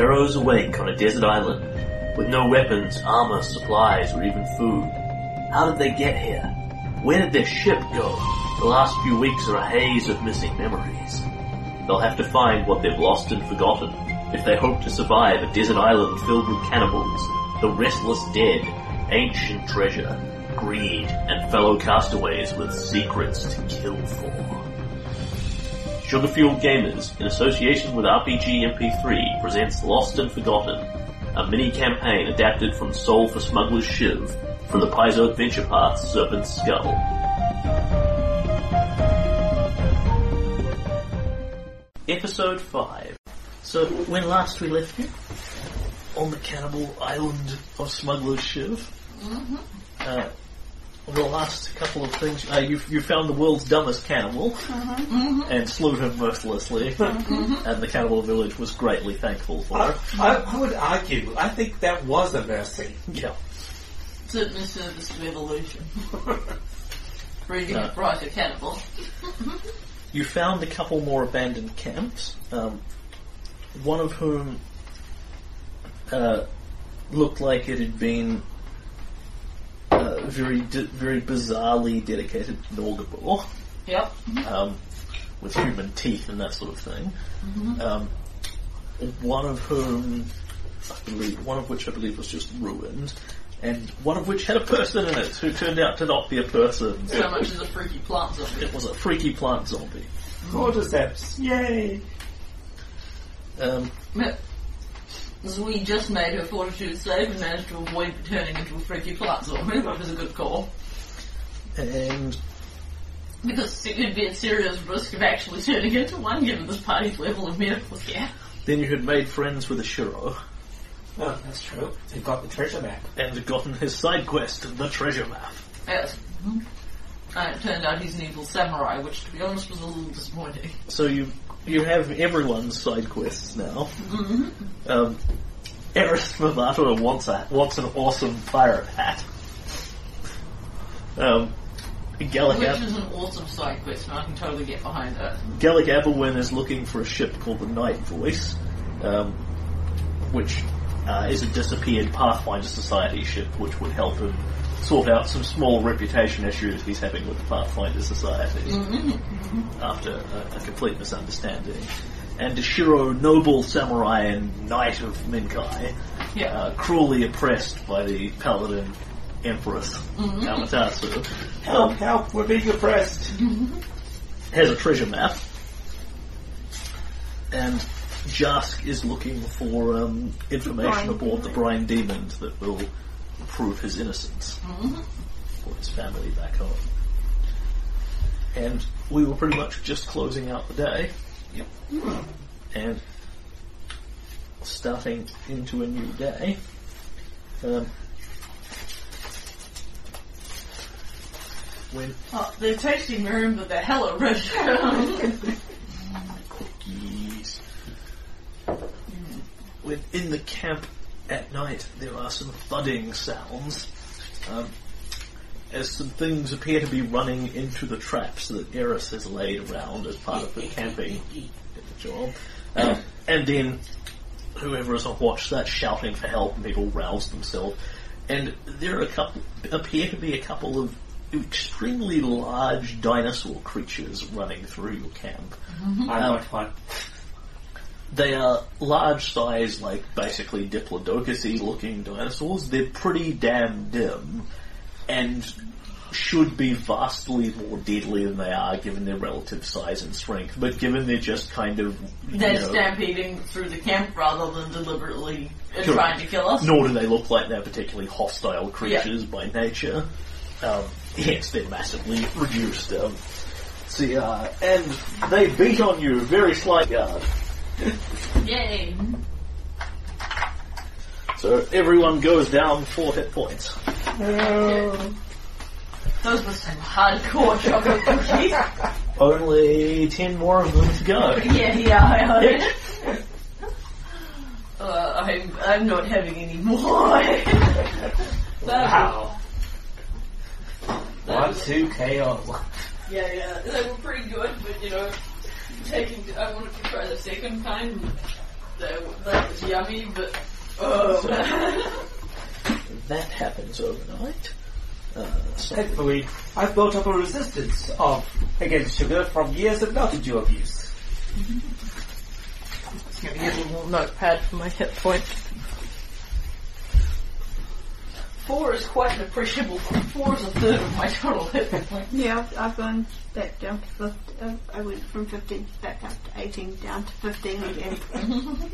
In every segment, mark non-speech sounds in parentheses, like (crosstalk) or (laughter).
heroes awake on a desert island with no weapons, armor, supplies, or even food. How did they get here? Where did their ship go? The last few weeks are a haze of missing memories. They'll have to find what they've lost and forgotten if they hope to survive a desert island filled with cannibals, the restless dead, ancient treasure, greed, and fellow castaways with secrets to kill for. Sugarfueled Gamers, in association with RPG MP3, presents Lost and Forgotten, a mini-campaign adapted from Soul for Smuggler's Shiv, from the Paizo Adventure Path Serpent's Skull. Episode 5. So, when last we left you, on the cannibal island of Smuggler's Shiv, uh, the last couple of things, uh, you, you found the world's dumbest cannibal and slew him mercilessly, (laughs) and the cannibal village was greatly thankful for I, it. I, I would argue, I think that was a mercy. Yeah. Certainly service to evolution. (laughs) Breeding No. a brighter cannibal. (laughs) You found a couple more abandoned camps, um, one of whom uh, looked like it had been uh, very, di- very bizarrely dedicated to Norgorber. Yep. um, with human teeth and that sort of thing. Um, one of whom, I believe, one of which I believe was just ruined, and one of which had a person in it who turned out to not be a person. So much as a freaky plant zombie. It was a freaky plant zombie. Cordyceps, yay! Um, As we just made her fortitude save and managed to avoid turning into a freaky plant zombie, which was a good call. and Because it could be at serious risk of actually turning into one given this party's level of medical care. then you had made friends with Ashiro Oh, that's true. They've got the treasure map. and gotten his side quest, the treasure map. Yes. Mm-hmm. And it turned out he's an evil samurai, which to be honest was a little disappointing. So you you have everyone's side quests now. Um, Aerys Mavato wants a wants an awesome pirate hat. Um, Gelik, Which Ab- is an awesome side quest, and I can totally get behind that. Gelik Aberwin is looking for a ship called the Night Voice, um, which uh, is a disappeared Pathfinder Society ship, which would help him sort out some small reputation issues he's having with the Pathfinder Society after a, a complete misunderstanding. And Ashiro, noble samurai and knight of Minkai, Yeah. uh, cruelly oppressed by the paladin empress Amaterasu, Help, help, we're being oppressed. (laughs) has a treasure map, and Jask is looking for um, information aboard the Brine Demon that will prove his innocence for his family back home. And we were pretty much just closing out the day. And starting into a new day. Um, when Oh, they're tasting room, but they're hella rich. (laughs) cookies. When in the camp at night, there are some thudding sounds. Um, as some things appear to be running into the traps that Aerys has laid around as part of the (laughs) camping job. Um, and then whoever is on watch starts shouting for help and people rouse themselves. And there are a couple, appear to be a couple of extremely large dinosaur creatures running through your camp. I Um, want one. They are large size, like basically diplodocus looking dinosaurs. They're pretty damn dim and should be vastly more deadly than they are given their relative size and strength. But given they're just kind of, they're know, stampeding through the camp rather than deliberately uh, Sure. trying to kill us. nor do they look like they're particularly hostile creatures by nature. Um, hence, they're massively reduced. Um, see, uh, and they beat on you very slight guard. Yay! So everyone goes down four hit points. Those were some hardcore chocolate cookies. (laughs) Only ten more of them to go. yeah, yeah, I heard. (laughs) Uh, I'm, I'm not having any more. (laughs) Wow. One, two, KO. Yeah, yeah, they were pretty good, but you know, taking, I wanted to try the second kind. That, that was yummy, but. Oh. (laughs) That happens overnight. Uh, so Thankfully, I've built up a resistance of against sugar from years of Mountain Dew abuse. Just gonna get a little notepad for my hit point. Four is quite an appreciable. Four is a third of my total hit point. Yeah, I've, I've gone back down to 15. Uh, I went from 15 back up to 18, down to 15 again. (laughs)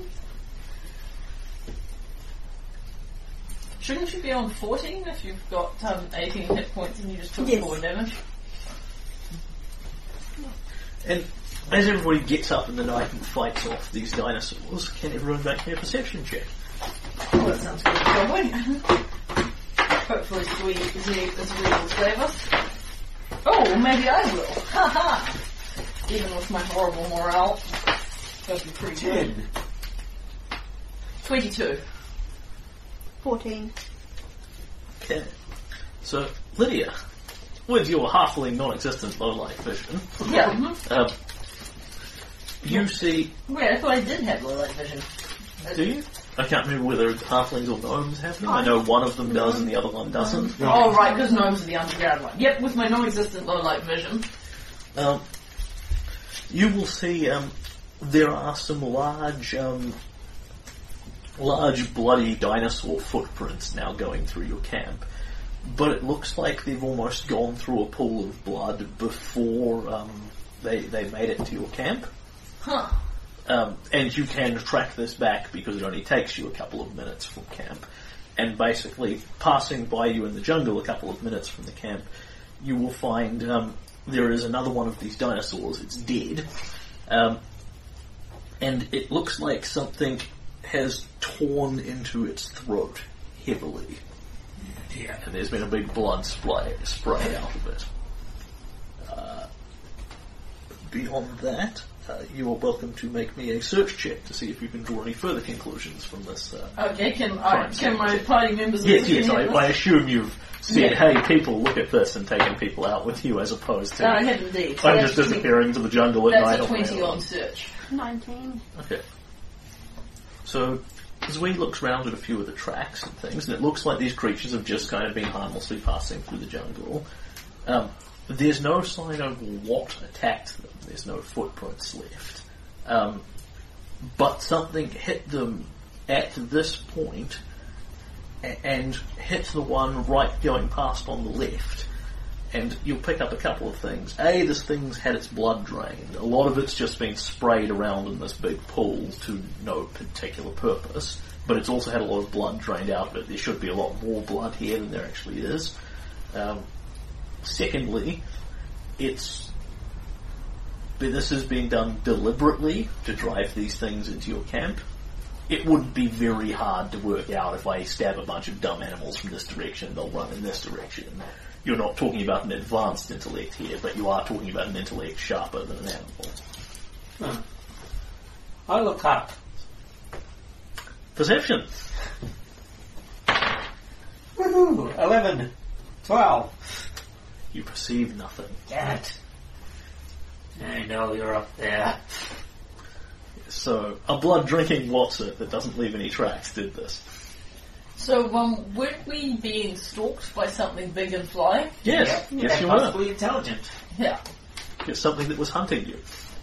Shouldn't you be on 14 if you've got um, 18 hit points and you just took Yes. 4 damage? And as everybody gets up in the night and fights off these dinosaurs, can everyone make me a perception check? Oh, that sounds good. Going. (laughs) Hopefully, Sweet Zee will save us. Oh, maybe I will. Ha (laughs) ha! Even with my horrible morale, that'd be pretty good. Ten. 22. 14. Okay. So, Lydia, with your halfling non-existent low-light vision, Yeah. um, you see... Wait, I thought I did have low light vision. Do you? I can't remember whether it's halflings or gnomes have them. I know one of them does and the other one doesn't. Oh, right, because gnomes are the underground one. Yep, with my non-existent low light vision. Um, you will see um, there are some large, um, large bloody dinosaur footprints now going through your camp, but it looks like they've almost gone through a pool of blood before um, they they made it to your camp. Huh. Um, and you can track this back because it only takes you a couple of minutes from camp. And basically, passing by you in the jungle a couple of minutes from the camp, you will find um, there is another one of these dinosaurs. It's dead. Um, and it looks like something has torn into its throat heavily. Dear. And there's been a big blood spray, spray out of it. Uh, beyond that, uh, you are welcome to make me a search check to see if you can draw any further conclusions from this. Uh, Okay, can I, can my party members yes, yes, I. I assume you've said, Yeah. hey people, look at this, and taken people out with you as opposed to No, I have indeed. So I'm that's just tw- disappearing into the jungle at night. That's a 20 on search. 19. Okay. So, Zui looks round at a few of the tracks and things, and it looks like these creatures have just kind of been harmlessly passing through the jungle. Um, there's no sign of what attacked them. There's no footprints left. Um, but something hit them at this and hit the one right going past on the left. And you'll pick up a couple of things. A, this thing's had its blood drained. A lot of it's just been sprayed around in this big pool to no particular purpose. But it's also had a lot of blood drained out of it. There should be a lot more blood here than there actually is. Um, secondly, it's this is being done deliberately to drive these things into your camp. It wouldn't be very hard to work out if I stab a bunch of dumb animals from this direction, they'll run in this direction. You're not talking about an advanced intellect here, but you are talking about an intellect sharper than an animal. Huh. I look up. Perception. Woohoo! 11. 12. You perceive nothing. Damn it. I know you're up there. So, a blood drinking Watson that doesn't leave any tracks did this. So, um, weren't we being stalked by something big and flying? Yes, Yep. yes And you were. possibly intelligent. Yeah. It's something that was hunting you.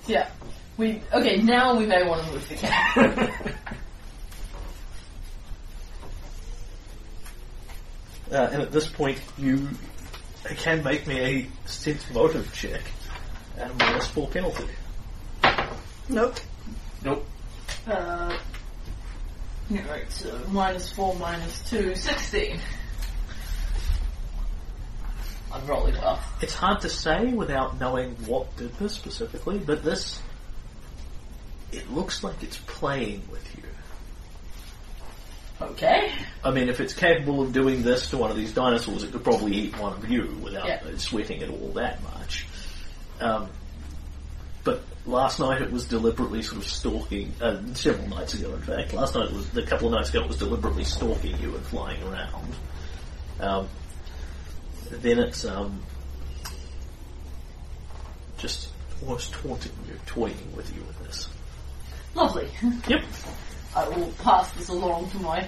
Yeah. We, okay, now we may want to move the cat. (laughs) Uh, and at this point, you can make me a sense motive check at a minus four penalty. Nope. Nope. Uh, yeah, right, so minus 4, minus 2, 16. I'm rolling well. It's hard to say without knowing what did this specifically, but this, it looks like it's playing with you. Okay. I mean, if it's capable of doing this to one of these dinosaurs, it could probably eat one of you without Yeah. uh, sweating it all that much. Um, but last night it was deliberately sort of stalking, uh, several nights ago in fact, last night was, a couple of nights ago it was deliberately stalking you and flying around. Um, then it's, um, just almost taunting you, toying with you with this. Lovely. Yep. (laughs) I will pass this along to my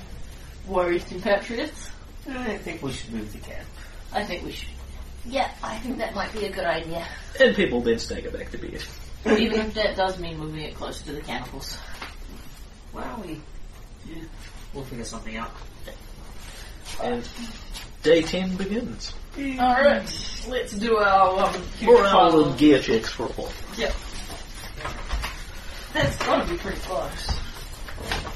worried compatriots. I think we should move the camp. I think we should. Yeah, I think that might be a good idea. And people then stagger back to bed. Even if that does mean moving it closer to the cannibals. Well, we yeah, we'll figure something out. And day 10 begins. Alright, let's do our um, Or our file. little gear checks for a while. Yep. That's gotta be pretty close.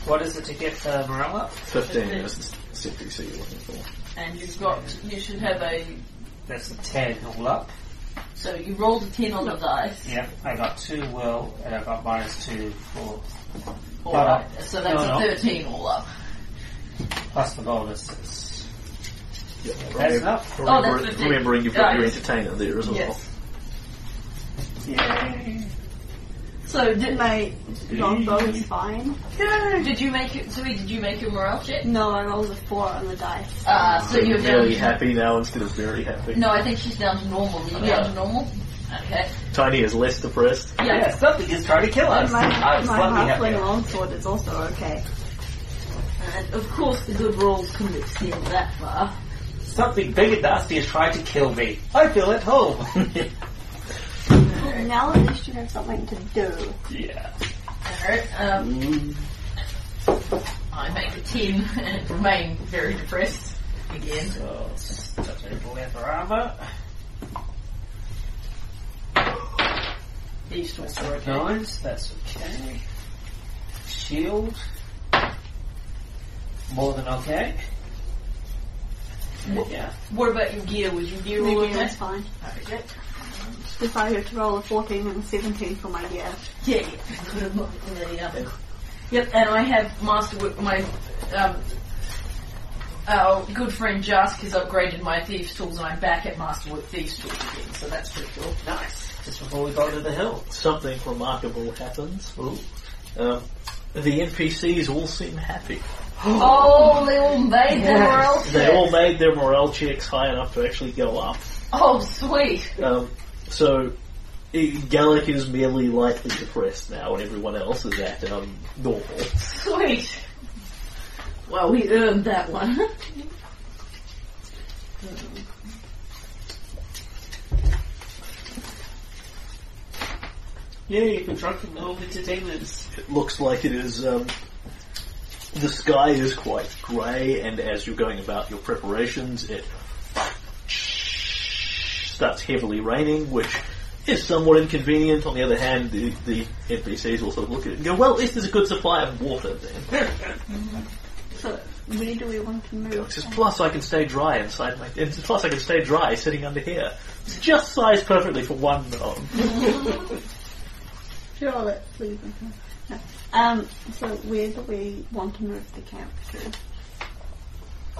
What is it to get uh, morale up? 15 is the CPC you're looking for. And you've got, you should have a, That's a ten all up. so you rolled a 10 on the dice. Yep, I got two will, and I got minus two for Alright, so that's No, a no. 13 all up. plus the bonuses. Yeah, That's enough. Oh, that's Remember, 15. remembering you've got your entertainer there as well. Yes. Yay! So did My longbow is fine. No. Did you make it? So did you make your morale check? No, I rolled a four on the dice. Uh, so you're down. Really happy now instead of very happy. No, I think she's down to normal. Are you Yeah. down to normal? Okay. Tiny is less depressed. Yeah. Yeah, something is trying to kill us. And my, I'm my slightly halfling happier. longsword is also okay. And of course, the good rolls couldn't extend that far. Something big and nasty is trying to kill me. I feel at home. (laughs) Now at least you have something to do. yeah. Alright. Um, I make a ten (laughs) and remain very depressed again. So, let's touch over leather armor. These two are okay. Nines, that's okay. Shield. More than okay. Yeah. What about your gear? Was your gear all Maybe okay? that's fine. Okay. If I have to roll a 14 and a 17 for my gear. Yeah, yeah. Good luck with the, Yep, and I have Masterwork, my, um, our good friend Jask has upgraded my Thieves Tools and I'm back at Masterwork Whip Thieves Tools again, so that's pretty cool. Nice. Just before we go to the hill. Something remarkable happens. Ooh. Um, the NPCs all seem happy. Oh, they all made their morale They checks. all made their morale checks high enough to actually go up. Oh, sweet. Um, so i- Gelik is merely lightly depressed now, and everyone else is at um, normal. Sweet. Well, we earned that one. Yay, for drunken little entertainments. It looks like it is. Um, the sky is quite grey, and as you're going about your preparations, it starts heavily raining, which is somewhat inconvenient. On the other hand, the, the NPCs also look at it and go, "Well, at least there's a good supply of water then." (laughs) So, where do we want to move? It says, plus I can stay dry inside my. and Plus I can stay dry sitting under here. It's just sized perfectly for one gnome. (laughs) Sure, let's leave it. No. Um, so where do we want to move the camp to?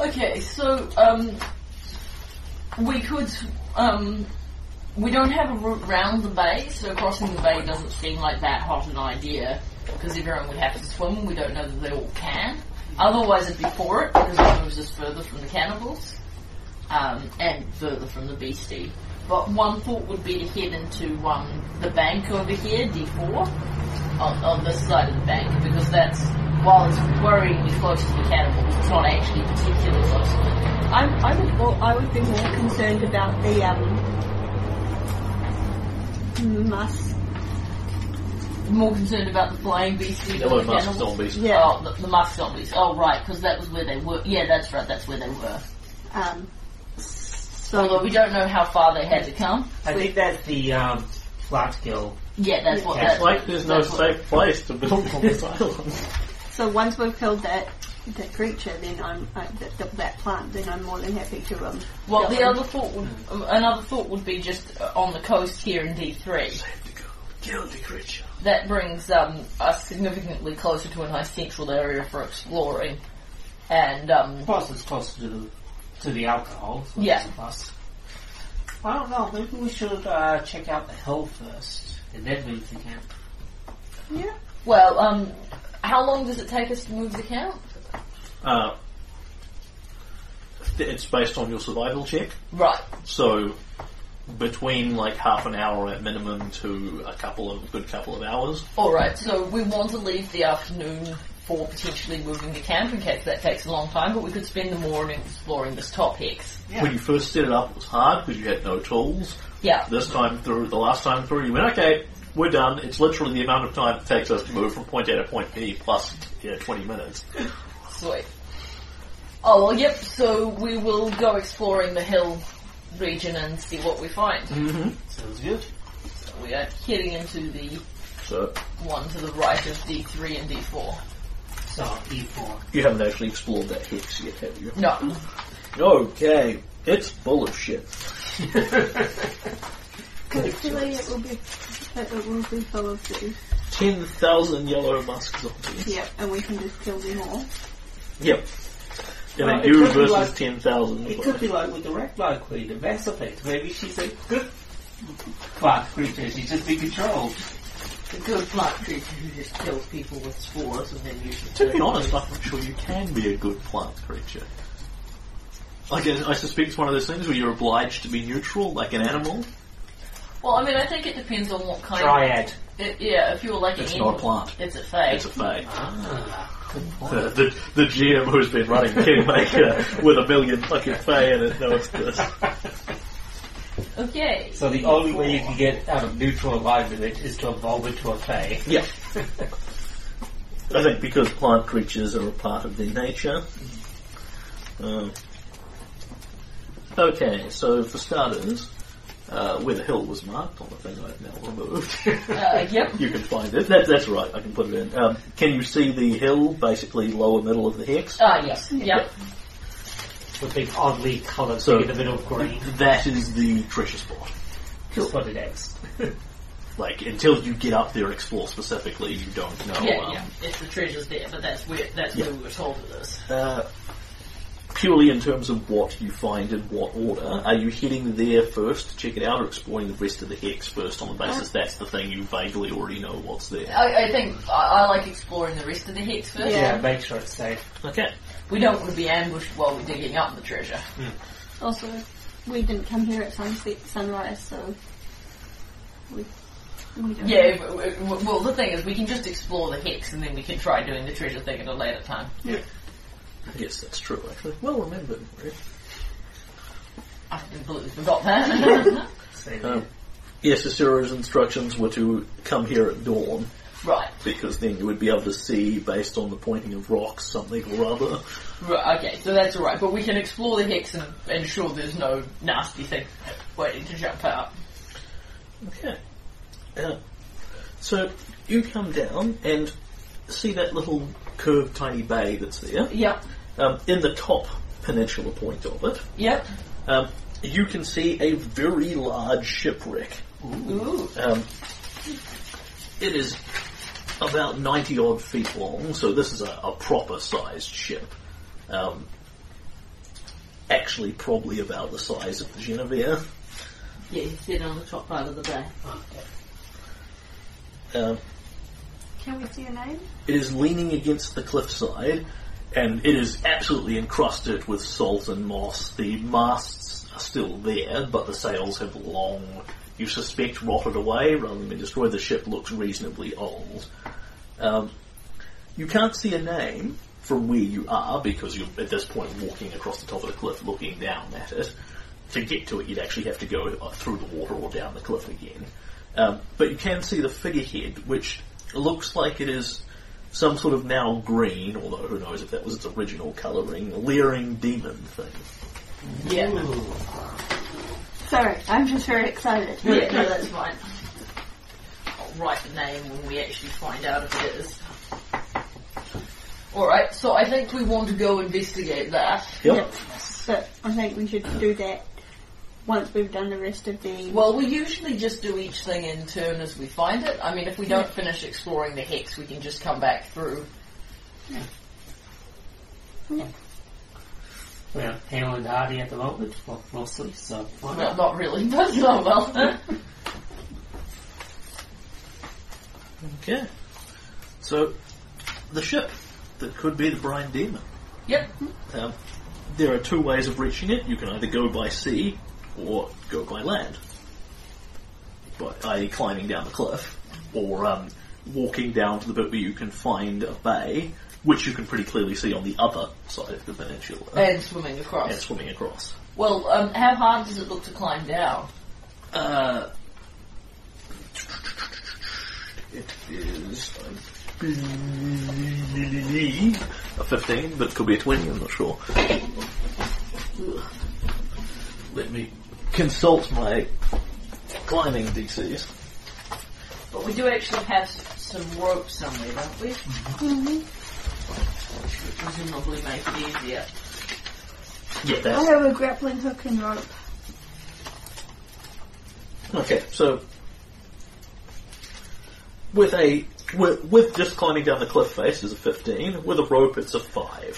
Okay, so um, we could um, we don't have a route round the bay, so crossing the bay doesn't seem like that hot an idea because everyone would have to swim. And we don't know that they all can. Otherwise, it'd be for it because it moves us further from the cannibals um, and further from the beastie. But one thought would be to head into um, the bank over here, D4, on, on this side of the bank, because that's while it's worryingly close to the cannibals, it's not actually particularly close to them. I, I would well, I would be more concerned about the um mus. More concerned about the flying beastie There than were the musk zombies. Yeah. Oh, the, the musk zombies. Oh, right, because that was where they were. Yeah, that's right, that's where they were. Um, Although so we don't know how far they had to come. I think that's the um, plant gill. Yeah, that's what Yeah, that's It's like there's no safe place to build (laughs) on this island. So once we've killed that that creature, then I'm uh, that, that, that plant, then I'm more than happy to um. Well, the other thought would, um, another thought would be just uh, on the coast here in D3. Have to go kill the creature. That brings um, us significantly closer to a nice central area for exploring. And um, Plus, it's closer to the, to the alcohol. So Yeah. plus. I don't know. Maybe we should uh, check out the hill first, and then move the camp. Yeah. Well, um, how long does it take us to move the camp? Uh, it's based on your survival check, Right. so between like half an hour at minimum to a couple of good couple of hours. All right. So we want to leave the afternoon for potentially moving the camp in case that takes a long time, but we could spend the morning exploring this top hex. When you first set it up, it was hard because you had no tools. Yeah. This time through, the last time through, you went, okay, we're done. It's literally the amount of time it takes us to move from point A to point B plus yeah, 20 minutes. Sweet. Oh well, yep. So we will go exploring the hill region and see what we find. Mm-hmm. Sounds good. So we are heading into the So one to the right of D3 and D4. So E4. you haven't actually explored that hex yet, have you? No. Okay, it's full of shit. (laughs) Hopefully it will be it will be full of 10,000 yellow musk zombies. Yep, and we can just kill them all. Yep. And Well, then it you could be versus like- 10,000. It could be like with the Reptile Queen, the Vesopate. Maybe she's a good plant creature. She's just being controlled. The good plant creature who just kills people with spores and then uses To be honest, I'm not sure you can be a good plant creature. Like, I I suspect it's one of those things where you're obliged to be neutral, like an animal. Well, I mean, I think it depends on what kind Dryad. of... It, yeah, if you were like It's an not a animal, plant. It's a fae. It's a fae. Ah. The, the, the GM who's been running Kingmaker with a million fucking fae in it knows this. (laughs) Okay. So the only way you can get out of neutral alignment is to evolve into a Fae. Yeah. (laughs) I think because plant creatures are a part of their nature. Um, okay, so for starters, uh, where the hill was marked on the thing I've now removed, (laughs) Uh, yep. (laughs) you can find it. That, that's right, I can put it in. Um, can you see the hill, basically lower middle of the hex? Ah, yes. Yep. With big oddly coloured So- thing in the middle of green. That is the treasure spot. Just what it is. (laughs) Like, until you get up there and explore specifically, you don't know. Yeah, um, yeah. If the treasure's there, but that's where that's Yeah. where we were told it is. Uh, purely in terms of what you find in what order, are you heading there first to check it out or exploring the rest of the hex first on the basis uh, that's the thing you vaguely already know what's there? I, I think I, I like exploring the rest of the hex first. Yeah. Yeah, make sure it's safe. Okay. We don't want to be ambushed while we're digging up the treasure. Hmm. Also, we didn't come here at sunset, sunrise, so we, we Yeah, w- w- well, the thing is, we can just explore the hex and then we can try doing the treasure thing at a later time. I guess that's true, actually. Well remembered. Rick. I completely forgot that. (laughs) Same Um, yes, Asura's instructions were to come here at dawn, right, because then you would be able to see, based on the pointing of rocks, something or other. right, okay, so that's alright, but we can explore the hex and ensure there's no nasty thing waiting to jump out. Okay. Uh, so you come down and see that little curved tiny bay that's there. Yep, Um, in the top peninsula point of it, yep. um, you can see a very large shipwreck. Ooh. Um, it is about 90 odd feet long, so this is a, a proper sized ship. Um, actually, probably about the size of the Genevieve. Yeah, you sit on the top part of the bay. Um, Can we see a name? It is leaning against the cliffside, and it is absolutely encrusted with salt and moss. The masts are still there, but the sails have long, you suspect, rotted away rather than been destroyed. The ship looks reasonably old. Um, you can't see a name from where you are because you're at this point walking across the top of the cliff looking down at it. To get to it, you'd actually have to go uh, through the water or down the cliff again. Um, but you can see the figurehead, which looks like it is some sort of now green, although who knows if that was its original colouring, leering demon thing. Yeah. Sorry, I'm just very excited. Yeah, no, that's fine. I'll write the name when we actually find out if it is. Alright, so I think we want to go investigate that. Yep. Yep. But I think we should do that once we've done the rest of the. Well, we usually just do each thing in turn as we find it. I mean, if we don't finish exploring the hex, we can just come back through. Yeah. yeah. We're hale and hardy at the moment, well, mostly, so Well, not? not really, (laughs) but oh well. Okay. So, the ship that could be the Brine Demon. yep. Um, there are two ways of reaching it. You can either go by sea or go by land. By, i.e. climbing down the cliff, or um, walking down to the bit where you can find a bay, which you can pretty clearly see on the other side of the peninsula, And swimming across. and swimming across. Well, um, how hard does it look to climb down? Uh, it is, I believe, a 15, but it could be a 20, I'm not sure. Let me consult my climbing DCs. But we do actually have s- some rope somewhere, don't we? Mm-hmm. Which would presumably make it easier. Yeah, I that's have a grappling hook and rope. Okay, so with a with, with just climbing down the cliff face is a fifteen. With a rope, it's a five.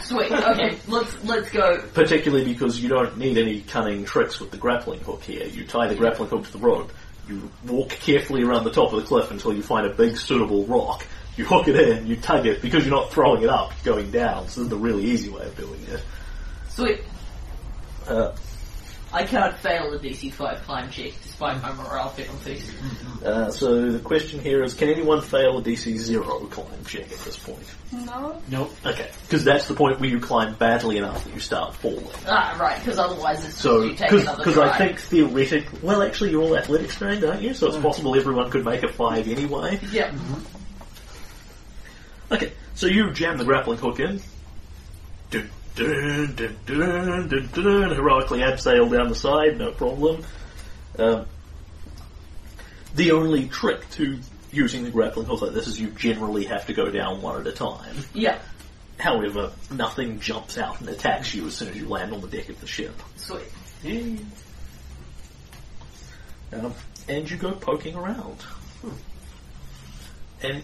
Sweet. Okay, let's let's go. Particularly because you don't need any cunning tricks with the grappling hook here. You tie the grappling hook to the rope. You walk carefully around the top of the cliff until you find a big suitable rock. You hook it in, you tug it because you're not throwing it up, you're going down. So this is the really easy way of doing it. Sweet. Uh, I cannot fail the DC five climb check despite my morale penalties. uh, so the question here is, can anyone fail a DC zero climb check at this point? No. Nope. Okay, because that's the point where you climb badly enough that you start falling. Ah, right. Because otherwise, it's So, you take another because try. I think theoretically, well, actually, you're all athletics trained, aren't you? So it's possible everyone could make a five anyway. Yeah. Okay, so you jam the grappling hook in. Dun, dun, dun, dun, dun, dun, heroically abseil down the side, no problem. Um, the only trick to using the grappling hook like this is you generally have to go down one at a time. Yeah. However, nothing jumps out and attacks you as soon as you land on the deck of the ship. Sweet. Um, and you go poking around. And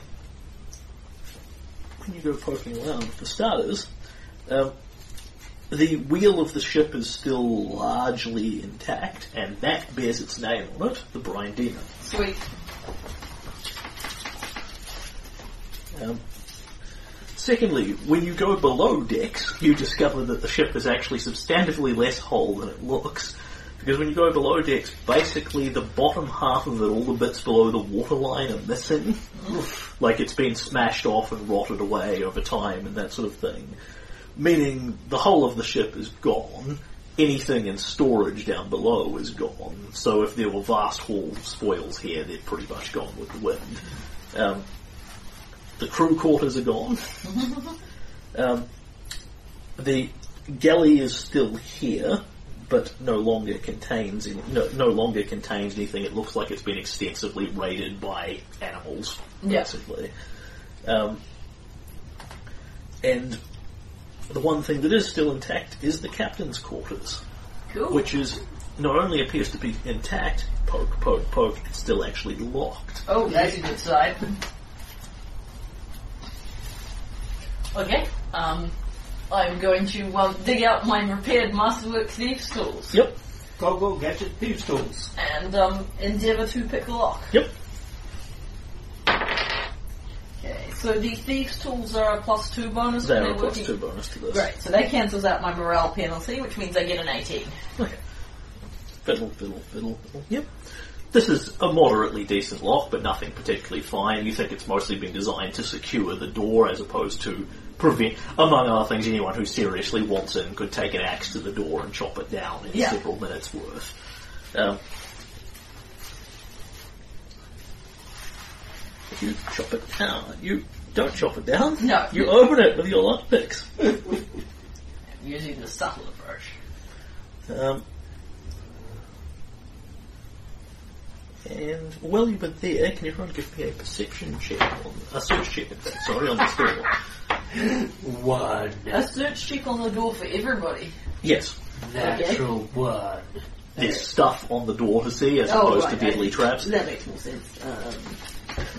when you go poking around, for starters, um, the wheel of the ship is still largely intact, and that bears its name on it, the Brine Demon. Sweet. Um, secondly, when you go below decks, you discover that the ship is actually substantively less whole than it looks. Because when you go below decks, basically the bottom half of it, all the bits below the waterline are missing. like it's been smashed off and rotted away over time and that sort of thing. Meaning the whole of the ship is gone. Anything in storage down below is gone. So if there were vast haul spoils here, they're pretty much gone with the wind. Um, the crew quarters are gone. (laughs) um, the galley is still here, but no longer contains any, no, no longer contains anything. It looks like it's been extensively raided by animals, Yeah. basically. Um, and the one thing that is still intact is the captain's quarters, Cool. which is not only appears to be intact. Poke, poke, poke. It's still actually locked. Oh, that's a good sign. Okay. Um, I'm going to um, dig out my repaired Masterwork Thieves tools Yep. Go, go, get your thieves tools. and um, endeavour to pick the lock. Yep. Okay, so the Thieves tools are a plus two bonus. They're a they're plus working- two bonus to this. Great, so that cancels out my morale penalty, which means I get an 18. Okay. Fiddle, fiddle, fiddle, fiddle. Yep. This is a moderately decent lock, but nothing particularly fine. You think it's mostly been designed to secure the door as opposed to prevent, among other things, anyone who seriously wants in could take an axe to the door and chop it down in Yeah. several minutes worth. Um, you chop it down, you don't chop it down. No. You open it with your lock picks. Using the subtle approach. Um, and while you were there, can everyone give me a perception check on a search check? In fact, sorry, on this door. (laughs) One. A search check on the door for everybody. Yes, Natural one. There's stuff on the door to see as Oh, opposed right, to deadly right. traps. That makes more sense. Um,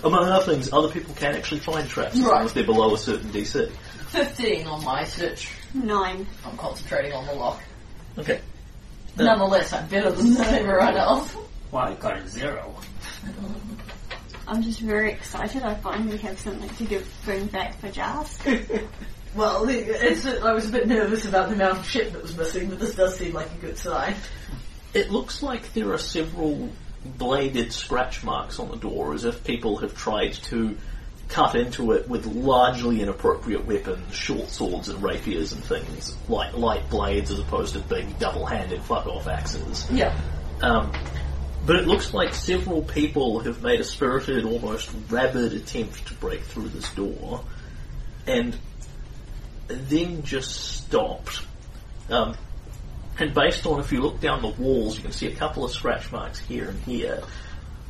Among other things, other people can actually find traps as long as they're below a certain DC. 15 on my search. Nine. I'm concentrating on the lock. Okay. Uh, Nonetheless, I'm better than everyone else. Well, I got a zero. I'm just very excited. I finally have something to give, bring back for Jas. (laughs) Well, it's, I was a bit nervous about the amount of shit that was missing, but this does seem like a good sign. It looks like there are several bladed scratch marks on the door, as if people have tried to cut into it with largely inappropriate weapons, short swords and rapiers and things, like light blades as opposed to big double-handed fuck-off axes. Yeah. Um, but it looks like several people have made a spirited, almost rabid attempt to break through this door, and then just stopped. Um, and based on if you look down the walls, you can see a couple of scratch marks here and here.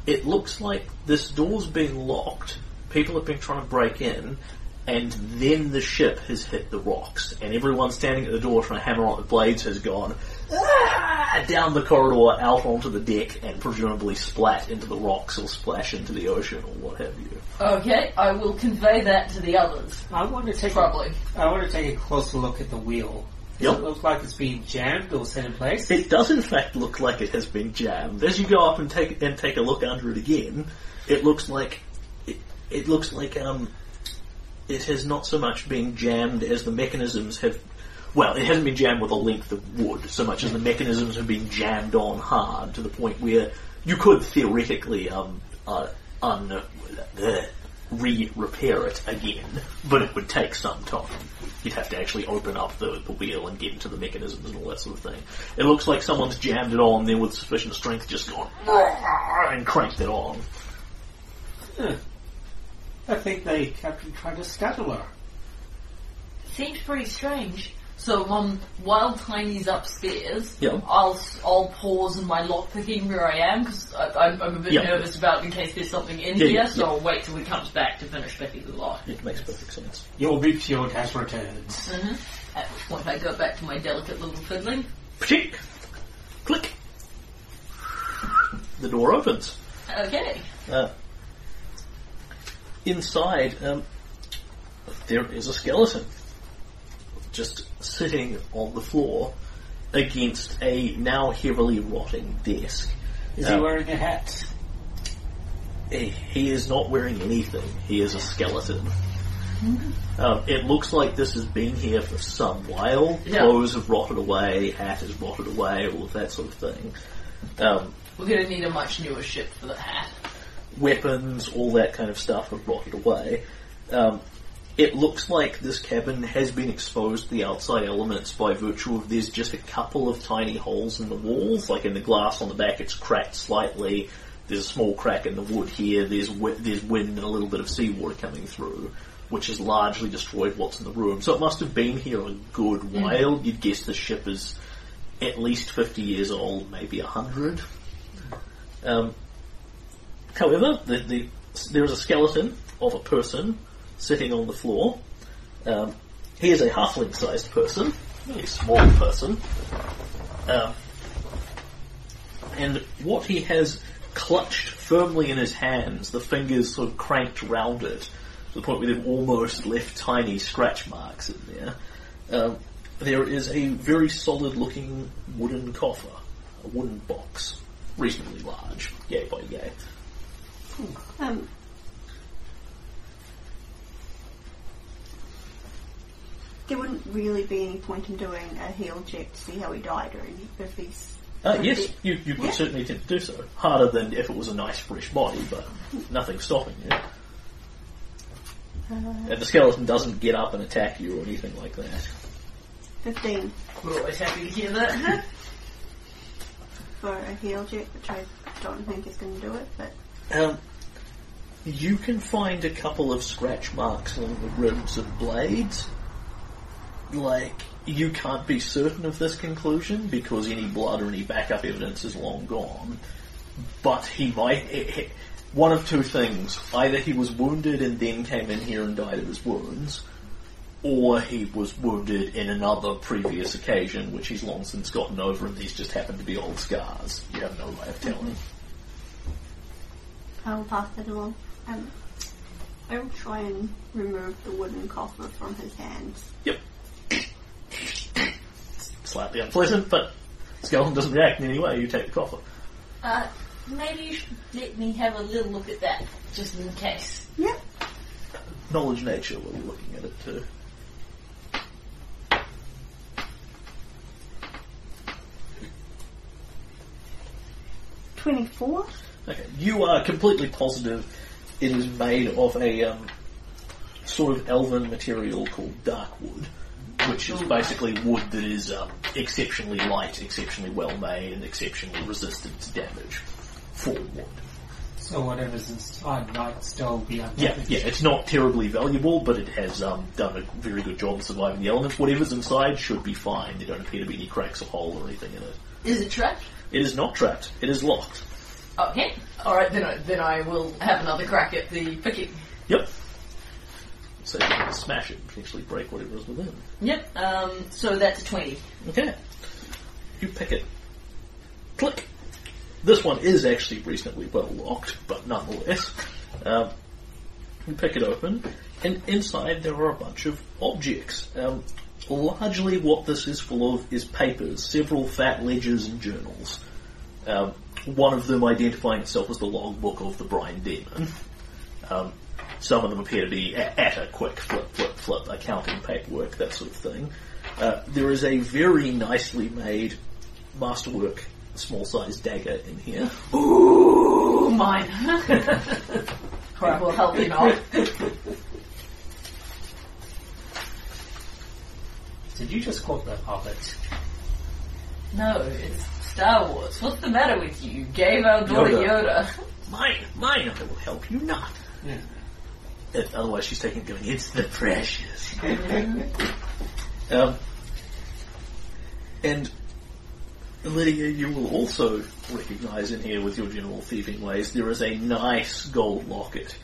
It looks like this door's been locked. People have been trying to break in, and then the ship has hit the rocks, and everyone standing at the door trying to hammer on the blades has gone "Ah!" down the corridor, out onto the deck, and presumably splat into the rocks or splash into the ocean or what have you. Okay, I will convey that to the others. I want to take Probably. A, I want to take a closer look at the wheel. Does Yep. it look like it's been jammed or set in place? It does in fact look like it has been jammed. As you go up and take and take a look under it again, it looks like it, it looks like um it has not so much been jammed as the mechanisms have well, it hasn't been jammed with a length of wood so much as the mechanisms have been jammed on hard to the point where you could theoretically um uh, un uh, re-repair it again, but it would take some time. You'd have to actually open up the, the wheel and get into the mechanisms and all that sort of thing. It looks like someone's jammed it on, then with sufficient strength just gone (laughs) and cranked it on. Huh. I think they Captain tried to scuttle her. Seems pretty strange. So, um, while Tiny's upstairs, Yeah. I'll s- I'll pause in my lockpicking where I am because I'm, I'm a bit Yeah. nervous about in case there's something in Yeah, here. yeah, so yeah. I'll wait till he comes back to finish picking the lock. It makes perfect sense. Your big shield has returned. hmm At which point I go back to my delicate little fiddling. Pshik! Click! The door opens. Okay. Uh, inside, um, there is a skeleton just sitting on the floor against a now heavily rotting desk. Is Uh, he wearing a hat? He he is not wearing anything. He is a skeleton. Um, it looks like this has been here for some while. Yeah. Clothes have rotted away, hat has rotted away, all of that sort of thing. Um, We're gonna need a much newer ship for the hat. weapons, all that kind of stuff have rotted away. Um, it looks like this cabin has been exposed to the outside elements by virtue of there's just a couple of tiny holes in the walls, like in the glass on the back it's cracked slightly. There's a small crack in the wood here. There's wi- there's wind and a little bit of seawater coming through, which has largely destroyed what's in the room. So it must have been here a good while. You'd guess the ship is at least 50 years old, maybe 100. Um, However, the, the, there is a skeleton of a person sitting on the floor. Um, he is a halfling-sized person, a small person. Um, and what he has clutched firmly in his hands, the fingers sort of cranked round it, to the point where they've almost left tiny scratch marks in there. Um, there is a very solid-looking wooden coffer, a wooden box, reasonably large, yay by yay. Um, there wouldn't really be any point in doing a heal check to see how he died or any, if he's. Uh, yes, you, you could Yeah. certainly attempt to do so. Harder than if it was a nice fresh body, but nothing stopping you. Uh, And the skeleton doesn't get up and attack you or anything like that. 15 We're always happy to hear that. for a heal check, which I don't think is going to do it, but Um, you can find a couple of scratch marks on the ribs of blades. Like, you can't be certain of this conclusion because any blood or any backup evidence is long gone. But he might. one of two things. Either he was wounded and then came in here and died of his wounds, or he was wounded in another previous occasion, which he's long since gotten over, and these just happen to be old scars. You have no way of telling. I will pass it along. Um, I will try and remove the wooden coffer from his hands. Yep. Slightly unpleasant, but skeleton doesn't react in any way. You take the coffer. Uh, maybe you should let me have a little look at that, just in case. Yep. Knowledge nature while you're looking at it too. Twenty-four. Okay, you are completely positive it is made of a um, sort of elven material called dark wood, which is basically wood that is um, exceptionally light, exceptionally well made, and exceptionally resistant to damage for wood. So whatever's inside might still be Yeah, undamaged. yeah, it's not terribly valuable, but it has um, done a very good job of surviving the elements. Whatever's inside should be fine. There don't appear to be any cracks or hole or anything in it. Is it trapped? It is not trapped. It is locked. Okay. Alright, then I, then I will have another crack at the picking. Yep. So you can smash it and potentially break whatever is within. Yep, um, so that's a 20. Okay. You pick it. Click. This one is actually reasonably well locked, but nonetheless. Um, you pick it open, and inside there are a bunch of objects. Um, largely what this is full of is papers, several fat ledgers and journals. Um, one of them identifying itself as the logbook of the Brine Demon. Um, some of them appear to be a- at a quick flip, flip, flip, accounting paperwork, that sort of thing. Uh, there is a very nicely made masterwork small sized dagger in here. Ooh, mine. (laughs) Crap will help you not. Did you just call the puppet? No, it's Star Wars. What's the matter with you? You gave our daughter Yoda. Yoda. Mine, mine, I will help you not. Yeah. If, otherwise she's taking going, it's the precious. (laughs) um, and Lydia, you will also recognise in here with your general thieving ways, there is a nice gold locket.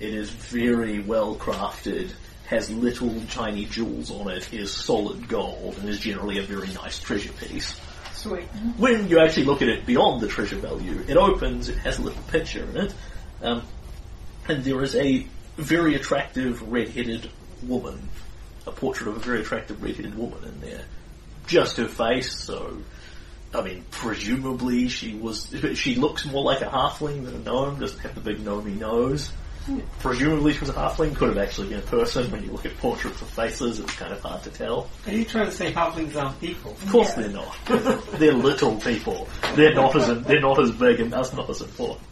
It is very well crafted, has little tiny jewels on it, is solid gold, and is generally a very nice treasure piece. Sweet. when you actually look at it beyond the treasure value, it opens, it has a little picture in it, um, and there is a very attractive red-headed woman, a portrait of a very attractive red-headed woman in there. Just her face, so, I mean, presumably she was, (laughs) she looks more like a halfling than a gnome, doesn't have the big gnomey nose. Presumably she was a halfling, could have actually been a person. When you look at portraits of faces, it's kind of hard to tell. Are you trying to say halflings aren't people? Of course they're not. (laughs) they're little people. They're not as they're not as big and that's not as important.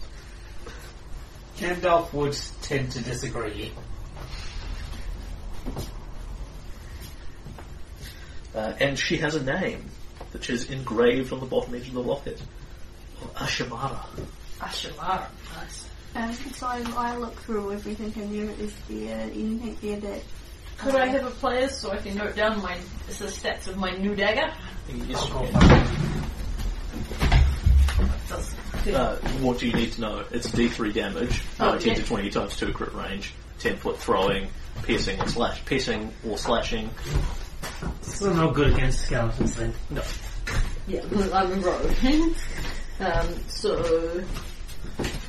Gandalf would tend to disagree. Uh, and she has a name, which is engraved on the bottom edge of the locket. Ashamara. Ashamara. Nice. Um, so I look through everything and you is there anything there that Could I have a player so I can note down my the stats of my new dagger? Yes, Uh, what do you need to know? It's D3 damage, Oh, uh, 10 yeah. to 20 times 2 crit range, 10 foot throwing, piercing or slash, piercing or slashing. Still no good against skeletons then. No. Yeah, I'm a rogue. (laughs) um, so,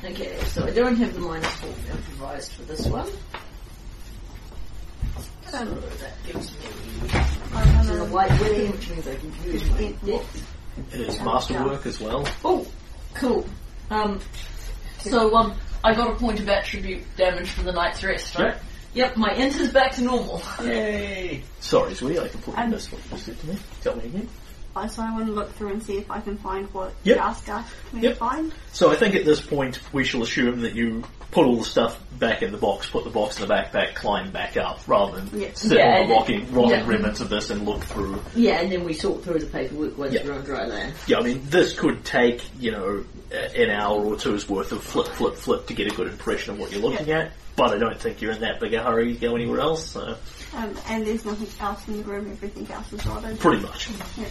okay, so I don't have the minus four improvised for this one. So that gives me I'm the gonna white witty, which means I can use my it- dex. It is masterwork as well. Oh, cool. Um, so um, I got a point of attribute damage for the night's rest, right? Yep, my int is back to normal. Yay! Sorry, sweetie, I completely Um, missed what you just said to me. Tell me again. I so I want to look through and see if I can find what Yep. you asked us me Yep. find. So I think at this point we shall assume that you put all the stuff back in the box, put the box in the backpack, climb back up, rather than Yeah. sit Yeah, on and the then- rocking, rotting yeah. remnants of this and look through. Yeah, and then we sort through the paperwork once Yeah. we're on dry land. Yeah, I mean, this could take, you know, an hour or two's worth of flip, flip, flip to get a good impression of what you're looking at, but I don't think you're in that big a hurry to go anywhere else, so Um, and there's nothing else in the room, everything else is rotted. pretty much. Yeah.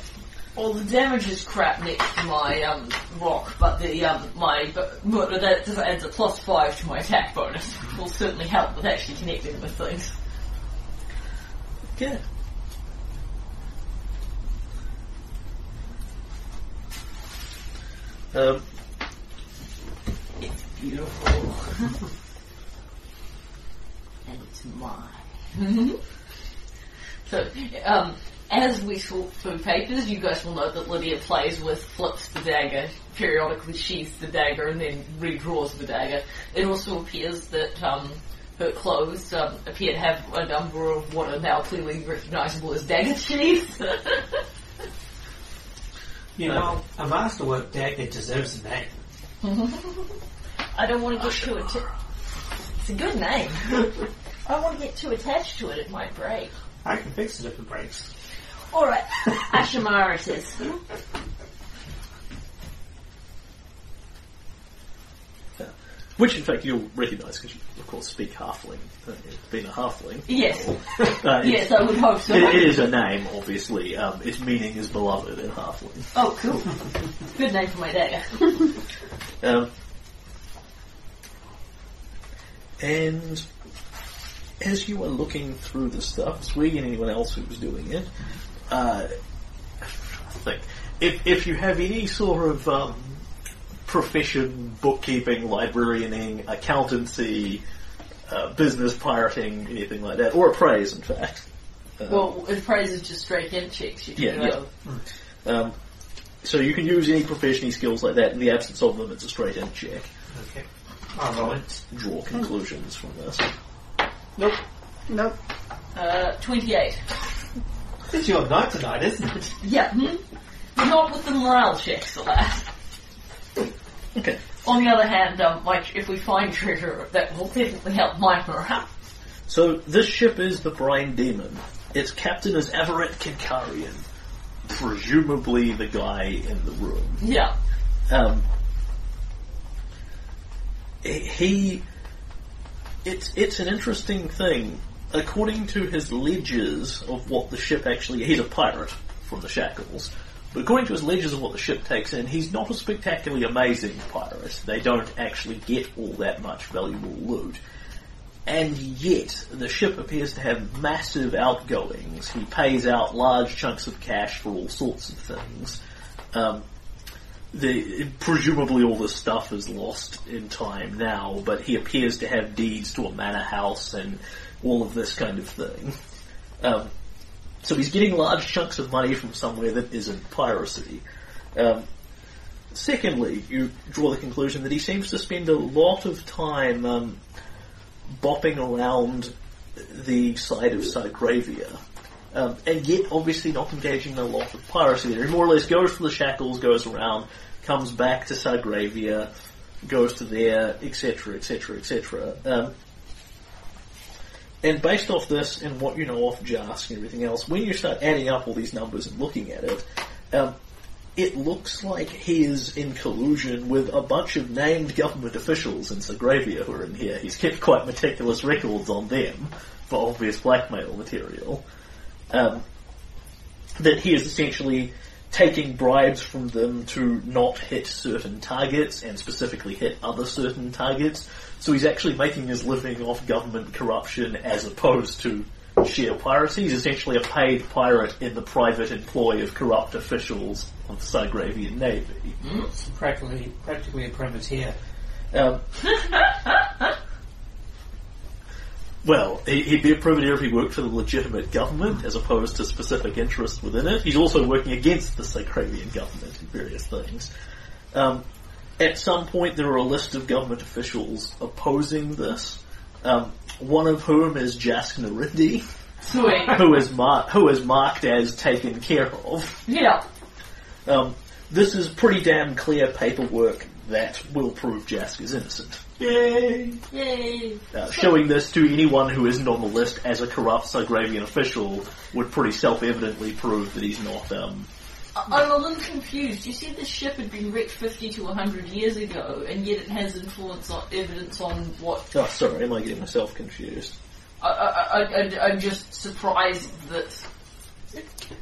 Well, the damage is crap next to my um, rock, but the um, my but, but that adds a plus five to my attack bonus. Which will certainly help with actually connecting with things. Good. Um, It's beautiful, (laughs) and it's mine. (laughs) so, um, as we sort through papers, you guys will know that Lydia plays with, flips the dagger, periodically sheaths the dagger, and then redraws the dagger. It also appears that um, her clothes um, appear to have a number of what are now clearly recognisable as dagger (laughs) sheaths. You know, a masterwork dagger deserves a name. (laughs) I don't want to get too into It's a good name. (laughs) I don't want to get too attached to it, it might break. I can fix it if it breaks. Alright, (laughs) Ashamara says. Which, in fact, you'll recognise because you, of course, speak halfling. Uh, being a halfling. Yes. (laughs) Uh, Yes, I would hope so. It, it is a name, obviously. Um, its meaning is beloved in halfling. Oh, cool. Good name for my dagger. (laughs) Um, and as you were looking through the stuff, Swig and anyone else who was doing it, uh, I think if if you have any sort of um, profession, bookkeeping, librarianing, accountancy, uh, business pirating, anything like that, or appraise, in fact. Uh, Well, if praise is just straight in checks, you can Yeah, go. um, so you can use any professional skills like that. In the absence of them, it's a straight in check. Okay. I'll roll. Draw conclusions from this. Nope. Nope. Uh, 28. It's your night tonight, isn't it? Yeah. Hmm? Not with the morale checks, alas. Okay. On the other hand, um, like, if we find treasure, that will definitely help my morale. So this ship is the Brine Demon. Its captain is Everett Kinkarian, presumably the guy in the room. Yeah. Um, he, it's it's an interesting thing. According to his ledgers of what the ship actually, he's a pirate from the Shackles. But according to his ledgers of what the ship takes in, he's not a spectacularly amazing pirate. They don't actually get all that much valuable loot. And yet, the ship appears to have massive outgoings. He pays out large chunks of cash for all sorts of things. Um, the, presumably all this stuff is lost in time now, but he appears to have deeds to a manor house and all of this kind of thing. Um, so he's getting large chunks of money from somewhere that isn't piracy. Um, secondly, you draw the conclusion that he seems to spend a lot of time um, bopping around the side of Sagravia. Um, and yet obviously not engaging in a lot of piracy there. He more or less goes to the shackles, goes around, comes back to Sagravia, goes to there, etc., etc., etc. And based off this and what you know off Jask and everything else, when you start adding up all these numbers and looking at it, um, it looks like he is in collusion with a bunch of named government officials in Sagravia who are in here. He's kept quite meticulous records on them for obvious blackmail material. Um, that he is essentially taking bribes from them to not hit certain targets and specifically hit other certain targets. So he's actually making his living off government corruption as opposed to sheer piracy. He's essentially a paid pirate in the private employ of corrupt officials of the Sagravian Navy. It's practically, practically a privateer. Um, well, he- he'd be a privateer if he worked for the legitimate government as opposed to specific interests within it. He's also working against the Sagravian government in various things. Um, at some point, there are a list of government officials opposing this. Um, one of whom is Jask Narindi, who is mar- who is marked as taken care of. Yeah. Um, this is pretty damn clear paperwork that will prove Jask is innocent. Yay! Yay. Uh, showing this to anyone who isn't on the list as a corrupt Sagravian official would pretty self-evidently prove that he's not. Um, I- I'm a little confused. You said the ship had been wrecked 50 to 100 years ago, and yet it has influence on evidence on what. oh, sorry, am I getting myself confused? I, I, I, I, I'm just surprised that.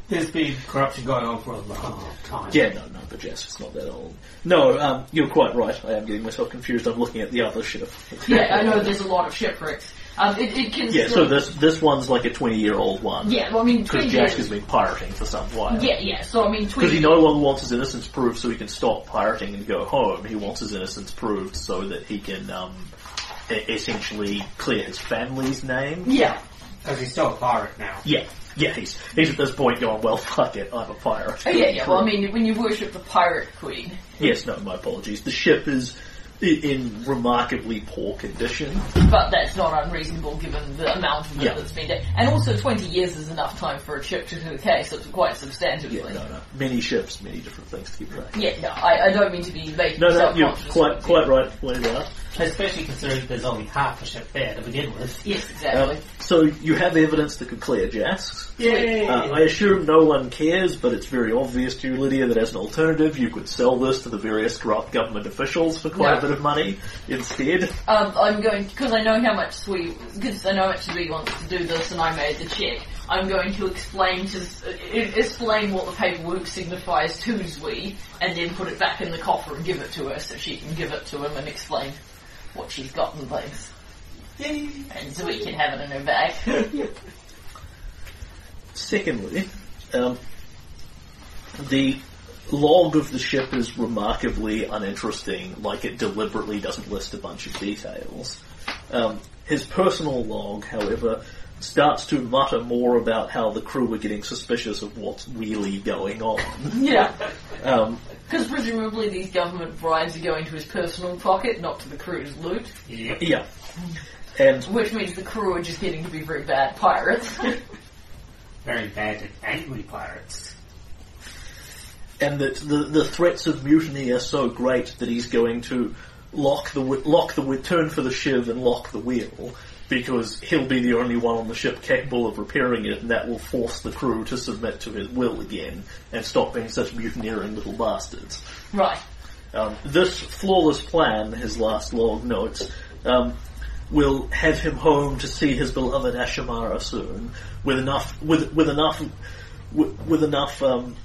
There's been corruption going on for a long time. Yeah, no, no, but yes, it's not that old. No, um, you're quite right. I am getting myself confused. I'm looking at the other ship. Yeah, I know (laughs) there's a lot of shipwrecks. Um, it, it can. Yeah, still, so this this one's like a 20 year old one. Yeah, well, I mean, Because 20 Jask years. has been pirating for some while. Yeah, yeah. So I mean, Because he no longer wants his innocence proved so he can stop pirating and go home. He wants his innocence proved so that he can um, e- essentially clear his family's name. Yeah. Because he's still a pirate now. Yeah, yeah. He's he's at this point going, well, fuck it, I'm a pirate. Oh, yeah, yeah. Well, I mean, when you worship the pirate queen. yes, no, my apologies. The ship is i- in remarkably poor condition. But that's not unreasonable given the amount of it Yeah. that's been done. And also, 20 years is enough time for a ship to decay, so it's quite substantively. Yeah, no, no. Many ships, many different things to keep track. of. Yeah, no, I, I don't mean to be making No, no, you're quite quite right to point it out. Especially considering there's only half a ship there to begin with. Yes, exactly. Um, so you have evidence that could clear Jasks. Yay! Uh, I assume no one cares, but it's very obvious to you, Lydia, that as an alternative, you could sell this to the various corrupt government officials for quite Yeah. a bit of money instead. Um, I'm going because I know how much Sweet because I know how much Sweet wants to do this, and I made the check. I'm going to explain to uh, explain what the paperwork signifies to Zui, and then put it back in the coffer and give it to her so she can give it to him and explain what she's got and things. And Zui can have it in her bag. (laughs) Secondly, um, the log of the ship is remarkably uninteresting, like it deliberately doesn't list a bunch of details. Um, his personal log, however, starts to mutter more about how the crew are getting suspicious of what's really going on. (laughs) yeah, Um, because presumably these government bribes are going to his personal pocket, not to the crew's loot, Yep. yeah. And which means the crew are just getting to be very bad pirates. (laughs) Very bad and angry pirates. and that the, the threats of mutiny are so great that he's going to lock the wi- lock the wi- turn for the shiv and lock the wheel because he'll be the only one on the ship capable of repairing it, and that will force the crew to submit to his will again and stop being such mutineering little bastards. right. Um, this flawless plan, his last log notes, um, will have him home to see his beloved Ashamara soon, with enough with with enough with, with enough um,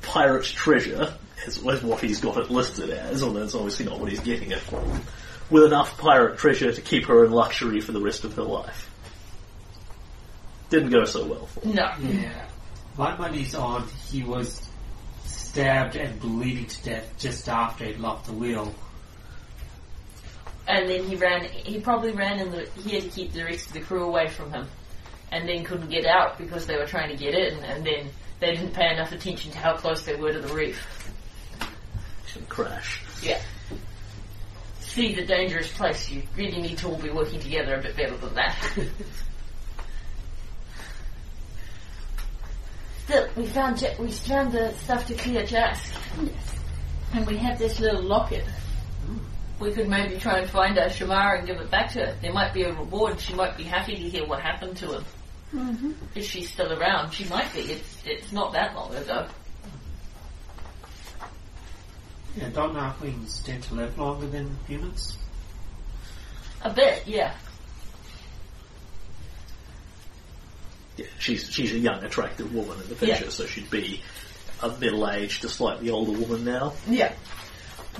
pirate treasure, is, is what he's got it listed as, although that's obviously not what he's getting it from. With enough pirate treasure to keep her in luxury for the rest of her life. Didn't go so well for him. No. Yeah. My money's on he was stabbed and bleeding to death just after he'd locked the wheel. And then he ran. He probably ran in the. He had to keep the rest of the crew away from him, and then couldn't get out because they were trying to get in, and then they didn't pay enough attention to how close they were to the reef. Should crash. Yeah. See the dangerous place. You really need to all be working together a bit better than that. (laughs) Still, we found Ja- we found the stuff to clear Jask, and we have this little locket. We could maybe try and find Ashamara and give it back to her. There might be a reward. She might be happy to hear what happened to him. Mm-hmm. If she's still around, she might be. It's it's not that long ago. Yeah, don't Halflings tend to live longer than humans? A bit, yeah. Yeah, she's she's a young, attractive woman in the picture, Yeah. so she'd be a middle-aged, a slightly older woman now. Yeah.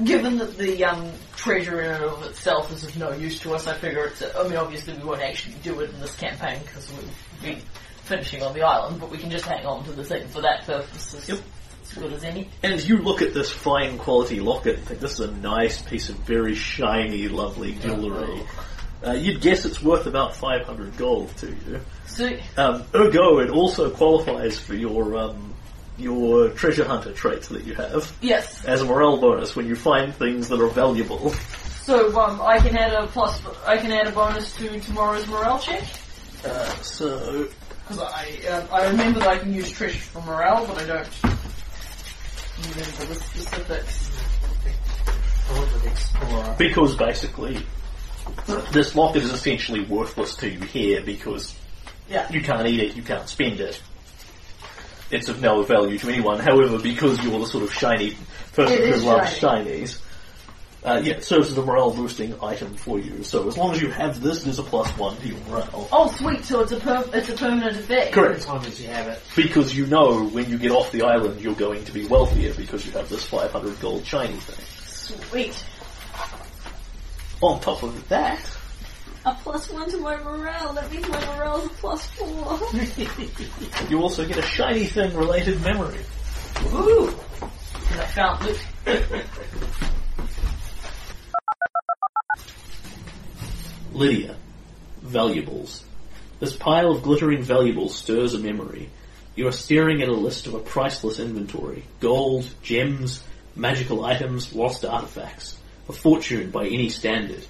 Given that the um, treasure in and of itself is of no use to us, I figure it's. A, I mean, obviously we won't actually do it in this campaign because we'll be finishing on the island, but we can just hang on to the thing for that purpose. Yep. As good as any. And you look at this fine quality locket and think this is a nice piece of very shiny, lovely jewellery. Uh, you'd guess it's worth about 500 gold to you. So, Um, ergo, it also qualifies for your um, your treasure hunter trait that you have yes. as a morale bonus when you find things that are valuable. So um, I can add a plus. I can add a bonus to tomorrow's morale check Uh, so, because I um, I remember that I can use treasure for morale, but I don't remember the specifics. Because basically this locket is essentially worthless to you here because Yeah. you can't eat it, you can't spend it. It's of no value to anyone. However, because you're the sort of shiny person It who is loves shiny. shinies, uh, yeah, it serves as a morale boosting item for you. So as long as you have this, there's a plus one to your morale. Oh, sweet! So it's a per- it's a permanent effect. As Correct. long as you have it. Because you know when you get off the island, you're going to be wealthier because you have this 500 gold shiny thing. Sweet. On top of that, A plus one to my morale. That means my morale's a plus four. (laughs) you also get a shiny thing related memory. Ooh. And I found loot. (laughs) Lydia. Valuables. This pile of glittering valuables stirs a memory. You are staring at a list of a priceless inventory. Gold, gems, magical items, lost artifacts. A fortune by any standard.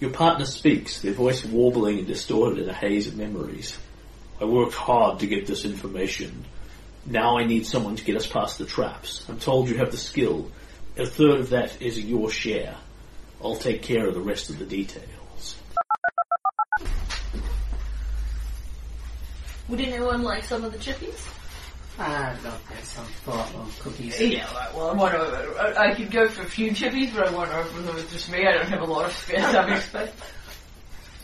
Your partner speaks, their voice warbling and distorted in a haze of memories. I worked hard to get this information. Now I need someone to get us past the traps. I'm told you have the skill. A third of that is your share. I'll take care of the rest of the details. Would anyone like some of the chippies? I love that some thought on cookies. Yeah, right, well, I want to. I, I could go for a few chippies, but I want to open them with just me. I don't have a lot of spare tummy space. (laughs)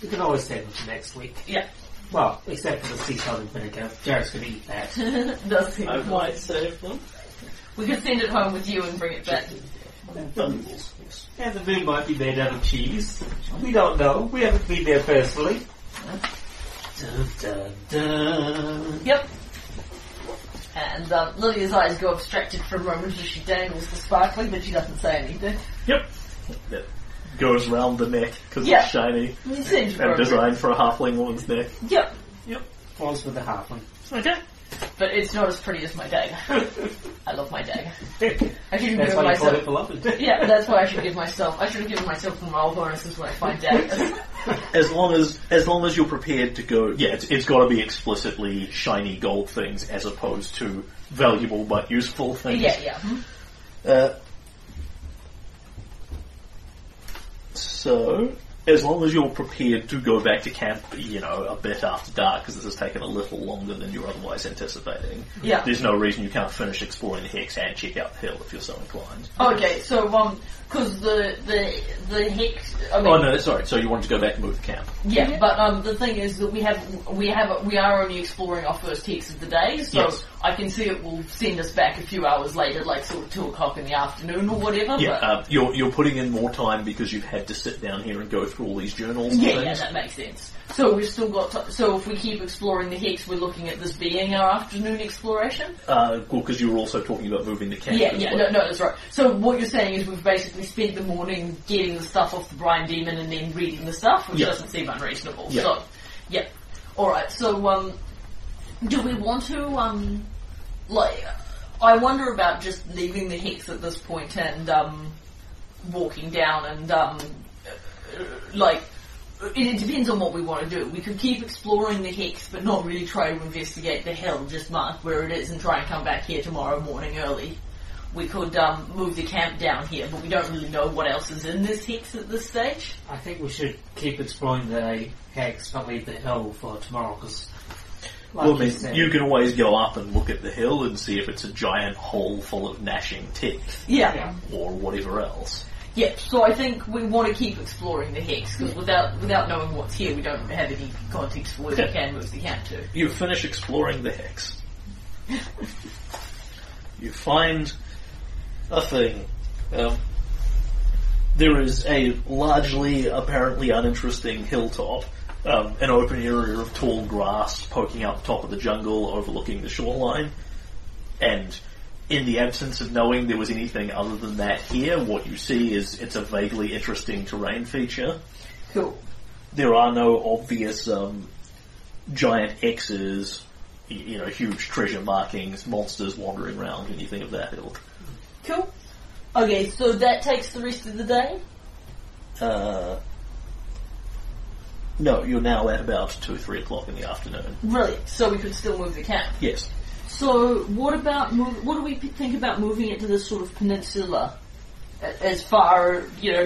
You can always save them for next week. Yeah, Well, except for the sea salt and vinegar. Jared's gonna eat that. (laughs) does seem I quite. might save them. We could send it home with you and bring it back. Valuables, yes. And the moon might be made out of cheese. We don't know. We haven't been there personally. Dun, dun, dun. Yep. And um, Lydia's eyes go abstracted for a moment as she dangles the sparkling, but she doesn't say anything. Yep. That goes round the neck because Yeah. it's shiny It seems and appropriate. designed for a halfling woman's neck. Yep. Yep. Falls with the halfling. Okay. But it's not as pretty as my dagger. I love my dagger. I should That's give why you call myself. it beloved. Yeah, that's why I should give myself. I should have given myself some roll bonuses when I find daggers. As long as as long as you're prepared to go, yeah, it's, it's got to be explicitly shiny gold things as opposed to valuable but useful things. yeah, yeah. Uh, so, as long as you're prepared to go back to camp, you know, a bit after dark, because this has taken a little longer than you're otherwise anticipating, Yeah. there's no reason you can't finish exploring the hex and check out the hill if you're so inclined. Okay, so um, because the the the hex. I mean, Oh no, sorry. So you wanted to go back and move the camp? Yeah, but um, the thing is that we have we have we are only exploring our first hex of the day, so Yes. I can see it will send us back a few hours later, like sort of two o'clock in the afternoon or whatever. Yeah, but, uh, you're you're putting in more time because you've had to sit down here and go through all these journals. And yeah, yeah, that makes sense. So we've still got. T- so if we keep exploring the hex, we're looking at this being our afternoon exploration. Uh, well, because you were also talking about moving the camp. Yeah, yeah, well. no, no, that's right. So what you're saying is we've basically spent the morning getting the stuff off the Brine Demon and then reading the stuff, which Yeah. doesn't seem unreasonable. Yeah. So, yeah. Alright, so, um, do we want to, um, like, I wonder about just leaving the hex at this point and, um, walking down and, um, like, it, it depends on what we want to do. We could keep exploring the hex, but not really try to investigate the hill. Just mark where it is and try and come back here tomorrow morning early. We could um, move the camp down here, but we don't really know what else is in this hex at this stage. I think we should keep exploring the hex, but leave the hill for tomorrow, because... Like Well, I mean, said, you can always go up and look at the hill and see if it's a giant hole full of gnashing teeth Yeah. Yeah. or whatever else. Yeah, so I think we want to keep exploring the hex because without without knowing what's here, we don't have any context for where we can move the camp to. You finish exploring the hex. you find a thing. Um, there is a largely, apparently uninteresting hilltop, um, an open area of tall grass poking out the top of the jungle overlooking the shoreline, and in the absence of knowing there was anything other than that here, what you see is it's a vaguely interesting terrain feature. Cool. There are no obvious um, giant X's, you know, huge treasure markings, monsters wandering around, anything of that ilk. Cool. Okay, so that takes the rest of the day. Uh, no, you're now at about two, or three o'clock in the afternoon. Really? So we could still move the camp. Yes. So what about move, what do we think about moving it to this sort of peninsula, as far you know,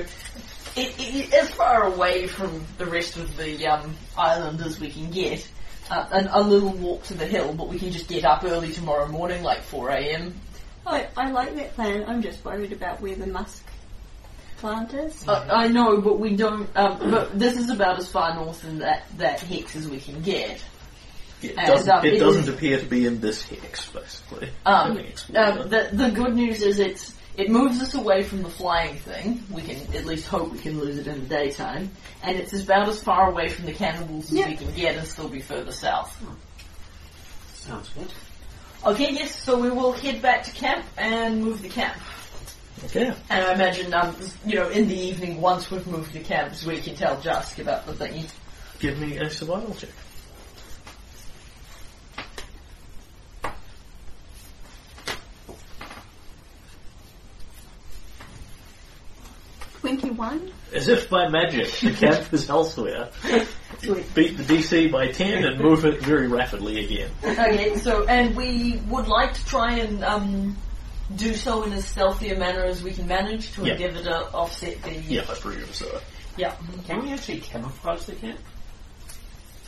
it, it, as far away from the rest of the um, island as we can get. Uh, and a little walk to the hill, but we can just get up early tomorrow morning, like 4 a.m. I, I like that plan. I'm just worried about where the musk plant is. Uh, I know, but we don't. Um, but this is about as far north in that that hex as we can get. It And, doesn't, um, it it doesn't appear to be in this hex, basically. Um, Having explored uh, it. the the good news is it's it moves us away from the flying thing. We can at least hope we can lose it in the daytime, and it's about as far away from the cannibals as Yeah. we can get, and still be further south. Sounds good. Okay, yes. So we will head back to camp and move the camp. Okay. And I imagine, um, you know, in the evening, once we've moved the camps, we can tell Jask about the thingy. Give me a survival check. Twenty-one. As if by magic, the camp is elsewhere. (laughs) Sweet. Beat the DC by 10 and move it very rapidly again. Okay, so and we would like to try and um, do so in as stealthy a manner as we can manage to Yeah. endeavour to offset the. Yeah, I presume so. Yeah. Can we actually camouflage the camp?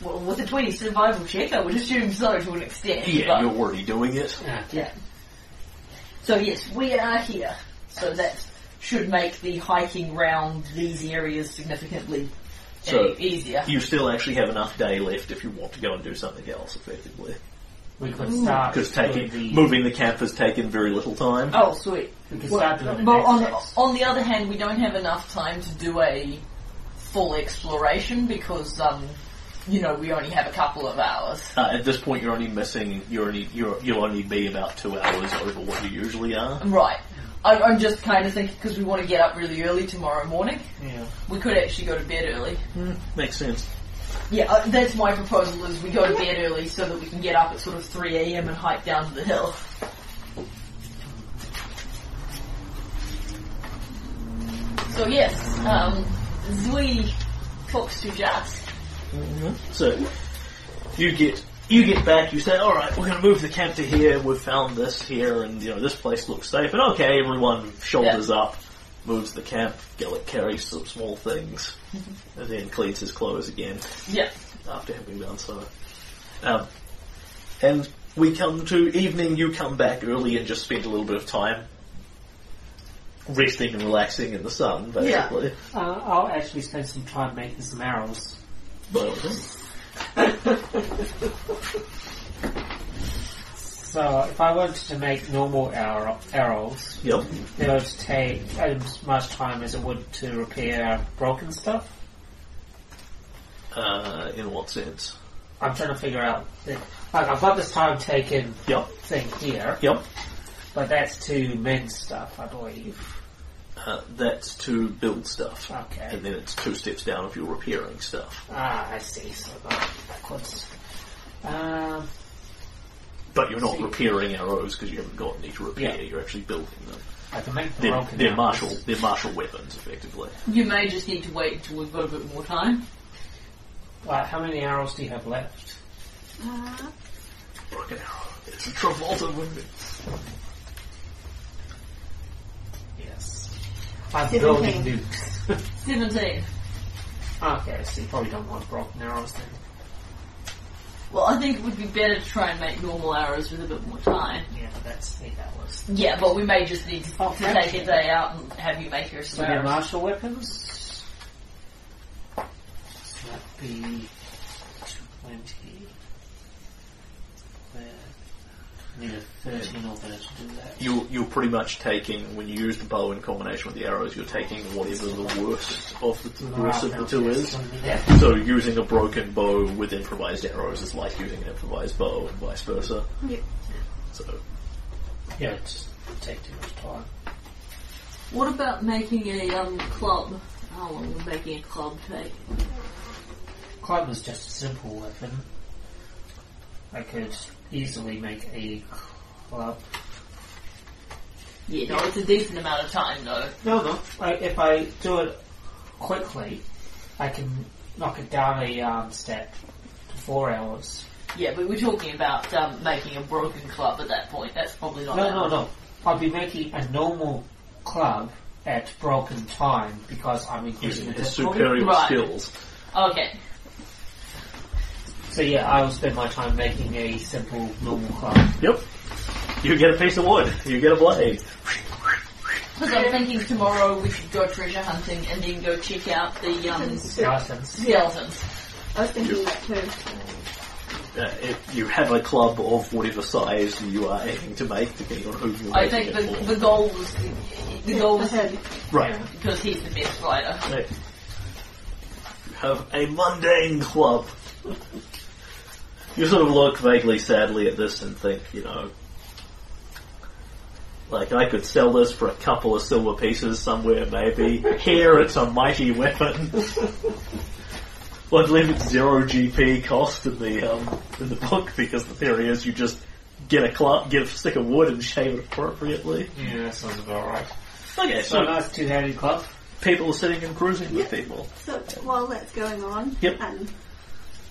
Well, with a 20 survival check, I would assume so to an extent. Yeah, but- you're already doing it. Yeah. Yeah. So yes, we are here. So that should make the hiking round these areas significantly So- easier. You still actually have enough day left if you want to go and do something else, effectively. We could start Because taking the, moving the camp has taken very little time. Oh, sweet. We could Well, start doing the but next on the, steps. on the other hand, we don't have enough time to do a full exploration because, um, you know, we only have a couple of hours. Uh, at this point, you're only missing. You're only you're, you'll only be about two hours over what you usually are. Right. I, I'm just kind of thinking because we want to get up really early tomorrow morning. Yeah. We could actually go to bed early. Makes sense. Yeah, uh, that's my proposal is we go to bed early so that we can get up at sort of 3am and hike down to the hill. So yes, um, Zui talks to Jas. So you get you get back. You say, "All right, we're going to move the camp to here. We've found this here, and you know this place looks safe." And okay, everyone shoulders up, moves the camp. Gelik carries some small things, (laughs) and then cleans his clothes again Yeah. after having done so. Um, and we come to evening. You come back early and just spend a little bit of time resting and relaxing in the sun, basically. Uh, I'll actually spend some time making some arrows. By all means. So if I wanted to make normal arrow, arrows, Yep. it would take as much time as it would to repair broken stuff. Uh, in what sense? I'm trying to figure out. Like I've got this time taken Yep. thing here, Yep. but that's to mend stuff, I believe. Uh, that's to build stuff. Okay. And then it's two steps down if you're repairing stuff. Ah, I see. So I backwards. Um, But you're not See. repairing arrows because you haven't got any to repair. Yeah. You're actually building them. I can make the They're, they're martial. They're martial weapons, effectively. You may just need to wait until we've got a bit more time. Right, how many arrows do you have left? Uh, Broken arrow. It's a Travolta wound. Yes. I'm Seventeen. building nukes. 17. okay, so you probably don't want broken arrows then. Well, I think it would be better to try and make normal arrows with a bit more time. Yeah, but that's me. That was. Yeah, but we may just need to, Oh, to take a day out and have you make your So they're arrows. martial weapons. So that'd be twenty. Where need a thirteen or better to do that. You, you're pretty much taking, when you use the bow in combination with the arrows, you're taking whatever the worst of the, the worst of the two is. So using a broken bow with improvised arrows is like using an improvised bow and vice versa. Yep. So Yeah, it's take too much time. What about making a um, club? How long would making a club take? Club is just a simple weapon. I could easily make a club. Yeah, no, it's a decent amount of time though. No, no. I, if I do it quickly, I can knock it down a um, step to four hours. Yeah, but we're talking about um, making a broken club at that point. That's probably not. No, that no, much. no. I'll be making a normal club at broken time because I'm increasing using the his difficulty. superior Right. skills. Okay. So yeah, I will spend my time making a simple normal club. Yep. You get a piece of wood. You get a blade. Because I'm thinking tomorrow we should go treasure hunting and then go check out the um, Skeletons. skeletons. I was thinking that too. Uh, if you have a club of whatever size you are aiming to make, depending on who you're I making think it the, for. the goal was the goal was Ahead. Right. because he's the best fighter. Right. You have a mundane club. You sort of look vaguely sadly at this and think, you know, like I could sell this for a couple of silver pieces somewhere, maybe. Here it's a mighty weapon. well, I believe it's zero GP cost in the um, in the book because the theory is you just get a club, get a stick of wood and shave it appropriately. Yeah, that sounds about right. Okay, So so nice two-handed club. people sitting and cruising with people. So while that's going on, Yep. and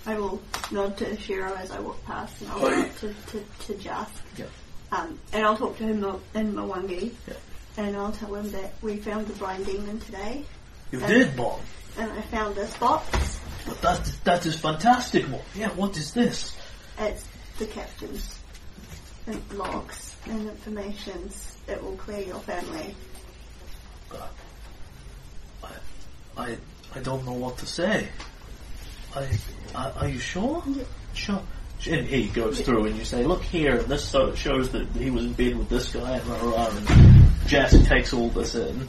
I will nod to Shiro as I walk past, and I'll Oh, nod to, to, to Jas. Yep. Um, and I'll talk to him in Mwangi. Yeah. And I'll tell him that we found the Brine Demon today. You Uh, did, Mom. And I found this box. But that, that is fantastic, Mom. Yeah, what is this? It's the captain's and logs and informations that will clear your family. I, I, I don't know what to say. I, I are you sure? Yeah. Sure. And he goes through and you say, look here, and this shows that he was in bed with this guy, and, rah, and Jess takes all this in.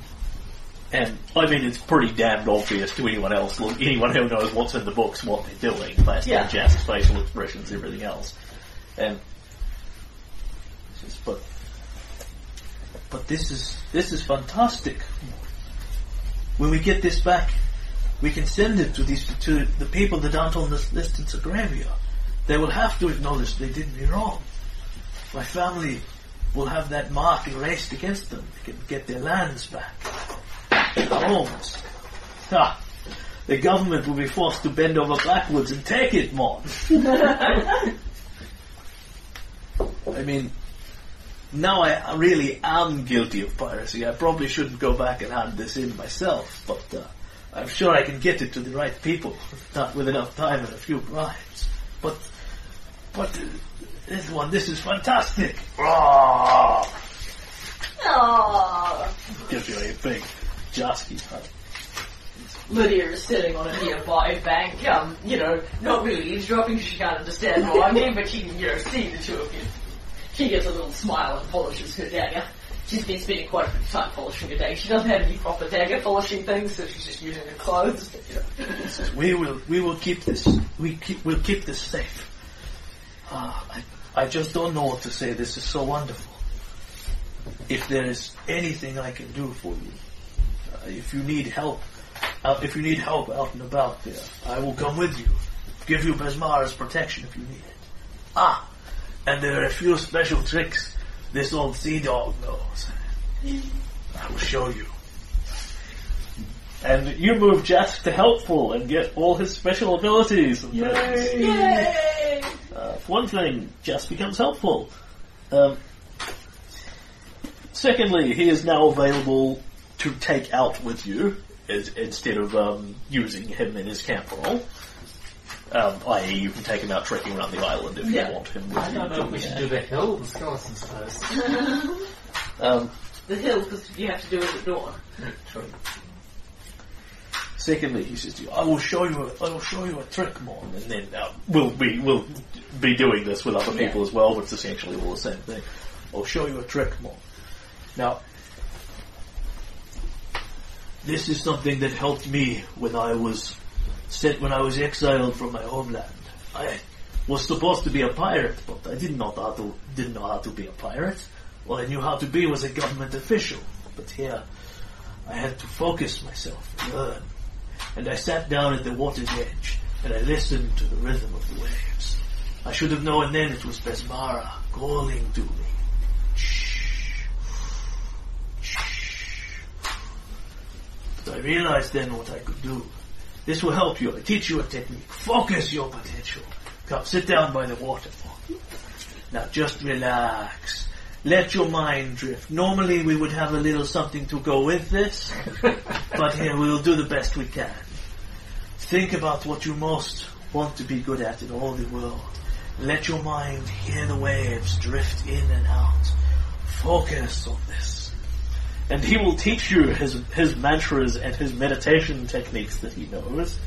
And, I mean, it's pretty damned obvious to anyone else, look, anyone who knows what's in the books, what they're doing, based Yeah. on Jess's facial expressions, everything else. And, says, but, but this is, this is fantastic. When we get this back, we can send it to these to the people that aren't on this list in Sagravia. They will have to acknowledge they did me wrong. My family will have that mark erased against them. They can get their lands back, their homes. Ha! The government will be forced to bend over backwards and take it, Mon. (laughs) I mean, now I really am guilty of piracy. I probably shouldn't go back and hand this in myself, but uh, I'm sure I can get it to the right people, not with enough time and a few bribes. But, but this one, this is fantastic. Rawr! Aww. Gives you a big Josky hug. Lydia is sitting on a nearby bank, um, you know, not really eavesdropping because she can't understand what I mean, but she can, you know, see the two of you. She gets a little smile and polishes her dagger. She's been spending quite a bit of time polishing her dagger. She doesn't have any proper dagger polishing things, so she's just using her clothes. You (laughs) know. We will, we will keep this. We keep, we'll keep this safe. Ah, I, I just don't know what to say. This is so wonderful. If there is anything I can do for you, uh, if you need help, uh, if you need help out and about there, I will come with you. Give you Besmara's protection if you need it. Ah, and there are a few special tricks this old sea dog knows. I will show you. And you move Jack to helpful and get all his special abilities. And things. Yay! Uh, for one thing, Jess becomes helpful. Um, secondly, he is now available to take out with you as, instead of um, using him in his camp role. Um, i.e., you can take him out trekking around the island if Yeah. you want him with I you. don't know if we should do the hill, the skeletons first. (laughs) Um, The hill, because you have to do it at dawn. True. Secondly, he says to you, "I will show you. A, I will show you a trick, Mon." And then uh, we'll be we'll be doing this with other people as well, but it's essentially all the same thing. I'll show you a trick, Mon. Now, this is something that helped me when I was sent when I was exiled from my homeland. I was supposed to be a pirate, but I didn't know how to didn't know how to be a pirate. All I knew how to be was a government official. But here, I had to focus myself and learn. And I sat down at the water's edge and I listened to the rhythm of the waves. I should have known then it was Besmara calling to me. But I realized then what I could do. This will help you. I teach you a technique. Focus your potential. Come, sit down by the waterfall. Now just relax. Let your mind drift. Normally we would have a little something to go with this, (laughs) but here we'll do the best we can. Think about what you most want to be good at in all the world. Let your mind hear the waves drift in and out. Focus on this. And he will teach you his, his mantras and his meditation techniques that he knows.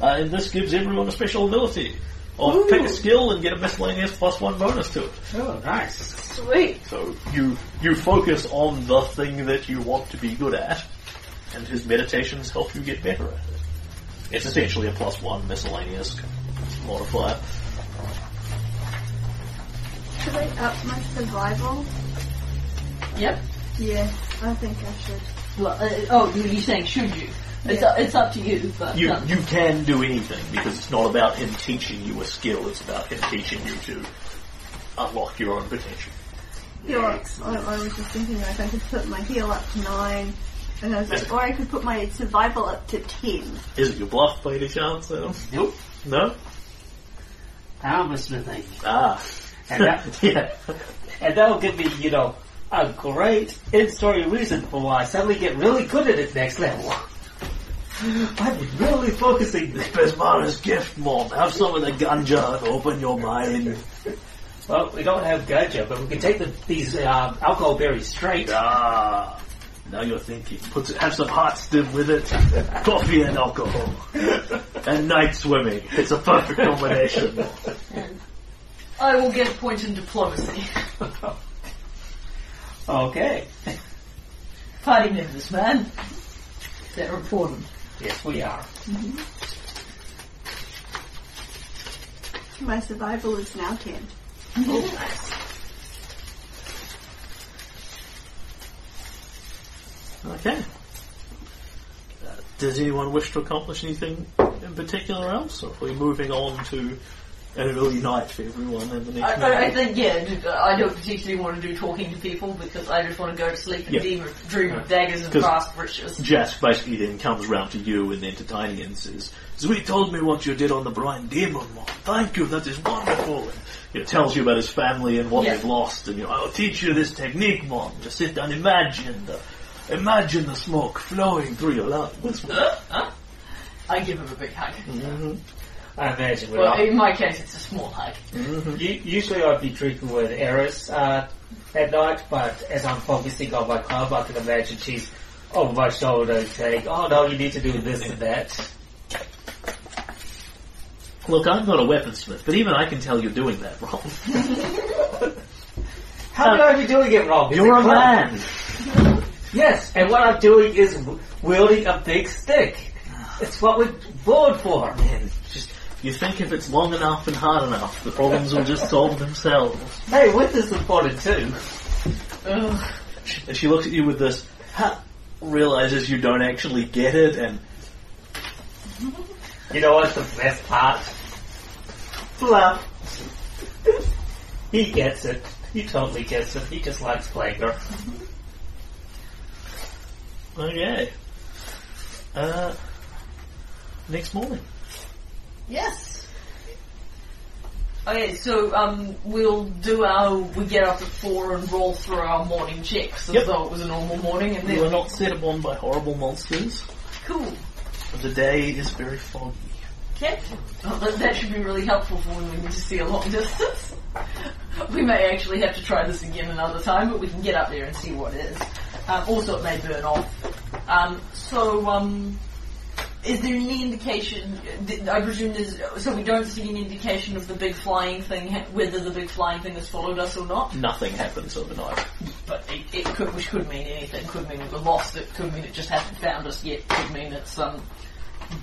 Uh, and this gives everyone a special ability. Or pick a skill and get a miscellaneous plus one bonus to it. Oh, nice. Sweet. So you you focus on the thing that you want to be good at, and his meditations help you get better at it. It's essentially a plus one miscellaneous modifier. Should I up my survival? Yep. Yeah, I think I should. Well, uh, oh, you- you're saying should you? It's, Yeah. up, it's up to you, but You um, you can do anything because it's not about him teaching you a skill. It's about him teaching you to unlock your own potential. Yeah, I, I was just thinking like I could put my heal up to nine, and I was like, or I could put my survival up to ten. Is it your bluff by any chance? Adam? Nope. No. Armor smithing. Ah. And that, (laughs) yeah. and that'll give me, you know, a great in-story reason for why I suddenly get really good at it next level. (gasps) I've been really focusing. This Besmara's gift, Mom. Have some of the ganja and open your mind. Well, we don't have ganja, but we can take the, these um, alcohol berries straight. Ah, now you're thinking. Put have some hot stim with it. (laughs) Coffee and alcohol. and night swimming. It's a perfect combination. I will get a point in diplomacy. (laughs) Okay. (laughs) Party members, man. They're important. Yes, we are. My survival is now 10. Okay. Uh, does anyone wish to accomplish anything in particular else? Or are we moving on to an early night for everyone and the next I, I, I think, yeah, I don't particularly want to do talking to people because I just want to go to sleep and Yeah. dream, of, dream of daggers and fast riches. Jask basically then comes round to you and then to Tiny and says, Zui told me what you did on the Brine Demon Mom. Thank you, that is wonderful. And you know, tells you about his family and what Yeah. they've lost. And you know, I'll teach you this technique, Mom. Just sit down, imagine the, imagine the smoke flowing through your lungs. Huh? (laughs) I give him a big hug. Mm-hmm. I imagine we're Well, not. in my case, it's a small hug. U- Usually I'd be drinking with Aerys uh, at night, but as I'm focusing on my club, I can imagine she's over my shoulder saying, oh no, you need to do this and that. Look, I'm not a weaponsmith, but even I can tell you're doing that wrong. (laughs) How could I be doing it wrong? It's You're a club. man. Yes, and what I'm doing is w- wielding a big stick. It's what we're born for. Man, just you think if it's long enough and hard enough, the problems will just solve themselves. Hey, width is important too. Ugh. And she looks at you with this, ha, realizes you don't actually get it, and You know what's the best part? Fluff. he gets it. He totally gets it. He just likes playing her. okay. Uh, next morning. Yes. Okay, so um, we'll do our. We get up at four and roll through our morning checks as Yep. though it was a normal morning, and we are then not set upon by horrible monsters. cool. The day is very foggy. Okay, well, that, that should be really helpful for when we need to see a long distance. (laughs) we may actually have to try this again another time, but we can get up there and see what it is. Um, also, it may burn off. Um, so, um, is there any indication? I presume there's. So we don't see any indication of the big flying thing, whether the big flying thing has followed us or not. Nothing happens overnight. But it, it could, which could mean anything. Could mean we're lost. It could mean it just hasn't found us yet. Could mean it's um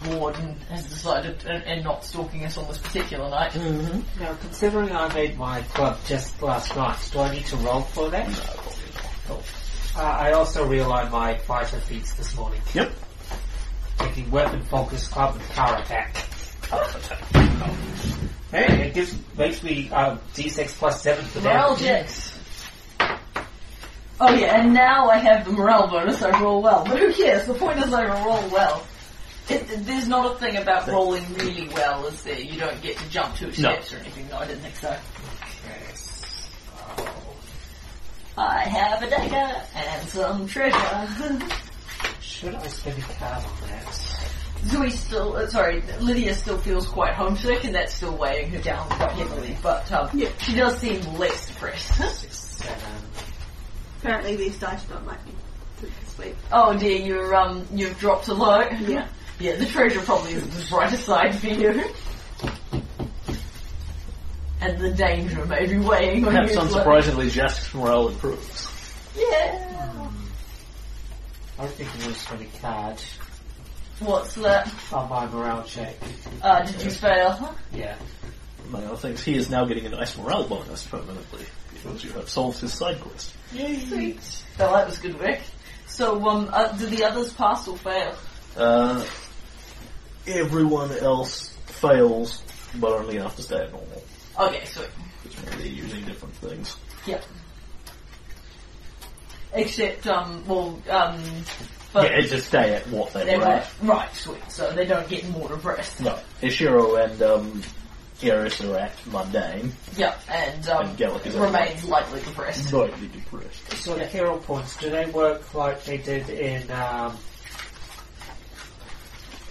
bored and has decided and, and not stalking us on this particular night. Mm-hmm. Now, considering I made my club just last night, do I need to roll for that? No, Uh, I also realigned my fighter feats this morning, Yep. Taking weapon focus, club, and power attack. Hey, it gives makes me uh, d6 plus seven for Morale that. checks. Oh yeah, and now I have the morale bonus. I roll well, but who cares? The point is I roll well. It, there's not a thing about rolling really well, is there? You don't get to jump two steps or anything. No, I didn't think so. Okay. I have a dagger and some treasure. (laughs) Should I spend a card on that? Zoe still, uh, sorry, Lydia still feels quite homesick, and that's still weighing her down quite heavily. But um, Yeah. she does seem less depressed. Six, (laughs) seven. Apparently these dice don't like me to sleep. oh dear, you're um, you've dropped a low. Yeah. (laughs) Yeah, the treasure probably isn't the brighter side for you. And the danger may be weighing on Perhaps you. unsurprisingly, Jask's morale improves. Yeah. I was thinking of spend a card What's that? on my morale check. Uh, did you fail? Yeah. Among other things, he is now getting a nice morale bonus permanently because you have solved his side quest. Sweet. Oh, that was good work. So, um, uh, do the others pass or fail? Uh, everyone else fails, but only enough to stay at normal, Okay, so which means they're using different things. Yep. Except, um, well, um, but yeah, just stay at what they they were were at. right, sweet. So they don't get more depressed. No, Ishiro and um, Aerys are act mundane Yeah, and, um, and Gelik is remain lightly depressed. slightly depressed. So the hero points, do they work like they did in um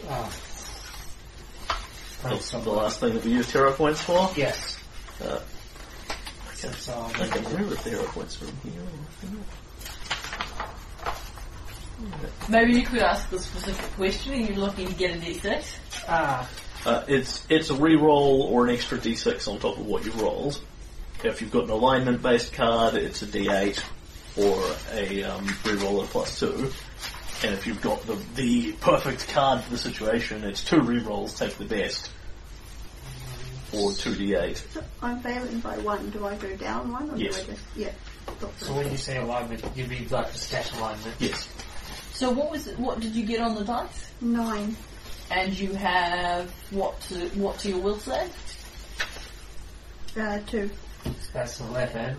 oh, That's the last thing that we used hero points for. Yes. Uh, I can't, So I can't remember the hero points are in here. Maybe you could ask the specific question. Are you looking to get a d6? ah Uh, it's it's a re-roll or an extra d6 on top of what you rolled. If you've got an alignment-based card, it's a d8 or a um, re-roll at plus two. And if you've got the the perfect card for the situation, it's two re-rolls, take the best, or two d8. So I'm failing by one. Do I go down one or Yes. do I just yeah? so so. when you say alignment, you mean like the stat alignment. Yes. So what was it, what did you get on the dice? Nine. And you have what to what to your will save? Uh, two. That's eleven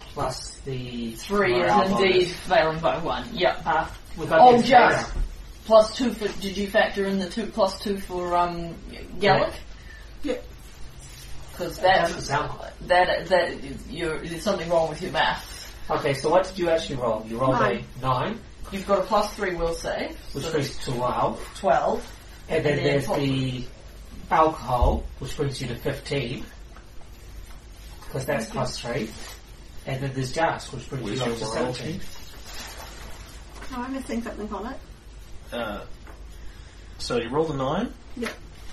plus the Three morale is indeed bonus. failing by one. Yep. Ah, we got Oh, the just extra. plus two for. Did you factor in the two plus two for um Gelik? Yeah. Because That that doesn't sound like. that that you're there's something wrong with your math. Okay, so what did you actually roll? You rolled Nine. a nine, You've got a plus three will save, which so brings to twelve. twelve. And then And then there's what- the alcohol, which brings you to 15. Because that's plus 3. And then there's gas, which brings Where's you your up to morale 17. Am I missing something on it? Uh, so you roll a nine. Yeah.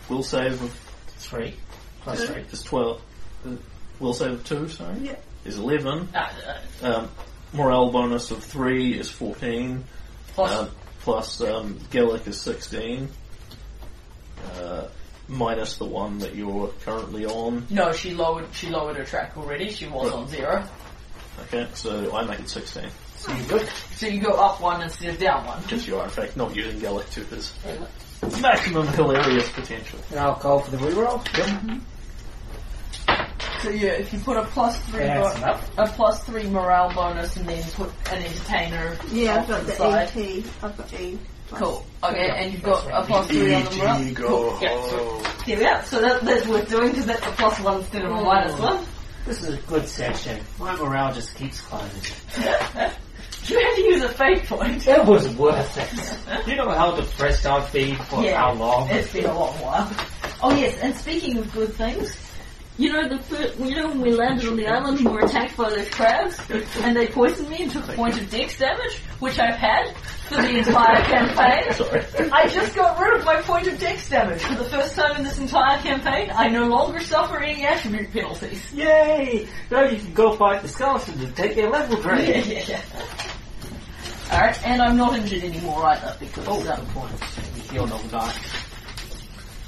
Will save of 3. Plus 3. is twelve. Uh, will save of two. Sorry. Yeah. Is eleven. Uh, uh, Um, morale bonus of three is fourteen. plus Um, plus um, Gelik is 16. Uh, minus the one that you're currently on. no, she lowered she lowered her track already. She was Right. on zero, Okay, so I make it 16. So you're good. so you go up one instead of down one. Because you are, in fact, not using Gelik to his maximum hilarious potential. And alcohol for the reroll. So yeah, if you put a plus three bo- a plus three morale bonus and then put an entertainer Yeah, I've got the side. AT. I've got E. Cool. Okay, Yeah, and you've got right. a plus three on the morale. Cool. Yeah, so here we are. So that, that's worth doing because that's a plus one instead of a minus one. This is a good session. My morale just keeps climbing. (laughs) You had to use a fate point. It was worth it. you know how depressed I've been for Yeah. how long? It's been a long while. Oh yes, and speaking of good things, you know the first, you know when we landed on the island and were attacked by those crabs, and they poisoned me and took a point of dex damage, which I've had for the entire campaign. Sorry. I just got rid of my point of dex damage for the first time in this entire campaign. I no longer suffer any attribute penalties. Yay! Now you can go fight the skeleton and take their level Yeah, grade. yeah, yeah. Alright, and I'm not injured anymore either because Oh, that seven points. You healed overnight.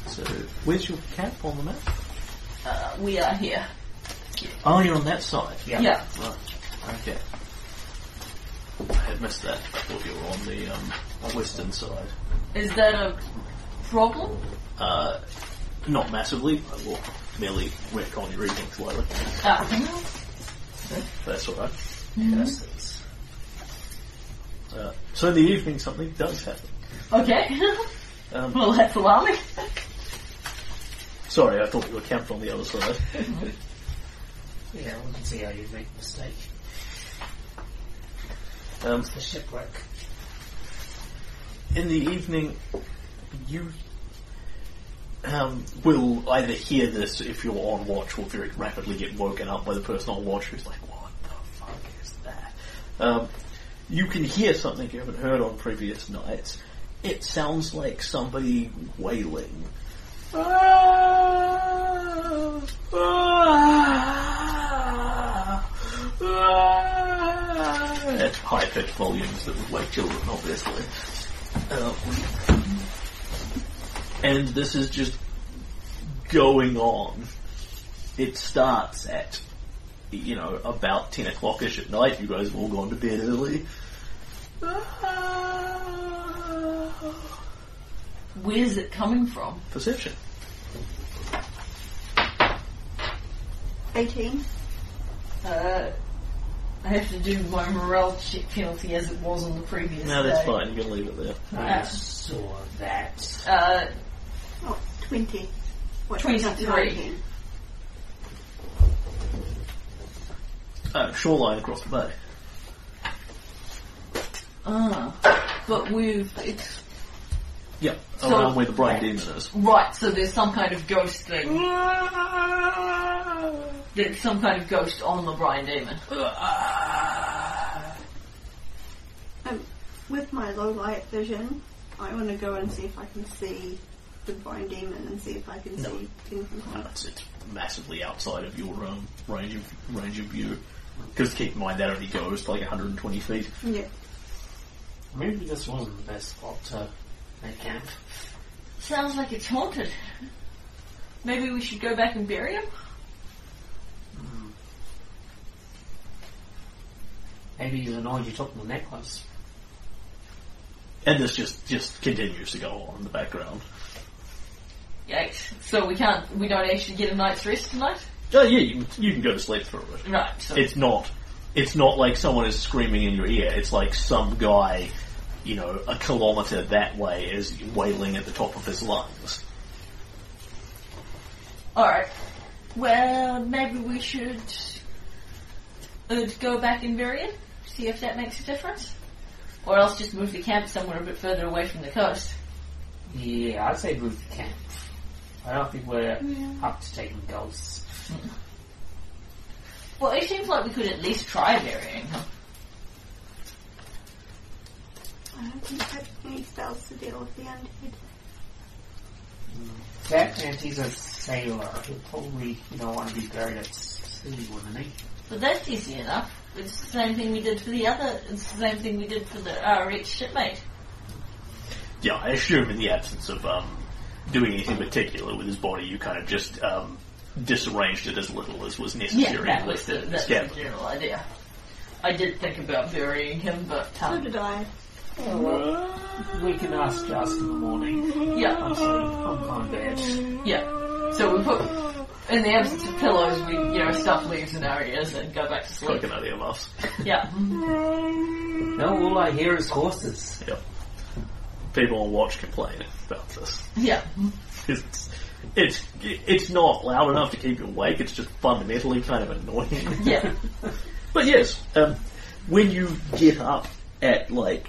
So, where's your cap on the map? Uh, we are here. Oh, you're on that side. Yeah. Yeah. Right. Okay. I had missed that. I thought you were on the um, western side. Is that a problem? Uh, not massively. I will merely retcon your reading slightly. Ah. That's alright. Yes. Uh, so in the evening something does happen. Okay. Um, (laughs) well, that's alarming. Sorry, I thought you were camped on the other side. (laughs) Yeah, we can see how you'd make a mistake. Um, It's the shipwreck. in the evening, you um, will either hear this if you're on watch or very rapidly get woken up by the person on watch who's like, what the fuck is that? Um, you can hear something you haven't heard on previous nights. It sounds like somebody wailing. Ah, ah, ah. High pitched volumes that would wake children, obviously. Um, and this is just going on. It starts at, you know, about 10 o'clock-ish at night. You guys have all gone to bed early where's it coming from? Perception. 18. Uh, I have to do my morale check penalty as it was on the previous No, that's day. fine. You can leave it there. I Uh, saw that. uh, Oh, 20. What, 23. Shoreline across the bay. ah, but we've it's. Yeah, So- around where the Brine Demon is. right. So there's some kind of ghost thing. (laughs) There's some kind of ghost on the Brine Demon. (sighs) Um, with my low light vision, I want to go and see if I can see the Brine Demon and see if I can No. see things in front. it's, it's massively outside of your um, range of range of view. Because keep in mind that only goes to like 120 feet. Yeah. Maybe this wasn't the best spot to make camp. Sounds like it's haunted. Maybe we should go back and bury him. Hmm. Maybe he's annoyed you took the necklace. And this just just continues to go on in the background. Yikes! So we can't. We don't actually get a night's rest tonight. Oh yeah, you, can- you can go to sleep through it. Right. So It's not. It's not like someone is screaming in your ear. It's like some guy, you know, a kilometre that way is wailing at the top of his lungs. all right. Well, maybe we should uh, go back and bury him. See if that makes a difference. Or else just move the camp somewhere a bit further away from the coast. Yeah, I'd say move the camp. I don't think we're Yeah. up to taking ghosts. Well, it seems like we could at least try burying him. I haven't had any spells to deal with the undead. That and he's a sailor. He'll probably, you know, want to be buried at sea, wouldn't he? But that's easy enough. It's the same thing we did for the other. It's the same thing we did for the our ex shipmate. Yeah, I assume in the absence of um, doing anything particular with his body, you kind of just um, disarranged it as little as was Yeah, necessary. that and was the, that's the general idea. I did think about burying him, but So um, did I. Oh, well, we can ask Just in the morning. yeah, I'm sorry, I'm on bed. yeah. So we put in the absence of pillows, we you know stuff leaves in our ears and go back to sleep. Like another of us. Yeah, (laughs) No, all I hear is horses. Yep. People on watch complain about this. yeah. It's, it's it's not loud enough to keep you awake. It's just fundamentally kind of annoying. Yeah. (laughs) But yes, um, when you get up at like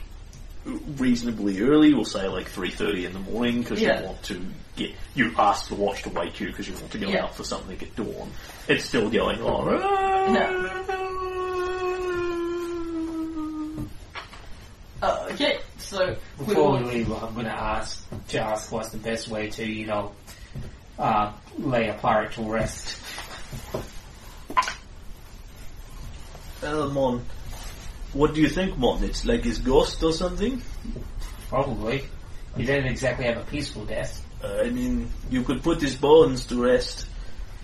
reasonably early, we'll say like three thirty in the morning, because Yeah. you want to get you ask the watch to wake you because you want to go Yeah. out for something at dawn. It's still going on. Uh, okay, so we Before we will, leave, I'm going to ask to ask what's the best way to, you know, uh, lay a pirate to rest. Uh, Mon, what do you think, Mon? It's like his ghost or something? Probably. He didn't exactly have a peaceful death. Uh, I mean, you could put his bones to rest,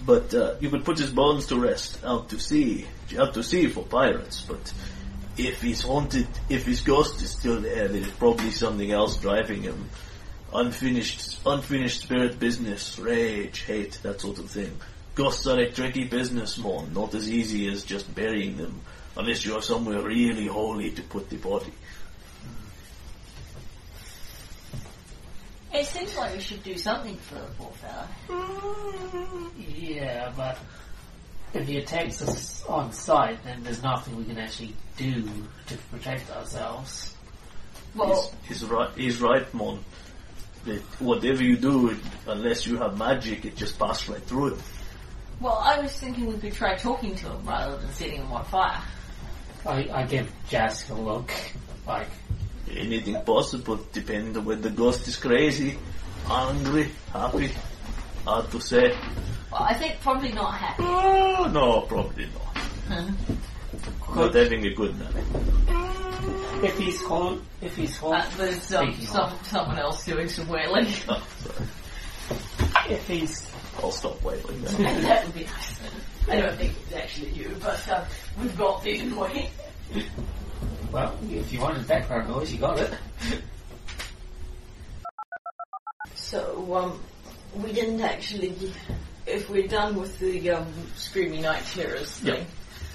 but uh, you could put his bones to rest out to sea, out to sea for pirates. But if he's haunted, if his ghost is still there, there's probably something else driving him. Unfinished, unfinished spirit business, rage, hate, that sort of thing. Ghosts are a tricky business, Mon. Not as easy as just burying them, unless you are somewhere really holy to put the body. it seems like we should do something for the poor fella. Yeah, but if he attacks us on sight, then there's nothing we can actually do to protect ourselves. Well, He's, he's right. He's right, Mon. That whatever you do, unless you have magic, it just passes right through it. well, I was thinking we could try talking to him rather than setting him on fire. I, I give Jask a look, like, Anything possible, depending on whether the ghost is crazy, angry, happy. Hard to say. Well, I think probably not happy. Oh, no, probably not. Not having a good night. if he's hold, if he's hold, Uh, there's um, Speaking some, someone else doing some wailing. Oh, sorry. if he's, I'll stop wailing now. (laughs) that would be nice. I don't think it's actually you, but um, we've got the annoying. well, if you wanted background noise, you got it. So, um, we didn't actually, if we're done with the um, Screaming Night Terrors thing, Yep.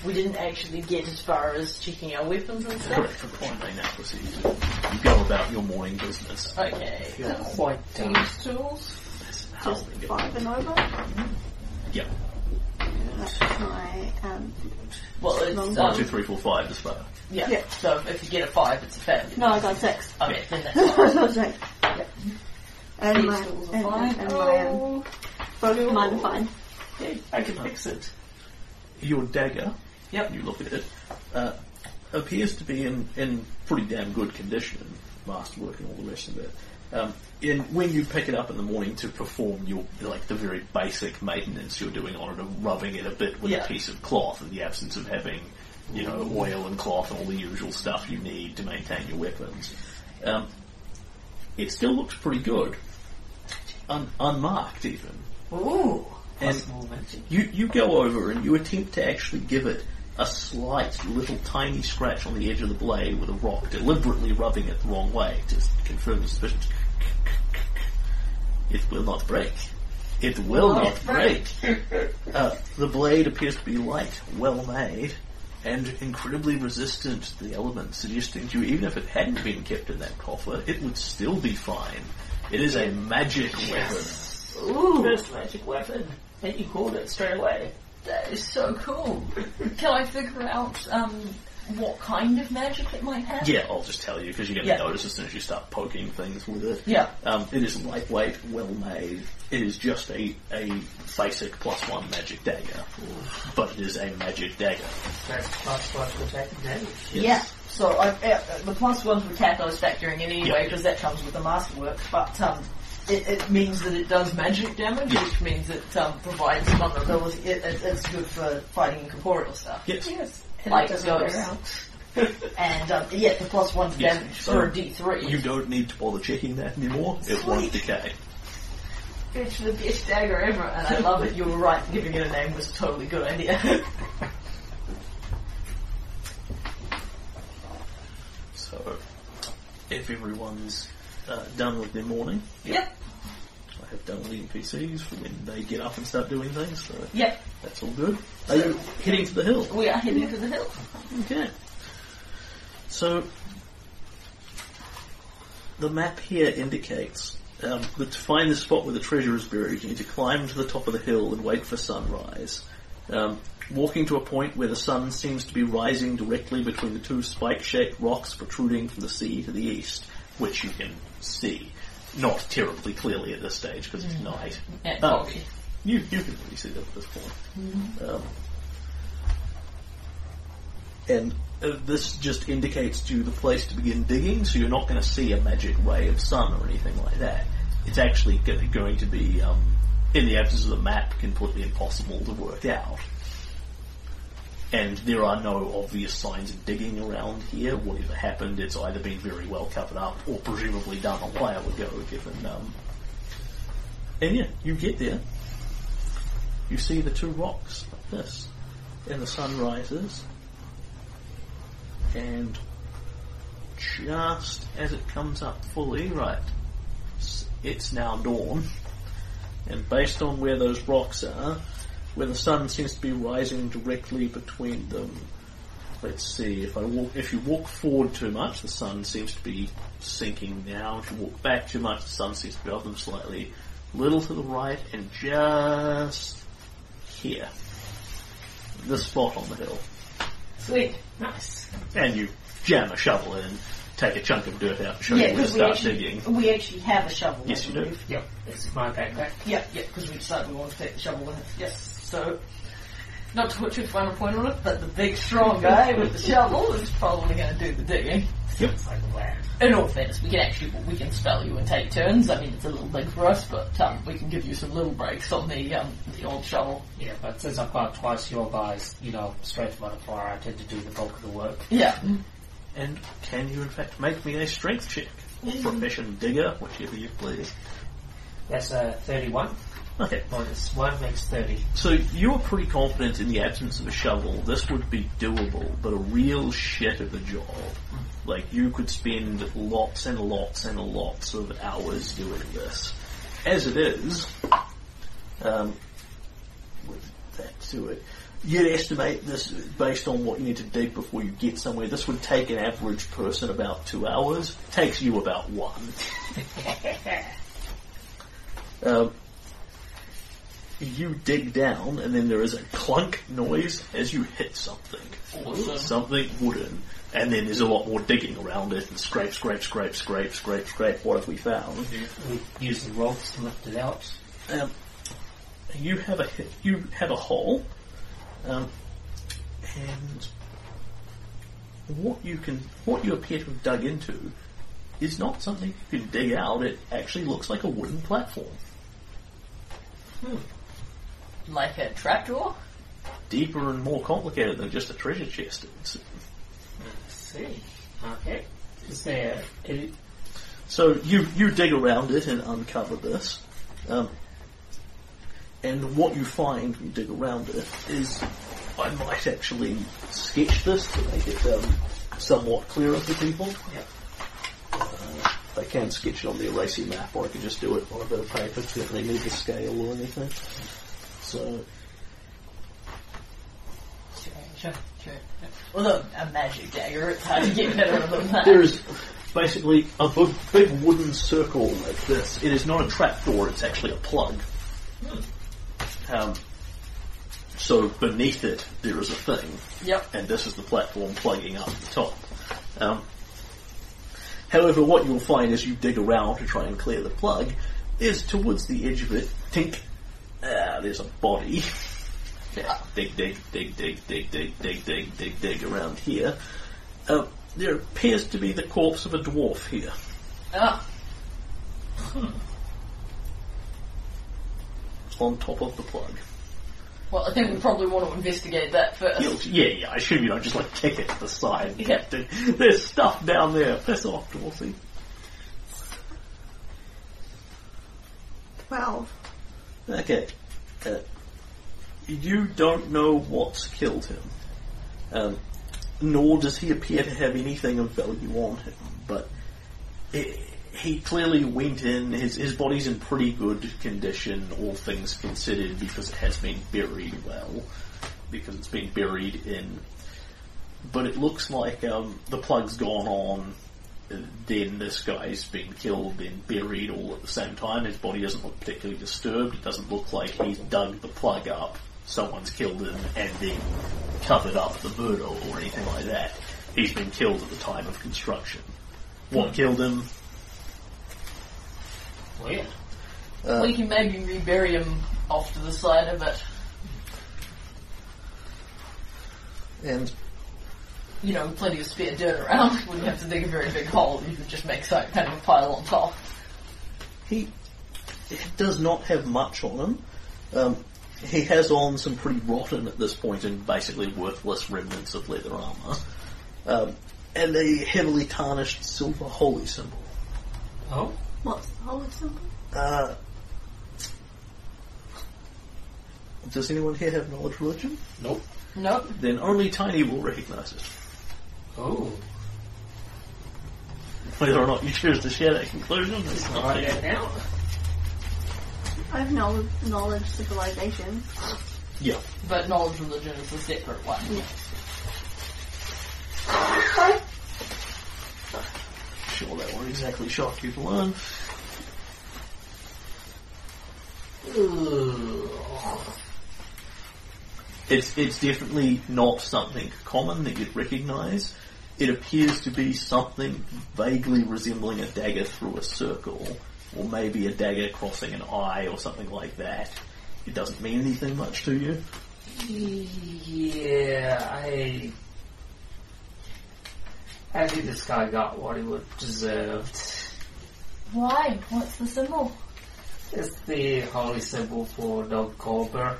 we didn't actually get as far as checking our weapons and Correct, stuff. for the point now proceed. You go about your morning business. Okay. You're quite done. Tools. Just five and over. Yeah. That's my um. Well, it's Long um, One, two, three, four, five is fair. yeah. Yeah. So if you get a five, it's a failure. No, I got six. Okay, then (laughs) that's fine. That's six. Yeah. And my Six was a and, five. and, and my um, Oh. both of mine are fine. Hey, I can fix it. Your dagger, Yep. you look at it, uh, appears to be in, in pretty damn good condition, masterwork and all the rest of it. Um, in, when you pick it up in the morning to perform your like the very basic maintenance you're doing on it, of rubbing it a bit with Yeah. a piece of cloth in the absence of having, you know, oil and cloth and all the usual stuff you need to maintain your weapons, um, it still looks pretty good, Un- unmarked even. Ooh. And you, you go over and you attempt to actually give it a slight little tiny scratch on the edge of the blade with a rock, deliberately rubbing it the wrong way to confirm the suspicion. It will not break. It will Will not not break. uh, the blade appears to be light, well made, and incredibly resistant to the elements, suggesting to you even if it hadn't been kept in that coffer, it would still be fine. It is a magic weapon. Ooh. First magic weapon. And you called it straight away. That is so cool. Can I figure out um, what kind of magic it might have? Yeah, I'll just tell you because you're going to Yeah. notice as soon as you start poking things with it. Yeah. Um, it is lightweight, well made. It is just a, a basic plus one magic dagger, but it is a magic dagger. That's plus plus to attack and damage. Yeah. So I, uh, the plus one to attack I was factoring in anyway Yeah. because that comes with the masterwork. But um, it, it means that it does magic damage, Yeah. which means it um, provides vulnerability. It, it, it's good for fighting incorporeal stuff. Yes. Yes. Like doesn't ghosts. wear. (laughs) And um, yeah, the plus one to Yes. damage So for a D three. You don't need to bother checking that anymore. It won't decay. It's the best dagger ever, and I love it. You were right. Giving it a name was a totally good idea. (laughs) So, if everyone's uh, done with their morning, yep. I have done with the NPCs for when they get up and start doing things, so Yep. that's all good. Are you heading to the hill? We are heading to the hill. Okay. So, the map here indicates um, that to find the spot where the treasure is buried, you need to climb to the top of the hill and wait for sunrise. Um, walking to a point where the sun seems to be rising directly between the two spike-shaped rocks protruding from the sea to the east, which you can see. Not terribly clearly at this stage because it's night. And Oh. foggy. You you can really see that at this point. Um, and uh, this just indicates to you the place to begin digging, so you're not going to see a magic ray of sun or anything like that. It's actually go- going to be, um, in the absence of the map, completely impossible to work out. And there are no obvious signs of digging around here. Whatever happened, it's either been very well covered up or presumably done a while ago, given, um, and yeah, you get there. You see the two rocks like this. And the sun rises. And just as it comes up fully, right, it's now dawn. And based on where those rocks are, where the sun seems to be rising directly between them, let's see, if I walk, if you walk forward too much, the sun seems to be sinking now. If you walk back too much, the sun seems to be above them slightly. A little to the right, and just here. This spot on the hill. Sweet. Nice. And you jam a shovel in, take a chunk of dirt out, and show Yeah, you where to start actually, digging. we actually have a shovel. Yes, I you do. believe. Yep. It's my backpack. Yeah, yeah, because we decided we wanted to take the shovel with us. Yes, so, not to put too fine a point on it, but the big strong guy with the shovel is probably going to do the digging. It's like a land. In all fairness, we can actually, we can spell you and take turns. I mean, it's a little big for us, but um, we can give you some little breaks on the um, the old shovel. Yeah, but since I've got twice your guys, you know, strength modifier, I tend to do the bulk of the work. Yeah. And can you in fact make me a strength check? Or profession digger, whichever you please. That's a 31. Okay. bonus Minus 1 makes 30. So you're pretty confident in the absence of a shovel, this would be doable, but a real shit of a job. Like you could spend lots and lots and lots of hours doing this. As it is, um, with that to it, you'd estimate this based on what you need to dig before you get somewhere. This would take an average person about two hours. Takes you about one. (laughs) Um, you dig down, and then there is a clunk noise as you hit something. Awesome. Something wooden. And then there's a lot more digging around it, and scrape, scrape, scrape, scrape, scrape, scrape. What have we found? We use the rocks to lift it out. Um, you have a hit, you have a hole, um, and what you can, what you appear to have dug into, is not something you can dig out. It actually looks like a wooden platform, Like a trapdoor? deeper and more complicated than just a treasure chest. It's, Let's see. Okay. Is there So you you dig around it and uncover this, um, and what you find when you dig around it is, I might actually sketch this to make it um, somewhat clearer for people. Yep. Uh, I can sketch it on the Eraser map, or I can just do it on a bit of paper. If you need the scale or anything. So Sure, sure. Although a magic dagger, it's hard to get better than that. There's basically a big, big wooden circle like this. It is not a trapdoor, it's actually a plug. Um, so beneath it, there is a thing, Yep. and this is the platform plugging up the top. Um, however, what you'll find as you dig around to try and clear the plug is towards the edge of it, tink, ah, there's a body. (laughs) Yeah, dig, dig, dig, dig, dig, dig, dig, dig, dig, dig around here. Uh, there appears to be the corpse of a dwarf here. Ah, Hmm. on top of the plug. well, I think we probably want to investigate that first. You'll- Yeah, yeah, I assume you don't just like kick it to the side. Yeah. There's stuff down there. Piss off, Dorsey. Twelve. Okay. Uh, you don't know what's killed him. Um, nor does he appear to have anything of value on him. But i he clearly went in, his, his body's in pretty good condition, all things considered, because it has been buried well. Because it's been buried in. But it looks like um, the plug's gone on, then this guy's been killed, and buried all at the same time. His body doesn't look particularly disturbed. It doesn't look like he's dug the plug up, someone's killed him, and then covered up the murder or anything like that. He's been killed at the time of construction. What killed him? weird. Uh, we can maybe rebury him off to the side of it. and You know, plenty of spare dirt around. (laughs) Wouldn't have to dig a very big hole. You could just make some kind of a pile on top. he does not have much on him. Um, he has on some pretty rotten at this point and basically worthless remnants of leather armour. Um, and a heavily tarnished silver holy symbol. Oh? What's the holy symbol? Uh, does anyone here have knowledge of religion? Nope. Nope. Then only Tiny will recognise it. Oh. Whether or not you choose to share that conclusion is not Alright, clear. that now? I have knowledge, knowledge civilization. Yeah. But knowledge religion is a separate one. Sure, that won't exactly shock you to learn. It's it's definitely not something common that you'd recognise. It appears to be something vaguely resembling a dagger through a circle, or maybe a dagger crossing an eye, or something like that. It doesn't mean anything much to you. Yeah, I. I think this guy got what he would deserved. Why? What's the symbol? It's the holy symbol for Norgorber.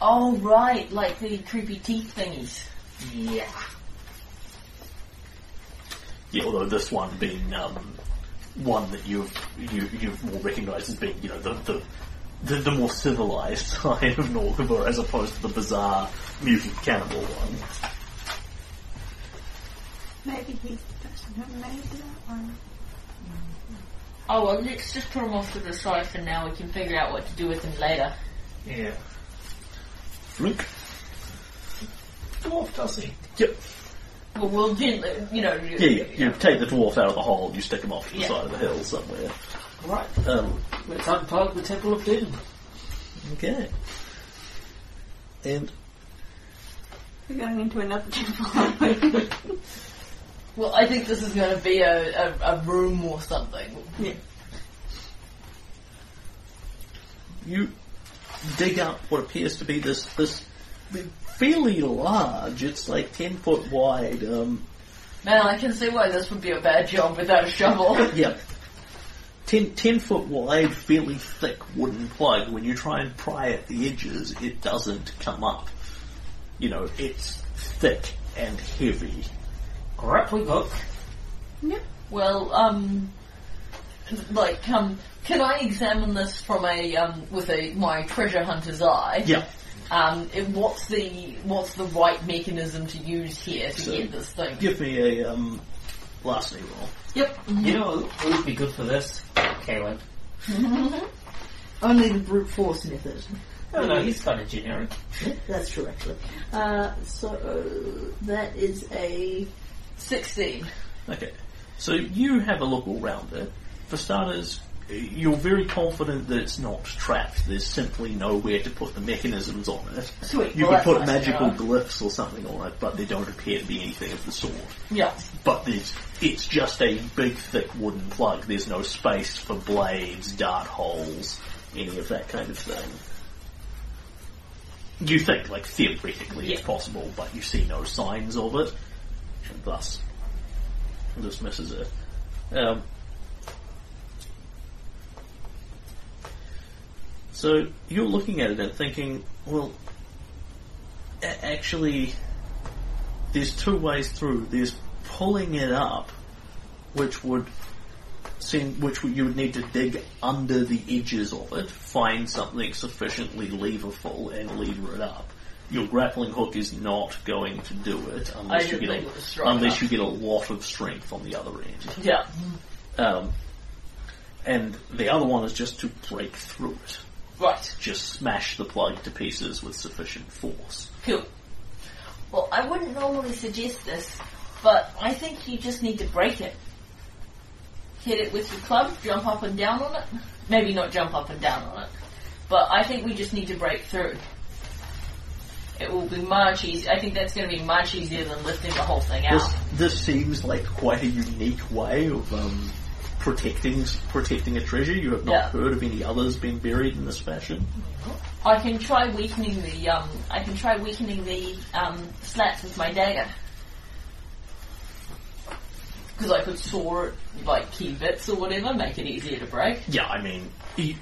Oh, right. Like the creepy teeth thingies. Yeah. Yeah, although this one being um, one that you've you, you've more recognised as being you know the the, the, the more civilised (laughs) side of Norgorber as opposed to the bizarre mutant cannibal one. Maybe he's the person who made that one. Oh, well, let's just put them off to the side for now. We can figure out what to do with them later. Yeah. Flink. Dwarf, does he? Yep. Well, we'll gently, you know. Yeah, yeah. You take the dwarf out of the hole, and you stick him off to the Yeah. side of the hill somewhere. Right. Um, Let's unplug the Temple of Doom. Okay. And We're going into another temple, aren't we? (laughs) Well, I think this is going to be a, a, a room or something. yeah. you dig up what appears to be this this fairly large. It's like ten foot wide. Um, Man, I can see why this would be a bad job without a shovel. (laughs) yeah, 10, 10 foot wide, fairly thick wooden plug. When you try and pry at the edges, it doesn't come up. You know, it's thick and heavy. Grappling hook. Yep. well, um, like, um, can I examine this from a um, with a my treasure hunter's eye? Yeah. Um, it- what's the what's the right mechanism to use here to So- get this thing? Give me a um, larceny roll. Yep. You know who would be good for this? Caleb? (laughs) Only the brute force method. Oh no, he's kind of generic. That's true, actually. Uh, so that is a Sixteen. Okay. So you have a look all around it. For starters, you're very confident that it's not trapped. There's simply nowhere to put the mechanisms on it. Sweet. You well, could put nice magical glyphs or something on it, but there don't appear to be anything of the sort. Yeah. But there's, it's just a big, thick wooden plug. There's no space for blades, dart holes, any of that kind of thing. You think, like, theoretically it's possible, but you see no signs of it, and thus dismisses it. Um, so you're looking at it and thinking, well, a- actually, there's two ways through. There's pulling it up, which would seem, which you would need to dig under the edges of it, find something sufficiently leverful, and lever it up. Your grappling hook is not going to do it unless you didn't get think a, it was strong unless enough. you get a lot of strength on the other end. Yeah. Um, and the other one is just to break through it. Right. Just smash the plug to pieces with sufficient force. Cool. Well, I wouldn't normally suggest this, but I think you just need to break it. Hit it with your club, jump up and down on it. Maybe not jump up and down on it, but I think we just need to break through. It will be much easier. I think that's going to be much easier than lifting the whole thing out. This this seems like quite a unique way of um, protecting protecting a treasure. You have not Yeah. heard of any others being buried in this fashion. I can try weakening the um, I can try weakening the um, slats with my dagger. Because I could saw it like key bits or whatever, make it easier to break. Yeah, I mean, you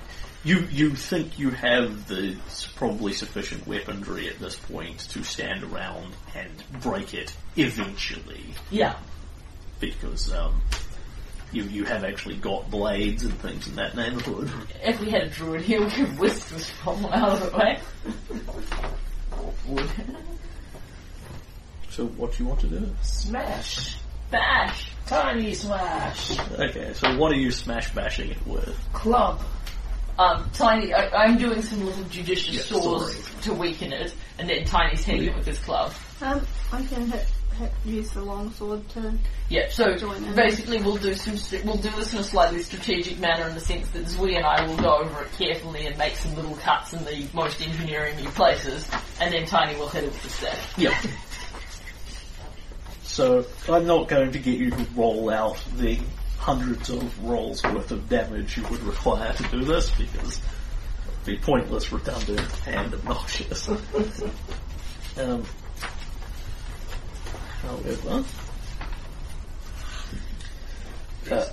you, you think you have the probably sufficient weaponry at this point to stand around and break it eventually, Yeah. because um, you you have actually got blades and things in that neighbourhood. If we had a druid here, we could whisk this problem out of the way. Wood. So, what do you want to do? Smash. Bash! Tiny smash. Okay, so what are you smash bashing it with? Club. Um, Tiny, I, I'm doing some little judicious Yeah, saws sorry. to weaken it, and then Tiny's hitting it with his club. Um, I can hit, hit, use the longsword to. Yeah, so Join in. basically we'll do some, we'll do this in a slightly strategic manner in the sense that Zui and I will go over it carefully and make some little cuts in the most engineering places, and then Tiny will hit it with the stick. Yeah. So I'm not going to get you to roll out the hundreds of rolls worth of damage you would require to do this because it'd be pointless, redundant, and obnoxious. (laughs) um, however, uh,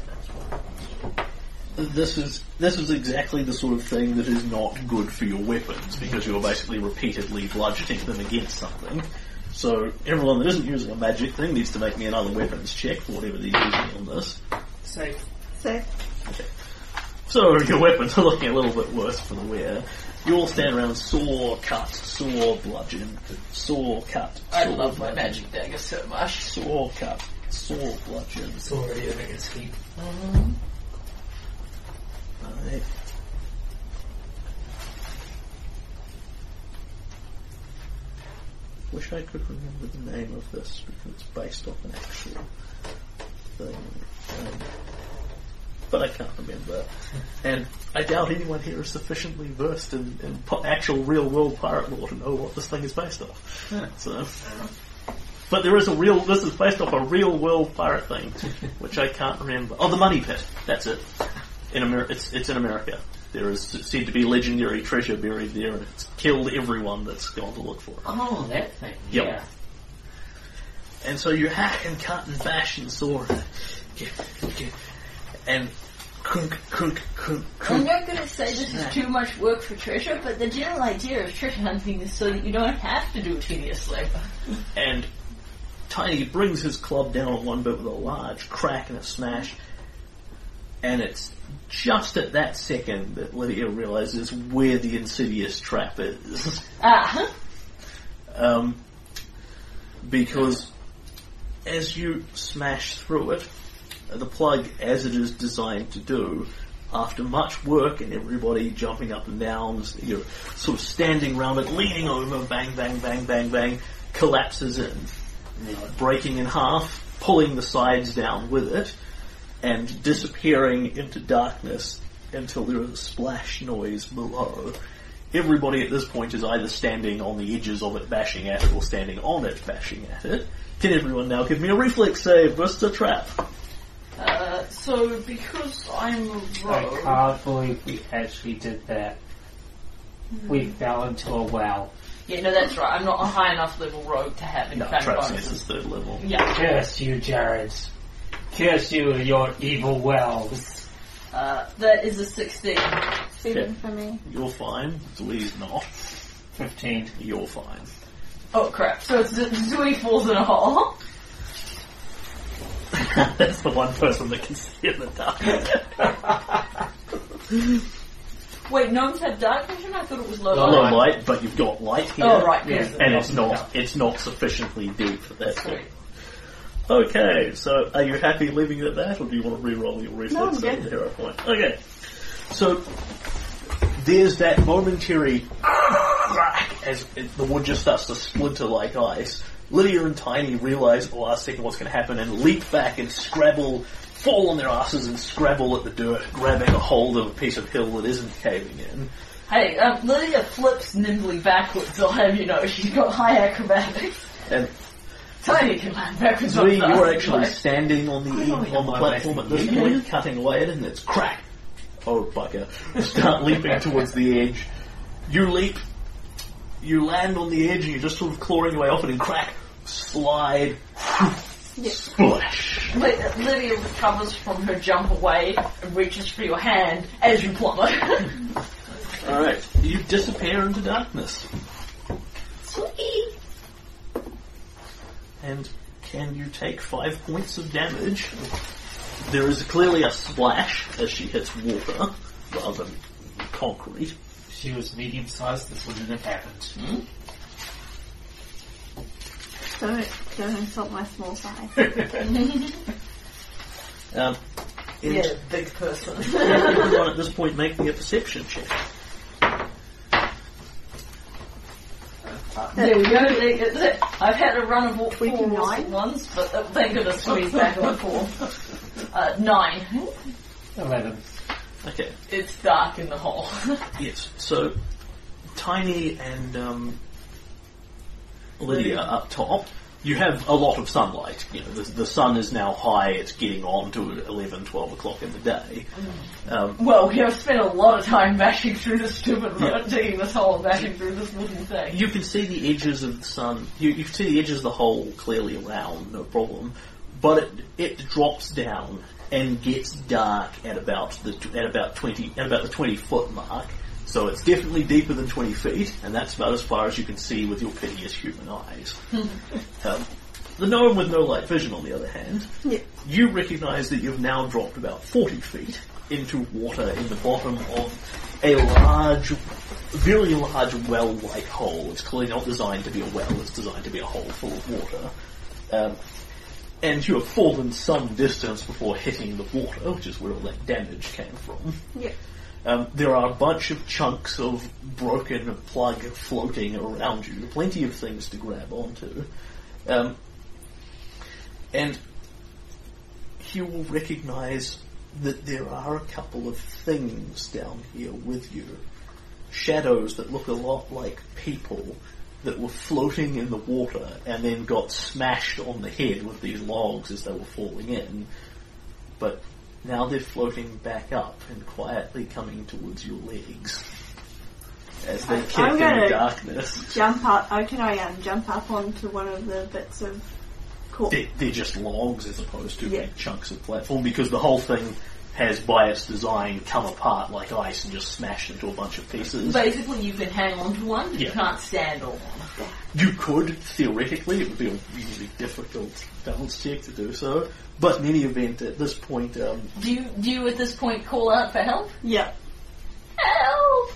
this is this is exactly the sort of thing that is not good for your weapons because you're basically repeatedly bludgeoning them against something. So everyone that isn't using a magic thing needs to make me another weapons check for whatever they're using on this. Safe. So, So your weapons are looking a little bit worse for the wear. You all stand around saw, cut, saw, bludgeon, saw, cut, I saw, love my magic dagger so much. saw, cut, saw, bludgeon. It's already a big escape. Right. Wish I could remember the name of this because it's based off an actual thing. Um, (laughs) but I can't remember. And I doubt anyone here is sufficiently versed in, in po- actual real world pirate lore to know what this thing is based off. So, but there is a real. This is based off a real world pirate thing, which I can't remember. Oh, the Money Pit. That's it. In America, it's it's in America. There is said to be legendary treasure buried there, and it's killed everyone that's gone to look for it. Oh, that thing. Yep. Yeah. And so you hack and cut and bash and saw and, and crunk, crunk, crunk, I'm not going to say this is too much work for treasure, but the general idea of treasure hunting is so that you don't have to do tedious labor. And Tiny brings his club down on one bit with a large crack and a smash. And it's just at that second that Lydia realizes where the insidious trap is. Ah, um, because as you smash through it, the plug, as it is designed to do, after much work and everybody jumping up and down, you're sort of standing around it, leaning over, bang, bang, bang, bang, bang, collapses in, breaking in half, pulling the sides down with it, and disappearing into darkness until there is a splash noise below. Everybody at this point is either standing on the edges of it bashing at it or standing on it bashing at it. Can everyone now give me a reflex save versus a trap? Uh, so because I'm a I rogue, can't believe we actually did that. We fell into a well. yeah, no, that's right. I'm not a high enough level rogue to have any No, kind of trap bonuses. is third level. Yeah, Curse you, Jared. Curse you and your evil wells. uh, that is a 16. Seven for me. You're fine. Louise not. 15. You're fine. Oh crap! So it's Zooey falls in a hole. (laughs) That's the one person that can see in the dark. (laughs) Wait, gnomes have dark vision? I thought it was low No, Low light. light, but you've got light here. Oh right, Yeah. yes. And it's not it's not sufficiently deep for that. Sweet. Okay, so are you happy leaving it at that, or do you want to re-roll your reflex No, I'm save good. the hero point? Okay, so there's that momentary crack as it- the wood just starts to splinter like ice. Lydia and Tiny realise at the last second what's going to happen and leap back and scrabble, fall on their asses and scrabble at the dirt, grabbing a hold of a piece of hill that isn't caving in. Hey, um, Lydia flips nimbly backwards. I'll have you know she's got high acrobatics. And Tiny can land backwards. Zoe, on you're actually standing on the on the platform at this point, cutting away at it, and it's crack. Oh bugger! Start leaping towards the edge. You leap. You land on the edge, and you're just sort of clawing your way off it, and crack, slide, splash. Ly- Lydia recovers from her jump away and reaches for your hand as you plummet. (laughs) All right, you disappear into darkness. Sweet. And can you take five points of damage? There is clearly a splash as she hits water rather than concrete. She was medium sized, this wouldn't have happened. Hmm? Don't, don't insult my small size. (laughs) Um, and Yeah, big person. (laughs) everyone at this point make me a perception check. there we go. There- there- there. I've had a run of all four 29? ones, but uh, thank goodness squeezed back on four. (laughs) Uh, nine. 11. Okay, It's dark in the hole. yes. So, Tiny and um, Lydia up top. You have a lot of sunlight. You know, the, the sun is now high. It's getting on to 11, 12 o'clock in the day. Um, well, we have spent a lot of time bashing through this stupid Yeah. road, digging this hole and bashing through this wooden thing. You can see the edges of the sun. You, you can see the edges of the hole clearly around, no problem. But it it drops down and gets dark at about the at about twenty at about the twenty foot mark. So it's definitely deeper than twenty feet, and that's about as far as you can see with your piteous human eyes. (laughs) um, the gnome with no light vision, on the other hand, Yeah. you recognise that you've now dropped about 40 feet into water in the bottom of a large, very large well-like hole. It's clearly not designed to be a well, it's designed to be a hole full of water. Um, and you have fallen some distance before hitting the water, which is where all that damage came from. Yeah. Um, there are a bunch of chunks of broken plug floating around you. Plenty of things to grab onto. Um, and you will recognize that there are a couple of things down here with you. Shadows that look a lot like people that were floating in the water and then got smashed on the head with these logs as they were falling in. But now they're floating back up and quietly coming towards your legs. As they I- kick I'm in the darkness. Jump up. Oh, can I um, jump up onto one of the bits of? They're, they're just logs as opposed to Yeah. big chunks of platform because the whole thing has, by its design, come apart like ice and just smashed into a bunch of pieces. Basically, you can hang on to one, but you Yeah. can't stand on one. You could, theoretically, it would be a really difficult balance check to do so. But in any event, at this point, um, Do you, do you at this point call out for help? Yeah. Help!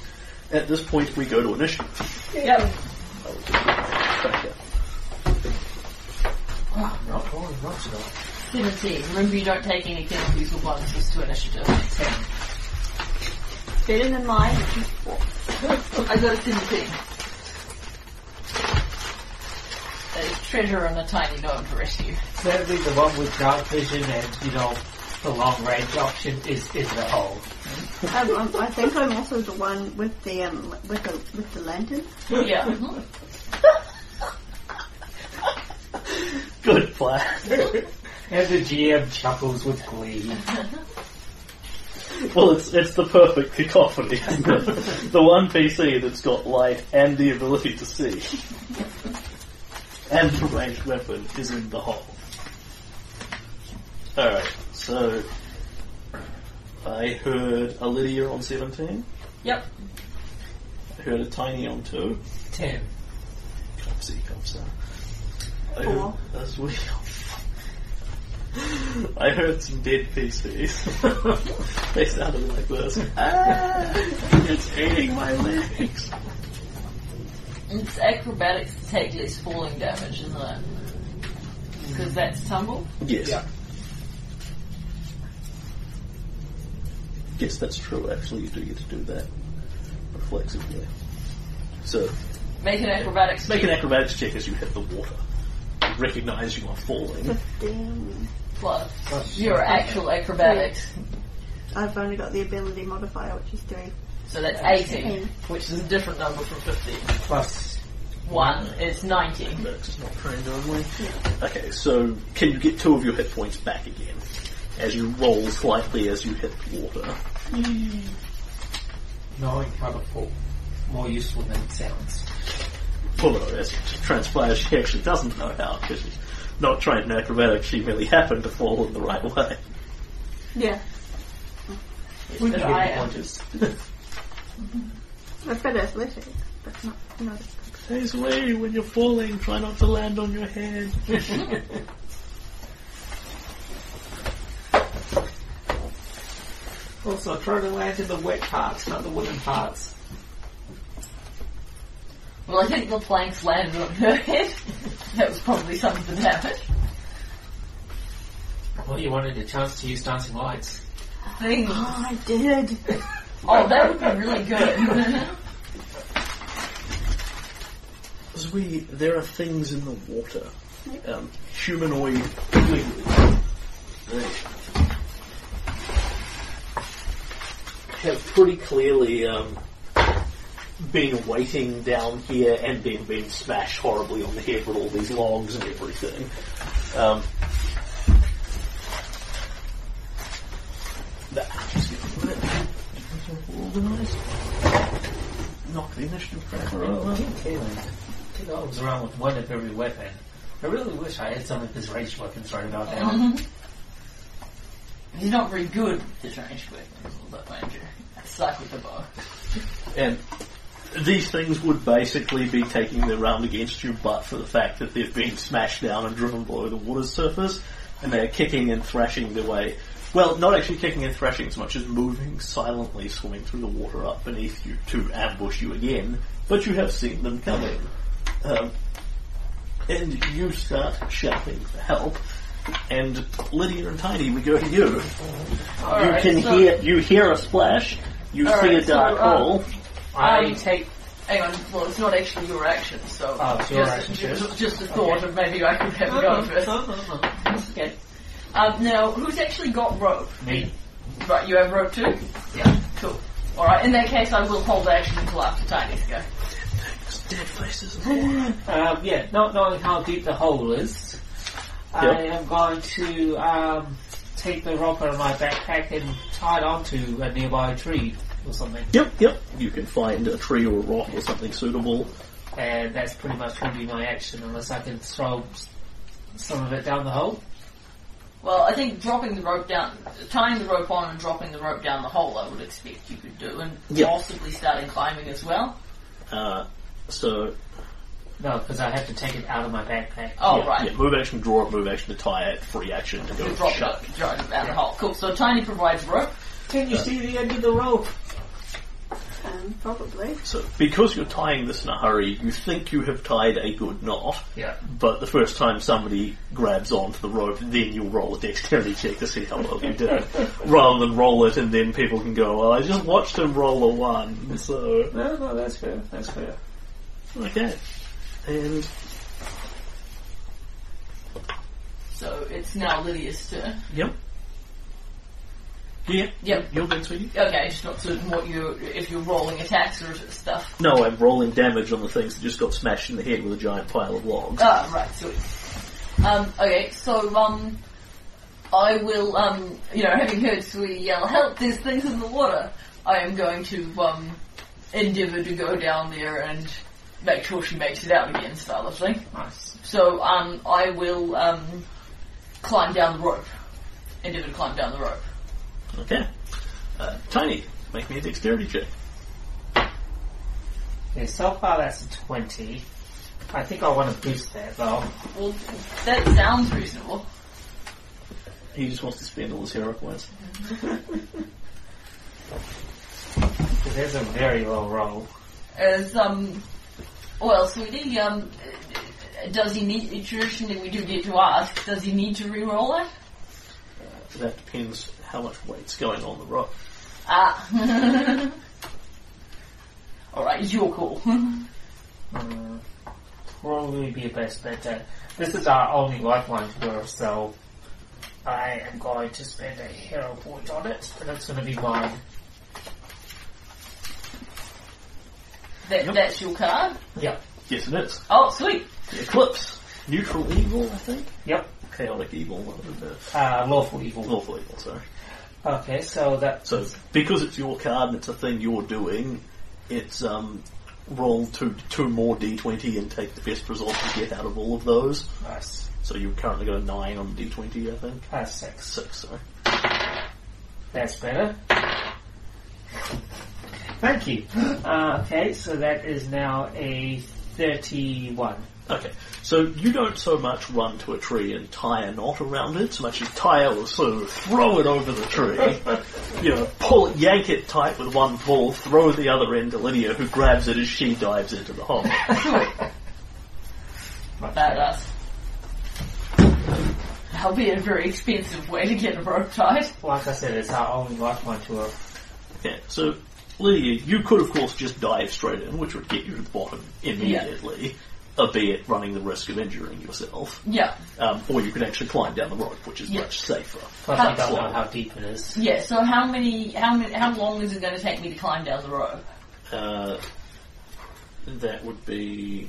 at this point we go to initiative. Yep. I will just back up. Oh, not rolling much though. 17. Remember, you don't take any penalties or bonuses to initiative. Better than mine. which is. (laughs) I got a 17. A treasure and a tiny gnome to rescue. Sadly, the one with dark vision and, you know, the long range option is in the hole. Um, um, I think I'm also the one with the um, with the with the lantern. Yeah. (laughs) Good plan. (laughs) And the GM chuckles with glee. (laughs) well, it's it's the perfect cacophony. isn't it? (laughs) the one PC that's got light and the ability to see, and the ranged weapon is in the hole. All right, so I heard a Lydia on seventeen. Yep. I heard a Tiny on two. Ten. Copsy, copsa. I Four. heard as we. I heard some dead PCs. (laughs) they sounded like this. Ah, it's eating my legs. It's acrobatics to take less falling damage, isn't it? Because that's tumble. Yes. Yeah. Yes, that's true. Actually, you do get to do that reflexively. So, Make an acrobatics. make an check acrobatics check as you hit the water. You recognize you are falling. Fifteen. Plus Plus your actual acrobatics. I've only got the ability modifier, which is three. So that's 18, Ten. which is a different number from 15. Plus, 1 is 19. Acrobatics is not trained only. Okay, so can you get two of your hit points back again as you roll slightly as you hit the water? knowing how to fall. More useful than it sounds. Well, no, as it transpires, she actually doesn't know how because she's not trained in acrobatics. She merely happened to fall in the right way. Yeah. We But can mm-hmm. I get am. pointers. I've got athletics, but not not. Stays away when you're falling. Try not to land on your head. (laughs) Also, try to land in the wet parts, not the wooden parts. Well, I think the planks landed on her head. (laughs) that was probably some of the damage. Well, you wanted a chance to use dancing lights. Thing. (gasps) Oh, I did. (laughs) Oh, that would be really good. (laughs) As we, there are things in the water. Um, humanoid. They have pretty clearly um, been waiting down here and then being smashed horribly on the head with all these logs and everything. Um, that, just give a minute. Organised. Knock the initiative tracker over. Two dogs around with one of every weapon. I really wish I had some of his ranged weapons right about now. He's not very good with his ranged weapons, although mind you. I suck with the bow. And these things would basically be taking their round against you, but for the fact that they've been smashed down and driven below the water's surface, and they're kicking and thrashing their way. Well, not actually kicking and thrashing as much as moving silently, swimming through the water up beneath you to ambush you again, but you have seen them coming. Um, and you start shouting for help, and Lydia and Tiny, we go to you. you Alright, can so- hear you hear a splash. You see Alright, a dark so, um, hole. I Um, take. Hang on, well, it's not actually your action, so. Oh, it's your just, action, Just, just a thought of maybe I could have a go first. Okay. Um, now, who's actually got rope? Me. Right, you have rope too? Yeah. Cool. Alright, in that case, I will hold action until after Tiny's go. Dead faces. in the Um, yeah, not knowing how deep the hole is, I am going to um, take the rope out of my backpack and tie it onto a nearby tree or something. Yep, yep. You can find a tree or a rock or something suitable. And that's pretty much going to be my action unless I can throw some of it down the hole. Well, I think dropping the rope down, tying the rope on and dropping the rope down the hole, I would expect you could do, and Yep. possibly starting climbing as well. Uh, so, No, because I have to take it out of my backpack. Oh, yeah, right. yeah, move action, draw it, move action to tie it, free action to go To drop shut. it, drop it down the hole. Cool. So Tiny provides rope. Can you see the end of the rope? Um, probably. So, because you're tying this in a hurry, you think you have tied a good knot, Yeah. but the first time somebody grabs onto the rope, then you'll roll a dexterity check to see how well you did it, (laughs) rather than roll it and then people can go, well, I just watched him roll a one, so... No, no, that's fair. That's fair. Okay. And So it's now Lydia's turn. Yep. Yeah. Yep. You're good, sweetie. Okay, just not certain what you if you're rolling attacks or stuff. No, I'm rolling damage on the things that just got smashed in the head with a giant pile of logs. Ah, right, sweet. Um, okay, so, um, I will, um, you know, having heard Sweetie yell, help, there's things in the water, I am going to, um, endeavour to go down there and make sure she makes it out again, style of. Nice. So, um, I will, um, climb down the rope. Endeavour to climb down the rope. Okay. Uh, Tiny, make me a dexterity check. Yeah, so far that's a 20. I think I want to boost that though. Well, that sounds reasonable. He just wants to spend all his hero points. Because (laughs) there's a very low roll. As, um, well, sweetie, um, does he need, traditionally we do get to ask, does he need to re-roll it? That depends how much weight's going on the rock. Ah. (laughs) Alright, it's your call. Mm, (laughs) probably be a best bet. That this is our only lifeline to her, so I am going to spend a hero point on it, and that's going to be mine. That, That's your card? Yep. Yes, it is. Oh, sweet. The Eclipse. Neutral evil, I think. Yep. Chaotic evil. One of the Uh, lawful evil. lawful evil. Sorry. Okay, so that So because it's your card and it's a thing you're doing, it's um, roll two two more d20 and take the best result you get out of all of those. nice. So you've currently got a nine on the d20, I think. Uh, six. Six. Sorry. That's better. Thank you. Uh, okay, so that is now a thirty-one. Okay, so you don't so much run to a tree and tie a knot around it, so much as tie it or sort of throw it over the tree. (laughs) you know, pull it, yank it tight with one pull, throw the other end to Lydia, who grabs it as she dives into the hole. (laughs) Badass. That'll be a very expensive way to get a rope tied. Like I said, it's our only lifeline to her. Okay, so Lydia, you could of course just dive straight in, which would get you to the bottom immediately, albeit running the risk of injuring yourself. Yeah. Um, or you could actually climb down the rope, which is Yeah. much safer. Plus, How I don't know how deep it is. Yeah, so how many, how many, how long is it going to take me to climb down the rope? Uh, that would be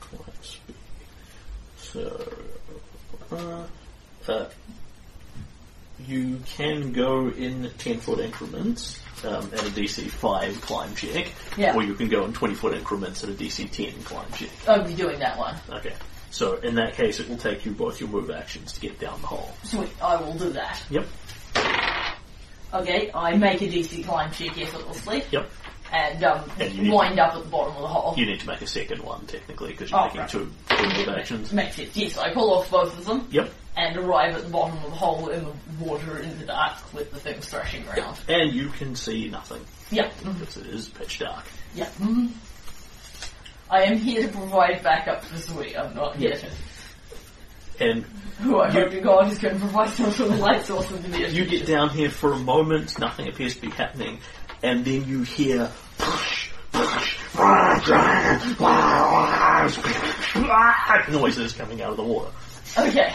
climb speed. So, uh, uh, you can go in 10 foot increments um, at a DC 5 climb check, Yeah. or you can go in 20 foot increments at a DC 10 climb check. I'll be doing that one. Okay. So in that case, it will take you both your move actions to get down the hole. Sweet, I will do that. Yep. Okay, I make a DC climb check effortlessly. Yep. And, um, And you wind up at the bottom of the hole. You need to make a second one technically because you're Oh, making right. two, two move actions. Makes sense. Yes, I pull off both of them Yep. And arrive at the bottom of the hole in the water in the dark with the thing thrashing around. And you can see nothing Yeah. because it is pitch dark. Yeah. Mhm. I am here to provide backup for Sweet. I'm not here to. And Who I You- hope to God is going to provide some sort of light source of the you get down here for a moment, nothing appears to be happening, and then you hear push, push, noises coming out of the water. Okay.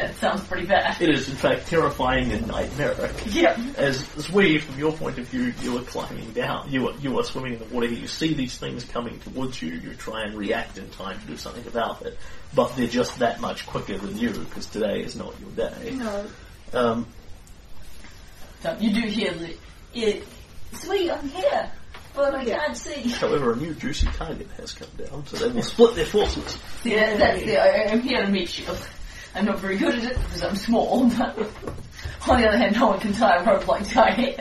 That sounds pretty bad. It is, in fact, terrifying and nightmaric. Yep. As, as we, from your point of view, you are climbing down, you are, you are swimming in the water, you see these things coming towards you, you try and react in time to do something about it, but they're just that much quicker than you, because today is not your day. No. Um, So you do hear the, it, sweet, I'm here, but I can't see. however, a new juicy target has come down, so they will split their forces. Yeah, that's the, I'm here to meet you. I'm not very good at it because I'm small, (laughs) but on the other hand, no one can tie a rope like Ty.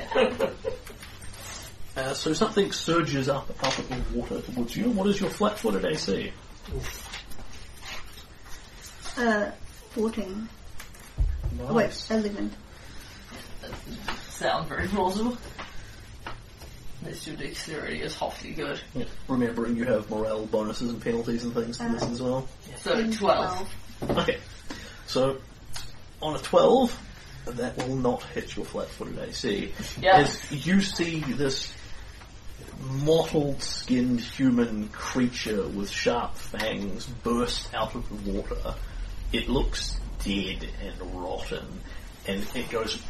Uh, so something surges up out of the water towards you. What is your flat-footed AC? Uh, 14. Nice. Wait, 11. Sound very plausible. This your dexterity is awfully good. Yeah. Remembering you have morale bonuses and penalties and things to this as well. So In 12. Okay. So, on a 12, that will not hit your flat-footed AC. Yeah. As you see this mottled skinned human creature with sharp fangs burst out of the water, it looks dead and rotten. And it goes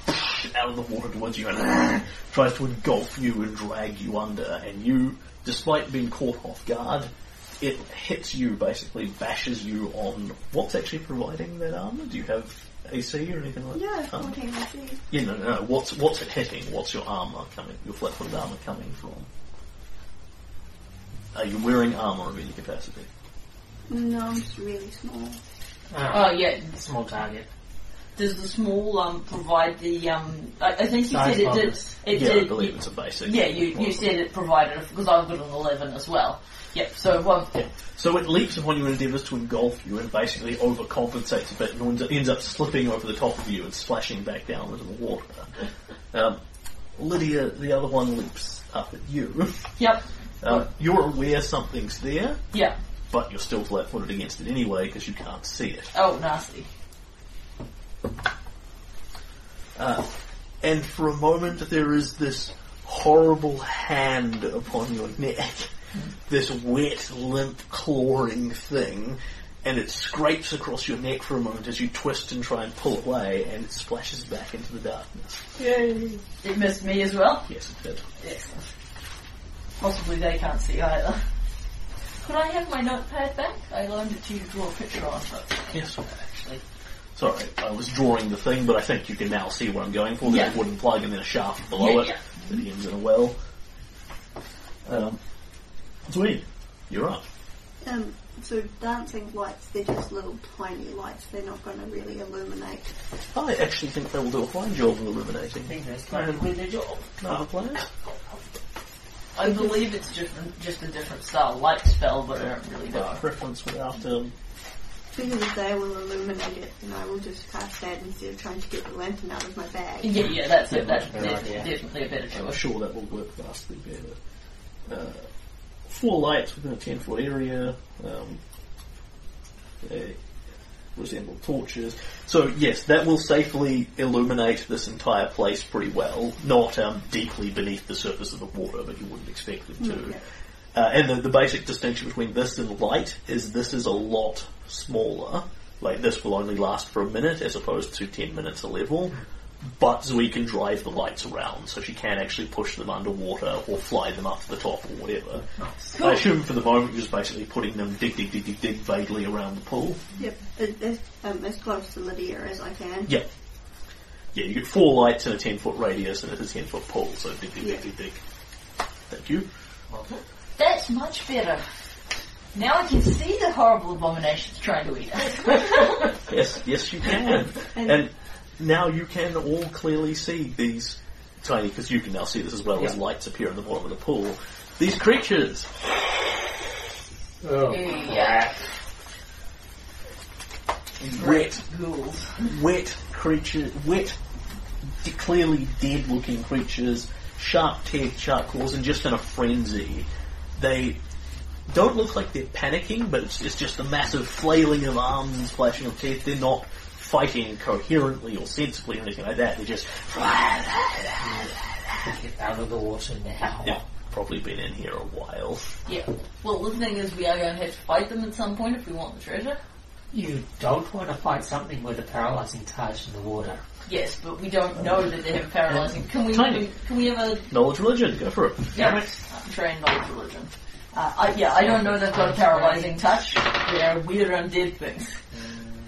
out of the water towards you and tries to engulf you and drag you under. And you, despite being caught off guard, it hits you basically, bashes you on what's actually providing that armor. Do you have AC or anything like Yeah, that? Um, 14 I see. yeah, no, no, no. What's what's it hitting? What's your armor coming? Your flat-footed armor coming from? Are you wearing armor of any capacity? No, I'm just really small. Oh yeah, small target. Does the small um provide the um? I, I think you Size said it did. bonus. It yeah, I did. believe it's a basic. Yeah, you, you said it provided because I've got an 11 as well. Yep, so one. Yeah. So it leaps upon you and endeavours to engulf you and basically overcompensates a bit and ends up, ends up slipping over the top of you and splashing back down into the water. (laughs) Um, Lydia, the other one, leaps up at you. Yep, (laughs) Um, you're aware something's there, yep. but you're still flat-footed against it anyway because you can't see it. Oh, nasty. Uh, and for a moment there is this horrible hand upon your neck, this wet, limp, clawing thing, and it scrapes across your neck for a moment as you twist and try and pull away, and it splashes back into the darkness. Yay. It missed me as well. Yes, it did. Excellent. Possibly they can't see either. Could I have my notepad back? I learned it to you to draw a picture on, but Yes. actually. Sorry, I was drawing the thing, but I think you can now see what I'm going for. There's Yeah. a wooden plug and then a shaft below Yeah, it that ends in a well. Um, Sweet, you're up. Um, so dancing lights, they're just little tiny lights. They're not going to really illuminate. I actually think they will do a fine job of illuminating. I think that's practically their job. Other players? I believe it's different, just a different style light spell, but I don't really know. preference without um, Because they will illuminate it, and I will just cast that instead of trying to get the lantern out of my bag. Yeah, yeah, that's it. That's better def- idea. definitely a better choice. I'm choice. sure that will work vastly better. Uh, four lights within a 10 foot area. Um, they resemble torches. So yes, that will safely illuminate this entire place pretty well. Not um, deeply beneath the surface of the water, but you wouldn't expect it to. Okay. Uh, and the, the basic distinction between this and light is this is a lot smaller. Like this will only last for a minute as opposed to 10 minutes a level. But Zoe can drive the lights around, so she can actually push them underwater or fly them up to the top or whatever. I assume for the moment you're just basically putting them dig, dig, dig, dig, dig vaguely around the pool. Yep, as, as, um, as close to Lydia as I can. Yeah. Yeah, you get four lights in a 10 foot radius and it's a 10 foot pool, so dig, dig, dig, dig, dig. Thank you. That's much better. Now I can see the horrible abominations trying to eat us. (laughs) Yes, yes, you can. And- and now you can all clearly see these tiny, because you can now see this as well as lights appear in the bottom of the pool. These creatures, Oh, yeah. wet, Ghouls. wet creatures, wet, de- clearly dead-looking creatures, sharp-teeth, sharp claws, and just in a frenzy. They don't look like they're panicking, but it's, it's just a massive flailing of arms and splashing of teeth. They're not fighting coherently or sensibly or anything like that. They're just Get out of the water now. They've probably been in here a while. Yeah. Well, the thing is, we are going to have to fight them at some point if we want the treasure. You don't want to fight something with a paralyzing touch in the water. Yes, but we don't know that they have paralyzing. Can we? Tiny. Can we have a Knowledge religion, go for it. yeah, uh, trained knowledge religion? Uh, I, yeah, I don't know they've got a paralyzing touch. They're weird undead things.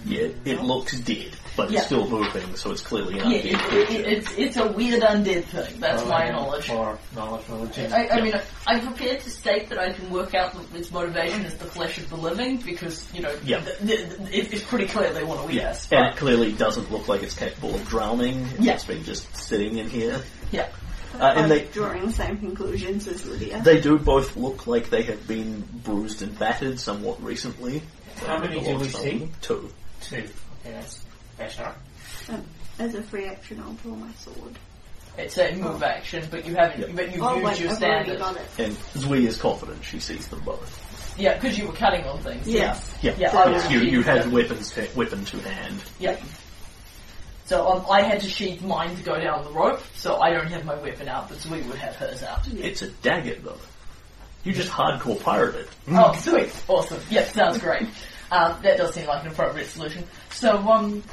Yeah, it looks dead, but Yeah. it's still moving, so it's clearly an Yeah, it, it, it, it's it's a weird undead thing. That's my knowledge. For knowledge religion. I, I mean, I'm prepared to state that I can work out that its motivation is the flesh of the living because you know Yeah. th- th- th- it's pretty clear they want to eat Yeah, us. and it clearly doesn't look like it's capable of drowning. Yeah. It's been just sitting in here. yeah, Uh, and they drawing the same conclusions as Lydia. they do both look like they have been bruised and battered somewhat recently. How many do we see? Two. Two. Okay, that's better. Um, as a free action, I'll draw my sword. it's a move action, but you haven't. Yeah. But you've oh used wait, your I've already standard. got it. And Zui is confident she sees them both. Yeah, because you were cutting on things. Yes. Yeah, Yeah, I yes, will you, you had them. weapons to, weapon to hand. Yeah. So um, I had to sheath mine to go down the rope, so I don't have my weapon out, but Zui would have hers out. It's a dagger though. You just hardcore pirated. Oh, sweet. Awesome. Yep, sounds great. (laughs) Um, that does seem like an appropriate solution. So, um,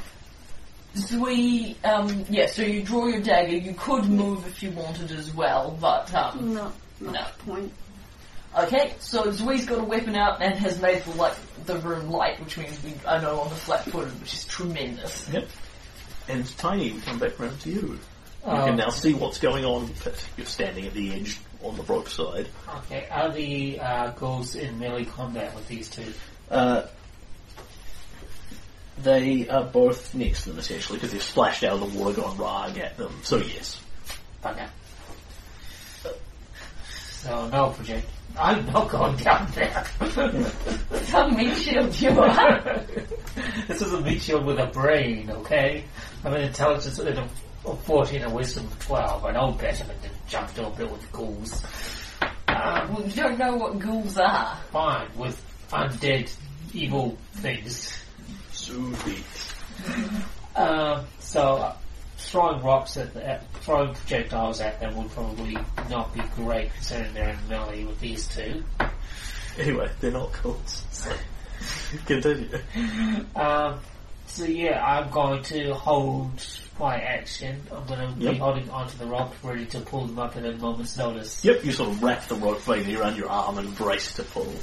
Zui, um, yeah, so you draw your dagger. You could move if you wanted as well, but, um, Not, not No. the point. okay, so Zui's got a weapon out and has made the, like, the room light, which means we are no longer flat-footed, which is tremendous. Yep. And Tiny, we come back round to you. You can now see what's going on, but you're standing at the edge on the rope side. Okay, are the uh, ghouls in melee combat with these two? Uh, they are both next to them essentially because they've splashed out of the water, gone rag at them. So yes, Bugger. So, no project. I'm not going down there. (laughs) Some meat shield you are. (laughs) this is a meat shield with a brain, okay? I'm an intelligence of of 14 and wisdom of 12. I know better than to jump over it with ghouls. Um, well, you don't know what ghouls are. fine, with undead evil things. Zubi. Um, so, uh, throwing rocks at, the, at throwing projectiles at them would probably not be great considering they're in melee with these two. Anyway, they're not cults. So (laughs) continue. Um, so yeah, I'm going to hold my action. I'm going to Yep. be holding onto the rock, ready to pull them up at a moment's notice. Yep, you sort of wrap the rope vaguely around your arm and brace to pull.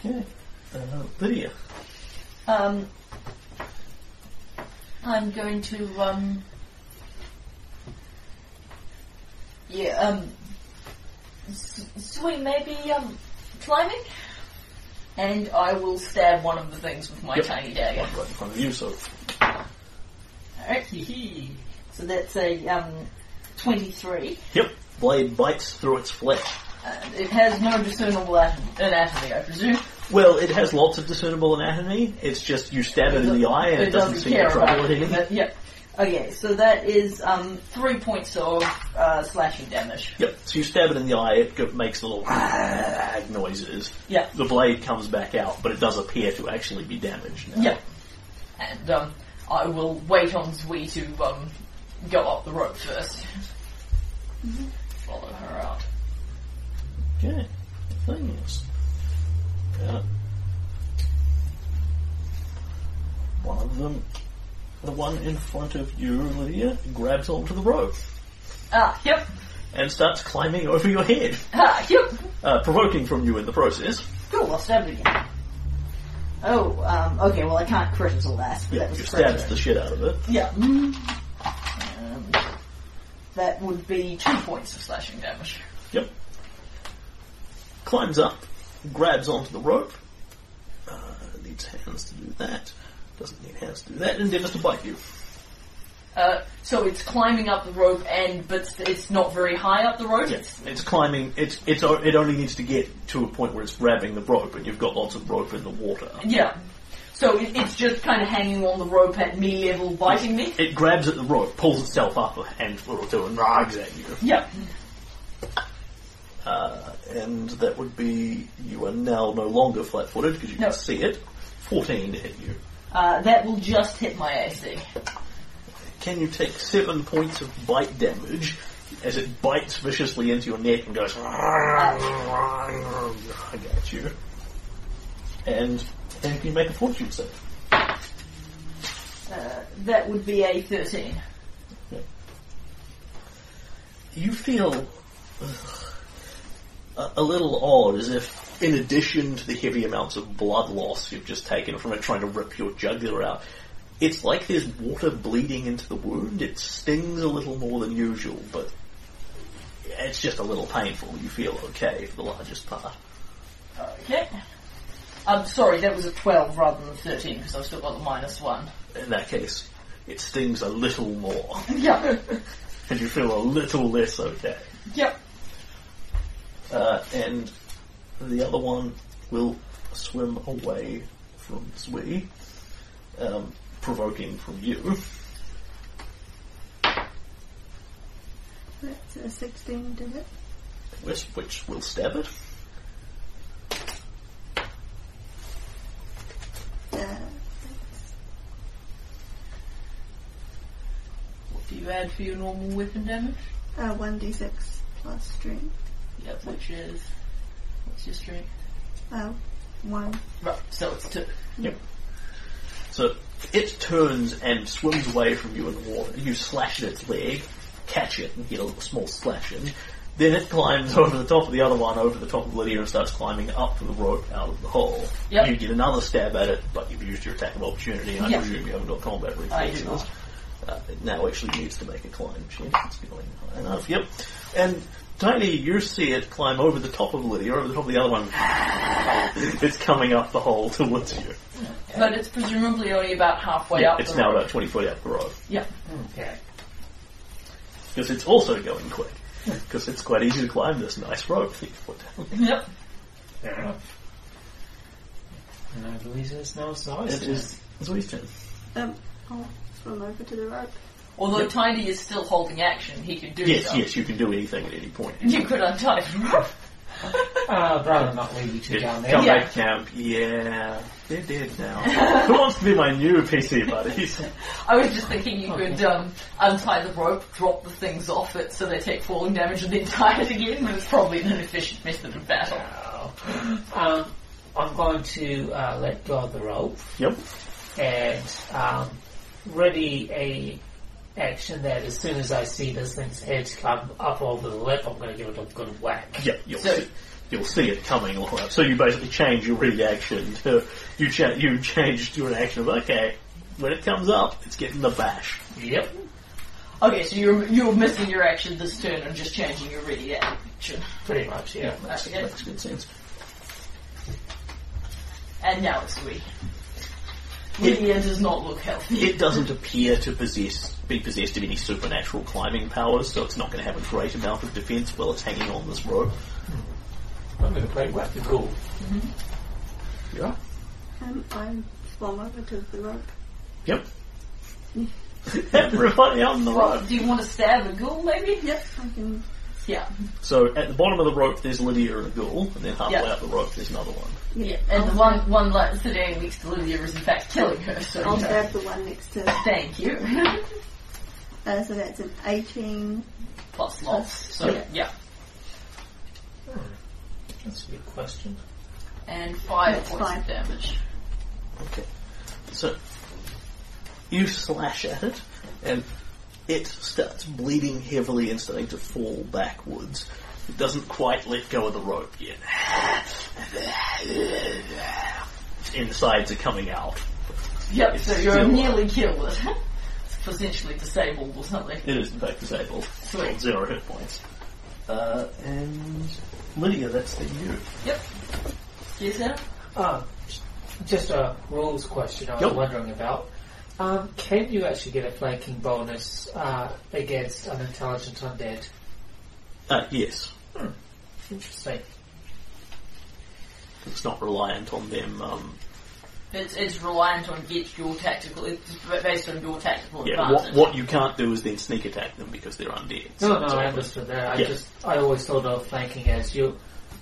Okay. Uh, Lydia. Um, I'm going to, um, yeah, um, s- swing maybe, um, climbing? And I will stab one of the things with my Yep. tiny dagger. Right in front of you, so Alright, so that's a, um, 23. Yep. Blade bites through its flesh. And it has no discernible at- anatomy, I presume. Well, it has lots of discernible anatomy. It's just you stab it in the eye and it, doesn't, seem to trouble it any. Yeah. Okay, so that is, um, three points of, uh, slashing damage. Yep. So you stab it in the eye, it go- makes little noises. Yeah. The blade comes back out, but it does appear to actually be damaged now. Yeah. And um, I will wait on Zui to um, go up the rope 1st Follow her out. Okay. Things. Yeah. One of them, the one in front of you, Lydia, grabs onto the rope Ah, yep. and starts climbing over your head, Ah, yep. uh, provoking from you in the process. Cool, I'll stab it again. Oh, um, okay, well I can't crit until that. but Yeah, that was you stabs the shit out of it. Yeah. Um, that would be two points of slashing damage. Yep. Climbs up, grabs onto the rope. Uh, needs hands to do that. Doesn't need hands to do that. Endeavours to bite you. Uh, so it's climbing up the rope and, but it's not very high up the rope. Yes. It's climbing. It's it's o- it only needs to get to a point where it's grabbing the rope, and you've got lots of rope in the water. Yeah. So it, it's just kind of hanging on the rope at me level, biting me. It grabs at the rope, pulls itself up a handful or two, and rags at you. Yeah. Uh, and that would be you are now no longer flat-footed because you No. can see it. Fourteen to hit you. Uh, that will just hit my AC. Can you take seven points of bite damage as it bites viciously into your neck and goes, I got you. And then you can make a fortune save. Uh, that would be a 13. You feel ugh, a, a little odd, as if in addition to the heavy amounts of blood loss you've just taken from it trying to rip your jugular out, it's like there's water bleeding into the wound. It stings a little more than usual, but it's just a little painful. You feel okay for the largest part. Okay. I'm sorry, that was a 12 rather than 13 because I've still got the minus 1. In that case, it stings a little more, (laughs) Yep. and you feel a little less okay. Yep. Uh, and the other one will swim away from Zui, um, provoking from you. That's a 16, did it? which, which will stab it. Uh, What do you add for your normal weapon damage? uh, 1d6 plus strength. Yep, which is. What's your strength? Uh, 1. Right, so it's 2. Yep. So it turns and swims away from you in the water. You slash at its leg, catch it, and get a little small slash in. Then it climbs (laughs) over the top of the other one, over the top of Lydia, and starts climbing up to the rope out of the hole. Yep. You get another stab at it, but you've used your attack of opportunity, and I Yep. presume you haven't got combat I do reflexes. not. Uh, it now actually needs to make a climb check. It's going high enough. Yep. And Tiny, you see it climb over the top of Lydia, or over the top of the other one. (laughs) it's coming up the hole towards you. But it's presumably only about halfway up. Yeah, up it's the now road. about 20 foot up the road. Yep. Okay. Because it's also going quick. Because it's quite easy to climb this nice rope that you put down. Yep. Fair enough. And I believe there's no size. It is Zoe's turn. Um, I'll swim over to the rope. Although Tiny is still holding action, he could do Yes, so. yes, you can do anything at any point. You could untie the rope. (laughs) Uh, I'd rather not leave you two down there. Come Yeah. back camp, yeah. They're dead now. Who wants to be my new PC buddies? (laughs) I was just thinking you could um, untie the rope, drop the things off it so they take falling damage and then tie it again, but it's probably an inefficient method of battle. Um, I'm going to uh, let go of the rope Yep. and um, ready a action that as soon as I see this thing's head come up over the lip, I'm going to give it a good whack. Yep, you'll So- see. You'll see it coming all right. So you basically change your reaction to you cha- you changed your action of okay, when it comes up, it's getting the bash. Yep. Okay, so you're you're missing your action this turn and just changing your ready action. Pretty much, yeah. Makes, Okay. makes good sense. And now it's we. Lydia does not look healthy. It doesn't appear to possess be possessed of any supernatural climbing powers, so it's not going to have a great amount of defense while it's hanging on this rope. I'm going to play whack the ghoul. Yeah. Um, I swam over to the rope. Yep. (laughs) Everybody on the rope. do you want to stab a ghoul, maybe? Yep, I can. Yeah. So at the bottom of the rope there's Lydia and a ghoul, and then halfway Yeah. up the rope there's another one. Yeah. And the one one like sitting next to Lydia is in fact killing her. So I'll you know. grab the one next to. thank you. (laughs) Uh, so that's an 18. Plus loss. So Yeah. yeah. That's a good question. And five That's points fine. of damage. Okay. So you slash at it, and it starts bleeding heavily and starting to fall backwards. It doesn't quite let go of the rope yet. Its insides are coming out. Yep. It's So you're still- nearly killed. It's potentially disabled or something. It is in fact disabled. Sweet. Zero hit points. Uh, and Lydia, that's the you. Yep. Yes, sir. Uh, just a rules question I was Yep. wondering about. Um, can you actually get a flanking bonus uh, against unintelligent undead? Uh, yes. Interesting. It's not reliant on them. Um, It's, it's reliant on get your tactical. It's based on your tactical yeah, what, advantage. what you can't do is then sneak attack them because they're undead. No, So no, I understood that. I Yeah. just I always thought of flanking as you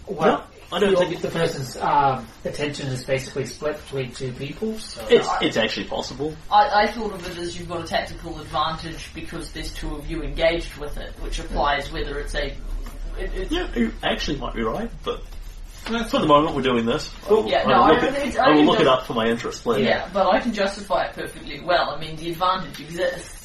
Well, I don't think it- the person's um, attention is basically split between two people. So It's, it's actually possible. I, I thought of it as you've got a tactical advantage because there's two of you engaged with it, which applies whether it's a. It, it, Yeah, you actually might be right, but for the moment we're doing this. I will, Yeah, I no, will I look, it, think- I I will look it the- up for my interest later. yeah, but I can justify it perfectly well. I mean, the advantage exists.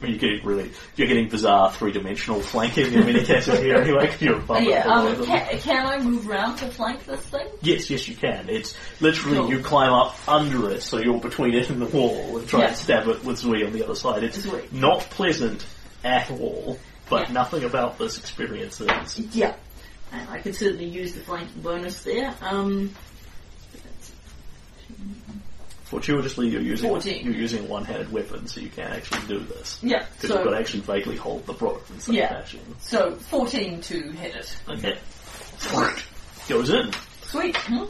Mean, you're getting really, you're getting bizarre three-dimensional flanking in many cases here anyway, you're above yeah, um, can, can I move around to flank this thing? Yes, yes, you can. It's literally Cool. you climb up under it, so you're between it and the wall, and try Yeah. and stab it with Zui on the other side. It's Zui. not pleasant at all, but Yeah. nothing about this experience is. Yeah. And I could certainly use the flanking bonus there. Um, Fortuitously, you're using 14. you're using a one-handed weapon, so you can't actually do this. Yeah, Because you've got to actually vaguely hold the rope in some Yeah. fashion. so 14 to hit it. Okay. Goes in. Sweet. Hmm?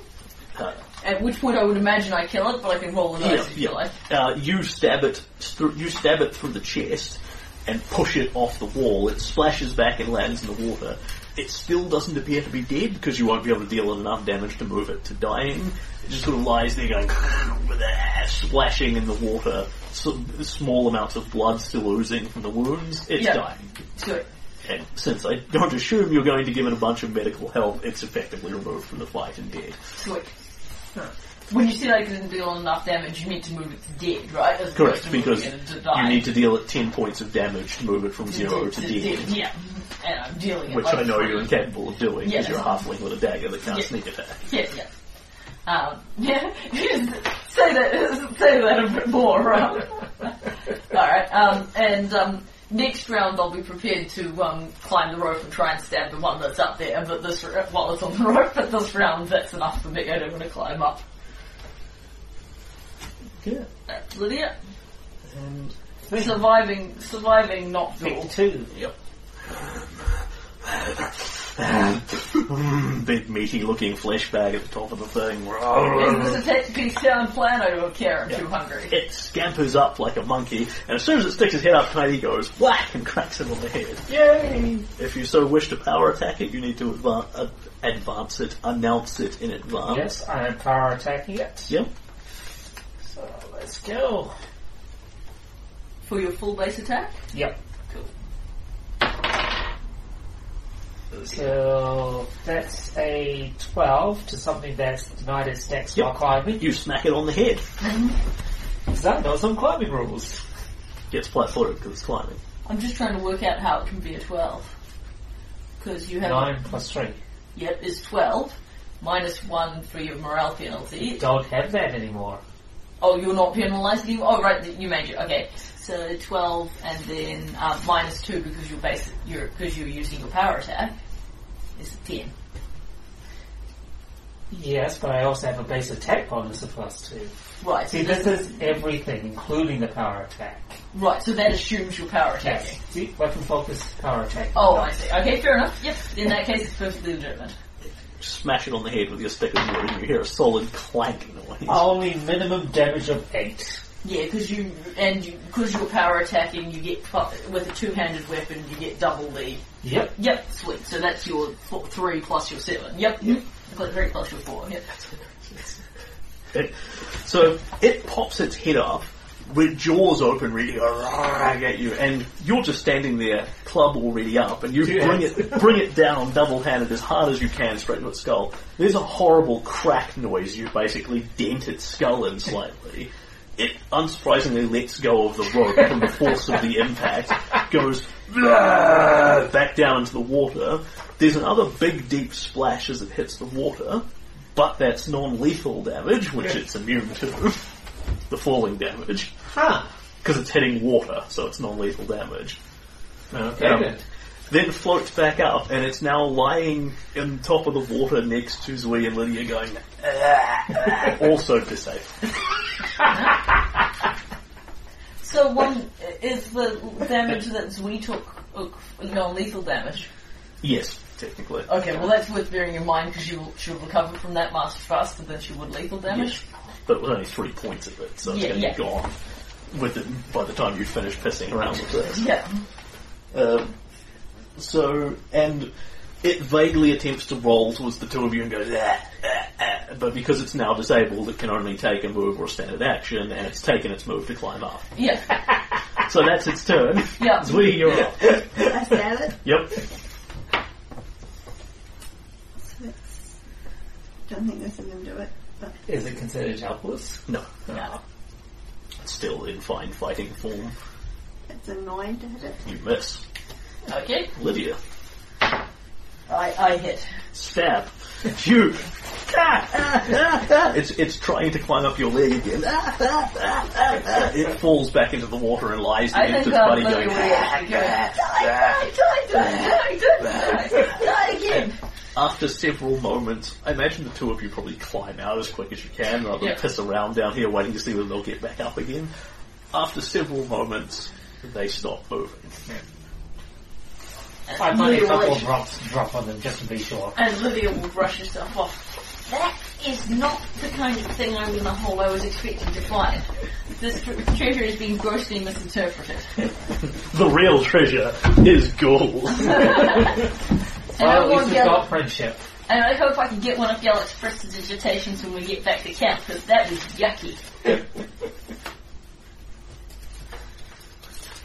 Uh, At which point I would imagine I kill it, but I can roll a dice Yeah, if you yeah. like. uh, you stab it through, you stab it through the chest and push it off the wall. It splashes back and lands in the water. It still doesn't appear to be dead because you won't be able to deal it enough damage to move it to dying. Just sort of lies there going (laughs) splashing in the water. So, small amounts of blood still oozing from the wounds. It's Yeah. dying. And since I don't assume you're going to give it a bunch of medical help, it's effectively removed from the fight and dead. Sweet. When you said I couldn't deal enough damage, you meant to move it to dead, right? As opposed Correct, to moving because it to die. you need to deal at 10 points of damage to move it from zero to dead. Yeah. And I'm dealing it Which like I know three. you're incapable of doing because Yes. you're a halfling with a dagger that can't Yeah. sneak attack. Yeah, yeah. Um, yeah, (laughs) say that, say that a bit more, right? Alright, um, and, um, next round I'll be prepared to, um, climb the rope and try and stab the one that's up there, but this, while it's on the rope, but this round that's enough for me, I don't want to climb up. Yeah. That's Lydia. and Surviving, surviving not duel. two. Yep. (laughs) Big meaty looking flesh bag at the top of the thing. Is this a tactically sound plan? I don't care, I'm too hungry. It scampers up like a monkey, and as soon as it sticks its head up, tight, he goes whack and cracks it on the head. Yay! If you so wish to power attack it, you need to adva- uh, advance it, announce it in advance. Yes, I am power attacking it. Yep. So let's go. For your full base attack? Yep. Cool. So that's a 12 to something that's denied its dex while climbing. You smack it on the head. Because I know some climbing rules. Gets flat footed because it's climbing. I'm just trying to work out how it can be a 12. Because you have. 9 plus 3. Yep, is 12. Minus 1 for your morale penalty. Don't have that anymore. Oh, you're not penalised anymore? Oh, right, you made it. Okay. So 12 and then um, minus 2 because you're, basic, you're, because you're using your power attack. Is 10. Yes, but I also have a base attack bonus of plus 2. Right, See, this is everything, including the power attack. right, so that assumes your power attack. Yes. See, weapon focus, power attack. Oh, I see. Okay, fair enough. Yep, in that case it's perfectly legitimate. Smash it on the head with your stick of wood, and you hear a solid clank noise. Only minimum damage of 8. Yeah, because you and because you, are power attacking, you get with a two-handed weapon, you get double the. Yep. Yep, sweet. So that's your four, three plus your seven. Yep, yep. Three plus your four. Yep. It- so it pops its head up, with jaws open, ready to go "Rrrr" at you, and you're just standing there, club already up, and you Yeah. bring it bring it down double-handed as hard as you can straight into its skull. There's a horrible crack noise. You basically dent its skull in slightly. It unsurprisingly lets go of the rope from the force of the impact, goes (laughs) back down into the water. There's another big deep splash as it hits the water, but that's non-lethal damage, which it's immune to. the falling damage. Huh. Because it's hitting water, so it's non-lethal damage. Okay Um, then. Then floats back up, and it's now lying in top of the water next to Zui and Lydia going, "Ah, ah," also disabled. So one is the damage that Zui took uh, non-lethal damage. Yes, technically. Okay, well that's worth bearing in mind because she'll she'll recover from that much faster than she would lethal damage. But it was only three points of it, so it's Yeah, going to yeah. be gone with it by the time you finish pissing around with this. Yeah. Um, so, and it vaguely attempts to roll towards the two of you and goes, ah, ah, ah, but because it's now disabled, it can only take a move or a standard action, and it's taken its move to climb up. Yeah. So that's its turn. (laughs) Yeah. Twee, you're up. I stab it. Yep. So it's, don't think this is going to do it. But Is it considered helpless? No, No. it's still in fine fighting form. it's a nine to hit it. You miss. Okay. Lydia. I, I hit. Stab. You. Ah, ah, ah, ah. It's it's trying to climb up your leg again. Ah, ah, ah, ah, ah. It falls back into the water and lies I against its um, buddy going. would actually go, die, die, die, die, die, die, die again. After several moments, I imagine the two of you probably climb out as quick as you can rather than Yeah. piss around down here waiting to see whether they'll get back up again. After several moments, they stop moving. I And find a Lydia, couple will, of drops drop on them just to be sure. and Lydia will brush herself off. That is not the kind of thing I'm in the hole I was expecting to find. This tr- treasure is being grossly misinterpreted. (laughs) The real treasure is gold. (laughs) (laughs) And I Well, at want least we've Gal- got friendship. and I hope I can get one of Gelik's digitations when we get back to camp, because that was yucky.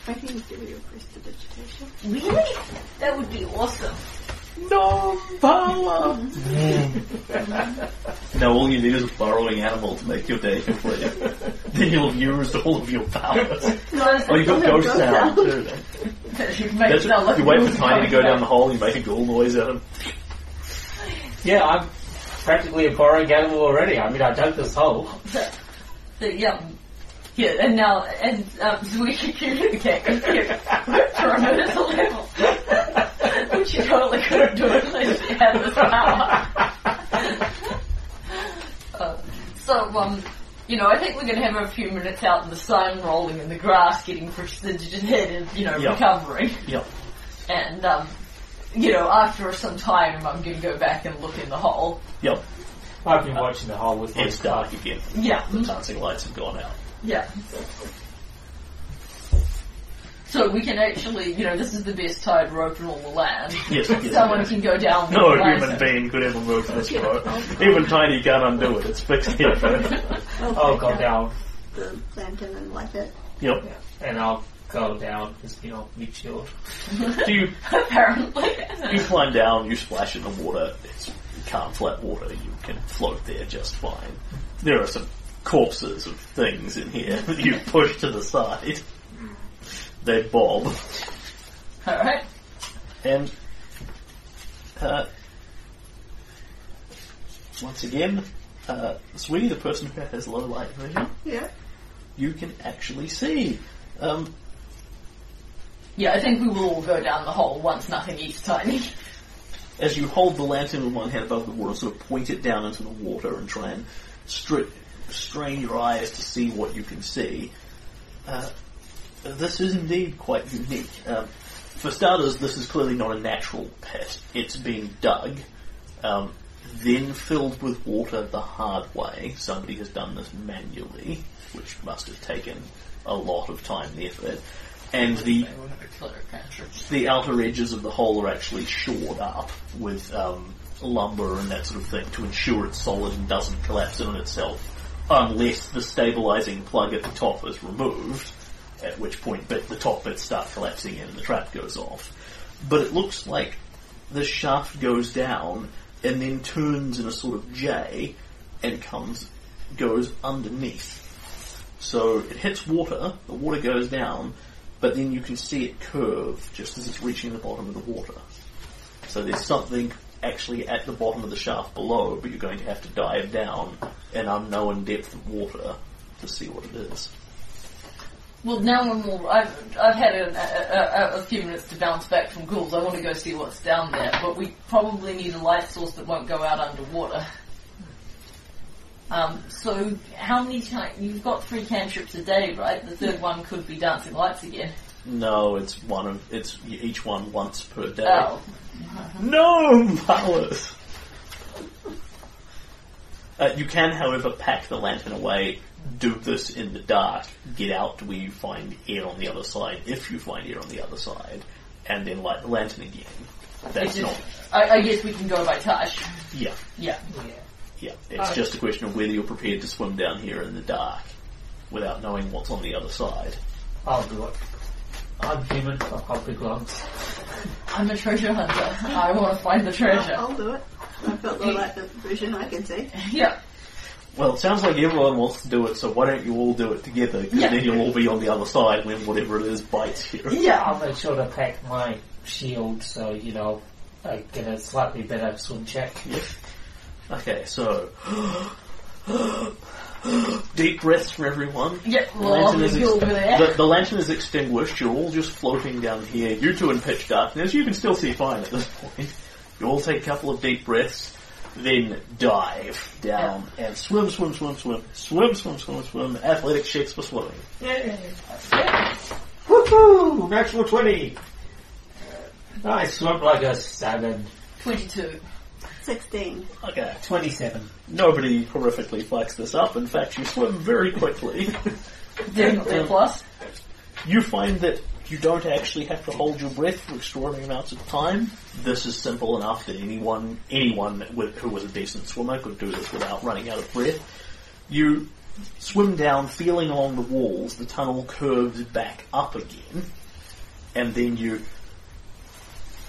I can give you a prestidigitation. Really? That would be awesome. no power. now all you need is a burrowing animal to make your day complete. then you'll have used all of your powers. Oh, you've got ghost sound too. Then. That should make it That's sound like you wait for Tiny to go down the hole, you make a ghoul noise at him. Yeah, I'm practically a borrowing animal already. I mean, I dug this hole. back. So, yeah. Yeah, and now, and um, so we could the cat goes, yeah, throw her at the level. Which she totally couldn't do it unless she had this power. (laughs) uh, so, um, you know, I think we're going to have a few minutes out in the sun, rolling in the grass, getting prestidigitated, you know, Yeah. recovering. Yep. And, um, you know, after some time, I'm going to go back and look in the hole. Yep. I've been watching the hole with my It's dark again. Yeah. The dancing lights have gone out. Yeah. So we can actually, you know, this is the best tied rope in all the land. Yes, yes. Someone can go down. No the human lantern. being could ever move this rope. Even Tiny can't undo it. It's fixed here. (laughs) I'll go down. The lantern and light it. Yep. And I'll go down because, you know, meat shield. (laughs) Do you Apparently. You climb down, you splash in the water. It's calm, flat water. You can float there just fine. There are some corpses of things in here that you (laughs) push to the side. They bob. Alright. And, uh, once again, uh, Sweetie, the person who has low light vision, Yeah. you can actually see. Um, Yeah, I think we will all go down the hole once nothing eats Tiny. as you hold the lantern with one hand above the water, sort of point it down into the water and try and stri- strain your eyes to see what you can see. Uh, this is indeed quite unique. Um, for starters, this is clearly not a natural pit. It's been dug, um, then filled with water the hard way. Somebody has done this manually, which must have taken a lot of time and effort. And the the outer edges of the hole are actually shored up with um, lumber and that sort of thing to ensure it's solid and doesn't collapse in on itself, unless the stabilizing plug at the top is removed, at which point bit, the top bits start collapsing in and the trap goes off. But it looks like the shaft goes down and then turns in a sort of J and comes goes underneath. So it hits water, the water goes down, but then you can see it curve just as it's reaching the bottom of the water. So there's something actually at the bottom of the shaft below, but you're going to have to dive down an unknown depth of water to see what it is. Well, now I'm all. I've, I've had a, a, a, a few minutes to bounce back from ghouls. I want to go see what's down there, but we probably need a light source that won't go out underwater. Um, so, how many times? You've got three cantrips a day, right? The third one could be dancing lights again. No, it's one of it's each one once per day. Oh. No powers. Uh, you can, however, pack the lantern away, do this in the dark, get out to where you find air on the other side, if you find air on the other side, and then light the lantern again. That's It's not. I, I guess we can go by touch. Yeah, Yeah. Yeah. yeah. It's Alright. just a question of whether you're prepared to swim down here in the dark without knowing what's on the other side. I'll do it. I'm human, I've got big lungs. I'm a treasure hunter. I want to find the I'll, treasure. I'll do it. I've got the like the vision I can see. Yeah. Well, it sounds like everyone wants to do it, so why don't you all do it together? Because Yeah. then you'll all be on the other side when whatever it is bites you. Yeah. I'll make sure to pack my shield so, you know, I get a slightly better swim check. Okay, so (gasps) deep breaths for everyone. Yeah. The lantern, is go the, the lantern is extinguished. You're all just floating down here. You two in pitch darkness. You can still see fine at this (laughs) point. You all take a couple of deep breaths, then dive down and swim, swim, swim, swim, swim, swim, swim, swim. Athletic checks for swimming. Woohoo! Natural 20! I swim like a salmon. 22. 16. Okay. 27. Nobody horrifically fucks this up. In fact, you swim very quickly. (laughs) Definitely a plus. you find that you don't actually have to hold your breath for extraordinary amounts of time. This is simple enough that anyone anyone with, who was a decent swimmer could do this without running out of breath. You swim down, feeling along the walls. The tunnel curves back up again, and then you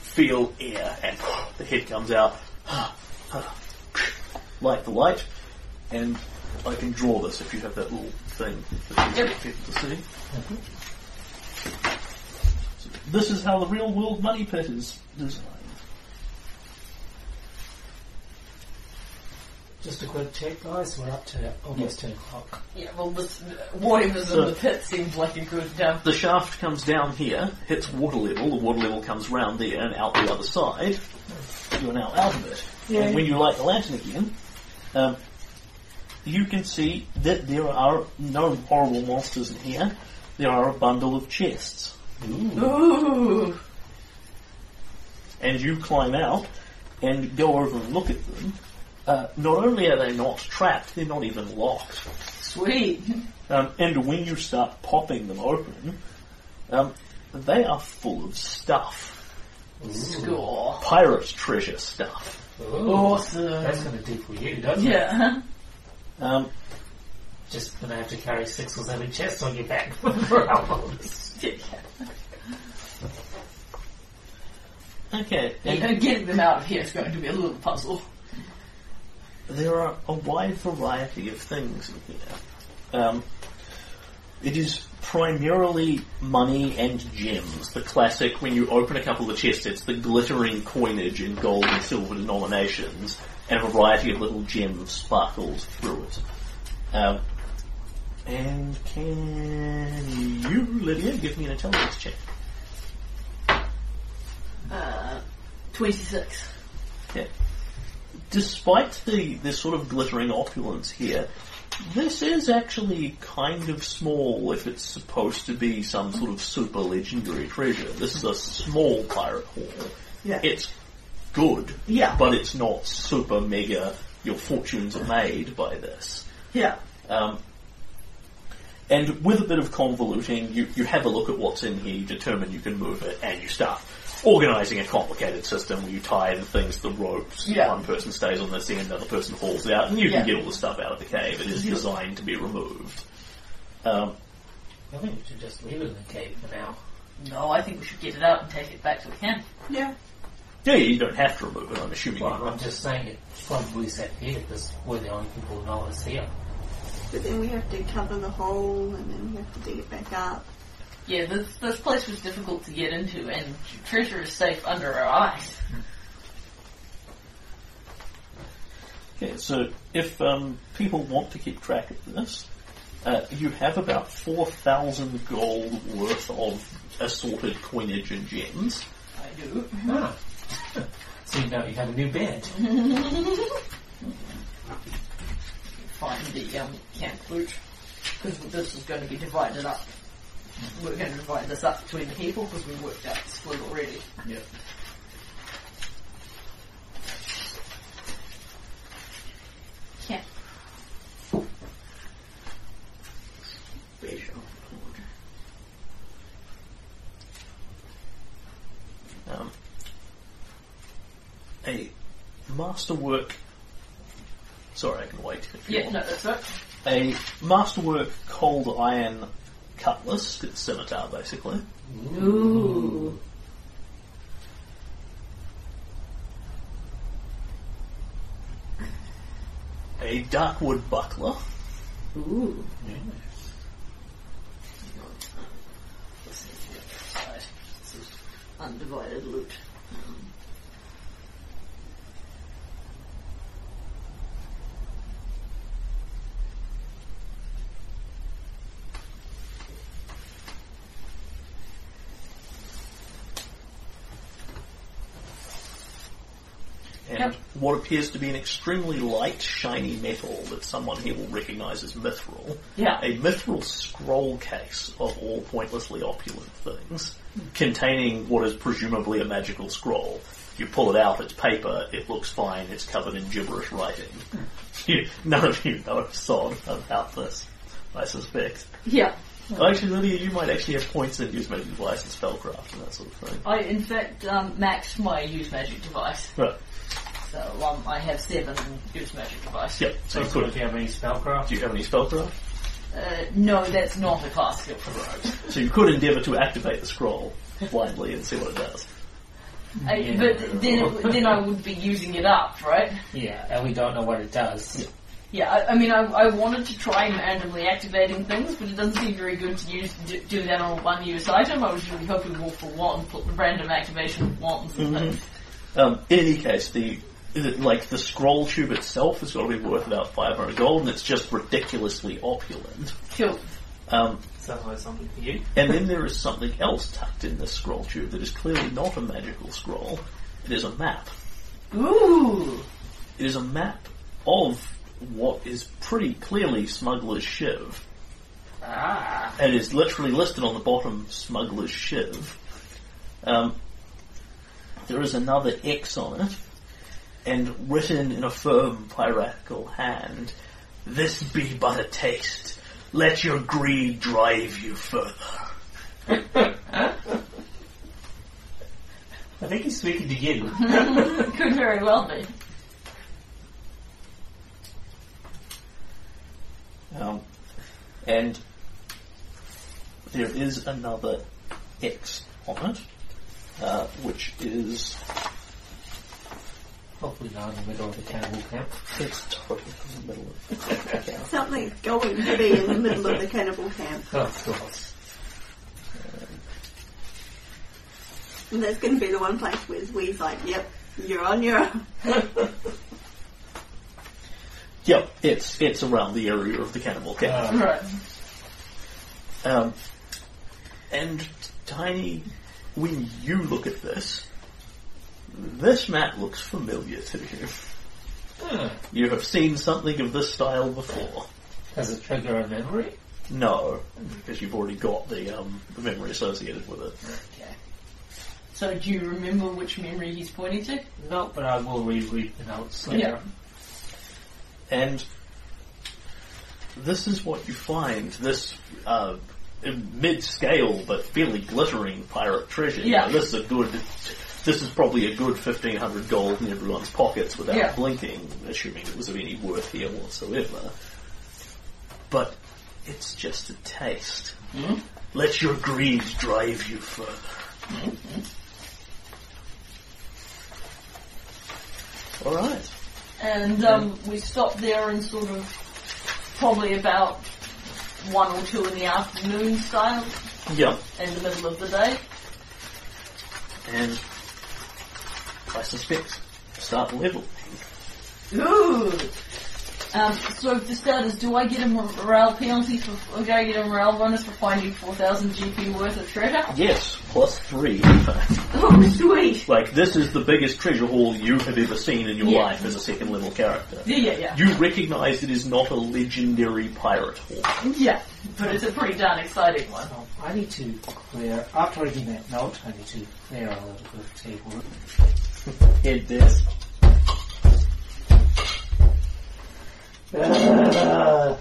feel air, and the head comes out (gasps) like the light. And I can draw this if you have that little thing that you Yep. want people to see. So this is how the real world money pit is designed. Just a quick check, guys. We're up to almost 10 o'clock. Yeah, well, this, whatever's So- in the pit seems like a good um, The shaft comes down here, hits water level, the water level comes round there and out the other side. You are now out of it. And when you light the lantern again, um, you can see that there are no horrible monsters in here. There are a bundle of chests. Ooh. and you climb out and go over and look at them, uh, not only are they not trapped, they're not even locked. Sweet. Um, and when you start popping them open, um, they are full of stuff. Score. Pirate treasure stuff. Ooh. Awesome. That's going to do for you, doesn't it? Yeah. Um, Just going to have to carry six or seven chests on your back (laughs) for hours. okay, You and know, getting them out of here is going to be a little puzzle. there are a wide variety of things in here. Um, it is primarily money and gems. The classic, when you open a couple of chests, it's the glittering coinage in gold and silver denominations, and a variety of little gems sparkled through it. Um, and can you, Lydia, give me an intelligence check? Uh, 26. Okay. Despite the, the sort of glittering opulence here, this is actually kind of small if it's supposed to be some sort of super legendary treasure. This is a small pirate haul. Yeah. It's good, Yeah. but it's not super mega, your fortunes are made by this. Yeah. Um, and with a bit of convoluting, you, you have a look at what's in here, you determine you can move it, and you start organising a complicated system where you tie the things to the ropes. Yeah. One person stays on this end, the other person hauls it out, and you Yeah. can get all the stuff out of the cave. It is designed to be removed. Um, I think we should just leave it in the cave for now. No, I think we should get it out and take it back to the camp. Yeah. yeah, you don't have to remove it, I'm assuming. Well, I'm just saying it probably set here because we're the only people who know it's here. But then we have to cover the hole and then we have to dig it back up. Yeah, this, this place was difficult to get into, and treasure is safe under our eyes. Okay, so if um, people want to keep track of this, uh, you have about 4,000 gold worth of assorted coinage and gems. I do. Ah. (laughs) so now you have a new bed. (laughs) Find the um, camp loot, because this is going to be divided up. We're going to divide this up between the people because we worked out the split already. Yeah. Camp. Um, a masterwork. Sorry, I can wait. If you Yeah, want. no, that's right. A masterwork cold iron cutlass, it's scimitar basically. Ooh. A darkwood buckler. Ooh. Undivided loot. And what appears to be an extremely light, shiny metal that someone here will recognise as mithril. Yeah. A mithril scroll case of all pointlessly opulent things, containing what is presumably a magical scroll. You pull it out, it's paper, it looks fine, it's covered in gibberish writing. (laughs) You, none of you know a sod about this, I suspect. Yeah. Actually, Lydia, you might actually have points in use magic device and spellcraft and that sort of thing. I, in fact, um, maxed my use magic device. Right. So um, I have seven use magic device. Yep. So So, you so could. if you have any spellcraft, Do you have any spellcraft? Uh, no, that's not a class skill for rogues. (laughs) So you could endeavour to activate the scroll blindly and see what it does. I, Yeah. but then, it, then I would be using it up, right? yeah, and we don't know what it does. Yeah, I, I mean, I, I wanted to try randomly activating things, but it doesn't seem very good to use do, do that on a one-use item. I was really hoping more for one, put the random activation of wands and things. Um, in any case, the the- like the scroll tube itself has got to be worth about 500 gold, and it's just ridiculously opulent. Cool. Um, Sounds like something for you. and then (laughs) there is something else tucked in this scroll tube that is clearly not a magical scroll. It is a map. Ooh. It is a map of what is pretty clearly Smuggler's Shiv. Ah. and is literally listed on the bottom Smuggler's Shiv. Um, there is another X on it, and written in a firm piratical hand, This be but a taste. Let your greed drive you further. (laughs) I think he's speaking to you. (laughs) Could very well be. Um, and there is another X on it, uh, which is Hopefully not in the middle of the cannibal camp. it's totally in the middle of the account. Something's going to be in the middle of the cannibal camp. Oh, (laughs) of course. And that's going to be the one place where Wee's like, yep, you're on your own. (laughs) Yep, it's it's around the area of the cannibal camp. Uh, Right. Um, and Tiny, when you look at this, this map looks familiar to you. hmm. You have seen something of this style before. Does it trigger a memory? No, because you've already got the, um, the memory associated with it. Okay. So do you remember which memory he's pointing to? No, but I will reread the notes later. And this is what you find. This uh, mid-scale but fairly glittering pirate treasure. Yeah. know, this is a good. This is probably a good fifteen hundred gold in everyone's pockets without Yeah. blinking, assuming it was of any worth here whatsoever. But it's just a taste. Hmm? Let your greed drive you further. All right. And um, we stopped there and sort of probably about one or two in the afternoon style Yeah. in the middle of the day. and I suspect start level. Ooh. Um, so for starters, do I get a morale penalty for, or do I get a morale bonus for finding 4,000 GP worth of treasure? Yes, plus three. in fact. Oh, sweet! like this is the biggest treasure haul you have ever seen in your Yeah. life as a second level character. Yeah, yeah, yeah. You recognise it is not a legendary pirate haul. Yeah, but it's a pretty darn exciting one. Um, I need to clear, after reading that note, I need to clear a little bit of table. (laughs) Head this. Uh,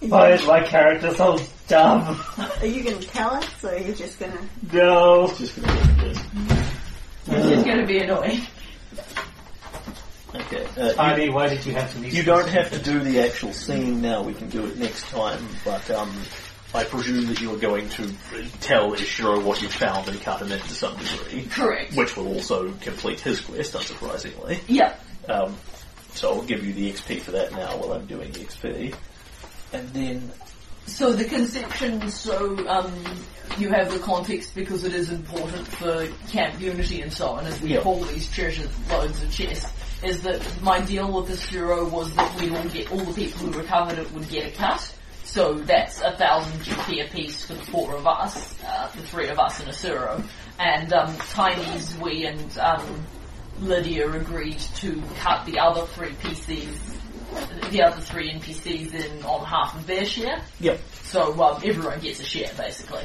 (laughs) why is my character so dumb? (laughs) Are you going to tell us, or are you just going to... No. Just gonna do this. It's just going to be annoying. Okay. Uh, you- Ivy, why did you have to leave? You don't have to do the actual scene now. We can do it next time. But um, I presume that you are going to tell Ishiro what you found and cut him into some degree, Correct. which will also complete his quest, unsurprisingly. Yep. Um, so I'll give you the XP for that now while I'm doing the XP. And then So the conception, so um, you have the context because it is important for camp unity and so on, as we Yeah. call these treasure loads of chests, is that my deal with the Shiro was that we'd all get, all the people who recovered it would get a cut. So that's a thousand GP apiece for the four of us, uh, the three of us and Asuro. And um, Tiny's, we and um, Lydia agreed to cut the other three PCs, the other three NPCs in on half of their share. Yep. So um, everyone gets a share, basically.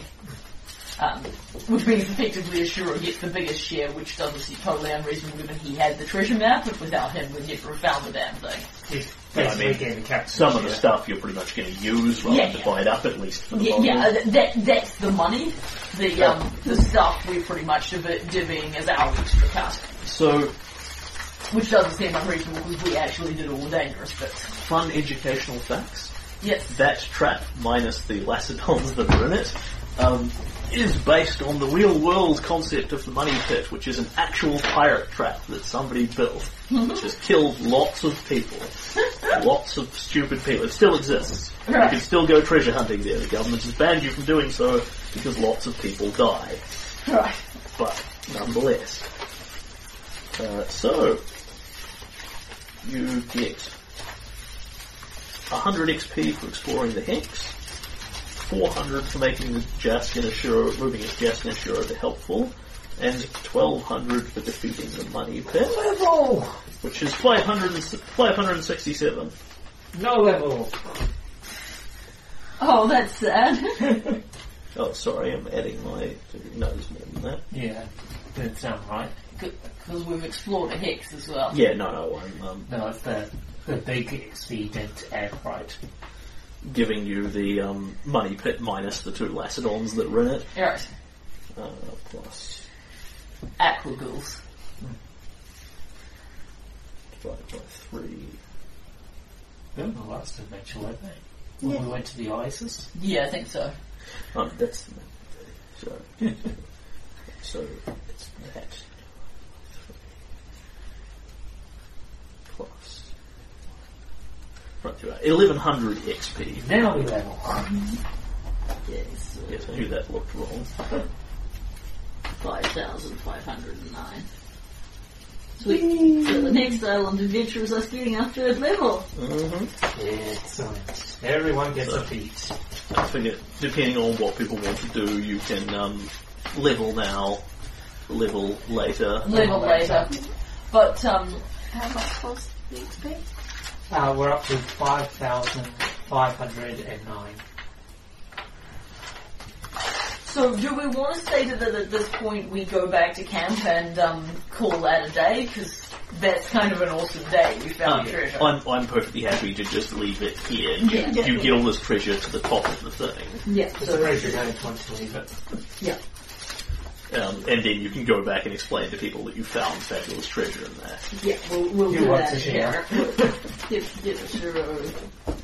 Um, which means effectively Ashura gets the biggest share, which doesn't seem totally unreasonable given he had the treasure map, but without him we'd never have found the damn thing. He's Yeah, I mean, getting the captain. some of the share. stuff you're pretty much going to use rather Yeah, than yeah. it up at least for the Yeah, yeah uh, that, that's the money. The um, the stuff we're pretty much div- divvying as our extra cut. So Which doesn't seem unreasonable because we actually did all the dangerous bits. fun educational facts. Yes. that trap minus the Lacedons that are in it um, is based on the real world concept of the money pit, which is an actual pirate trap that somebody built, which has killed lots of people, (laughs) lots of stupid people. It still exists. You can still go treasure hunting there. The government has banned you from doing so because lots of people die, Right. but nonetheless. Uh, so you get 100 XP for exploring the Hex, 400 for making the Jaskin Ashura, moving his Jaskin Ashura to helpful, and 1200 for defeating the Money Pit, Level! which is 500 and, 567. No level! Oh, that's sad. (laughs) Oh, sorry, I'm adding my. No, there's more than that. Yeah, didn't sound right. Because we've explored a hex as well. Yeah, no, no, I'm um, No, it's the, the big XP didn't add right. giving you the um, Money Pit minus the two Lacedons that are in it, Right. uh, plus Aqua ghouls. divided by 3. They were the last adventure, weren't they? When Yeah. we went to the Oasis? Yeah, I think so. Oh, that's the so. so it's that plus right, you're right. eleven hundred XP. Now we level. Yes, Yes, I knew that looked wrong. 5,509. Sweet. So the next island adventure is us getting our third level. Mm-hmm. Excellent. Everyone gets a feat. I figure, depending on what people want to do, you can um, level now, level later. Level later. But, um, How much was the XP? Uh, we're up to 5,509. So do we want to say that at this point we go back to camp and um, call that a day? Because that's kind of an awesome day. We found treasure. I'm, I'm perfectly happy to just leave it here. Yeah. You get all this treasure to the top of the thing. Yeah. It's a So, treasure hunt once you leave it. yeah. Um, and then you can go back and explain to people that you found fabulous treasure in there. Yeah, we'll, we'll You do want that. to share? (laughs) Give, give us your own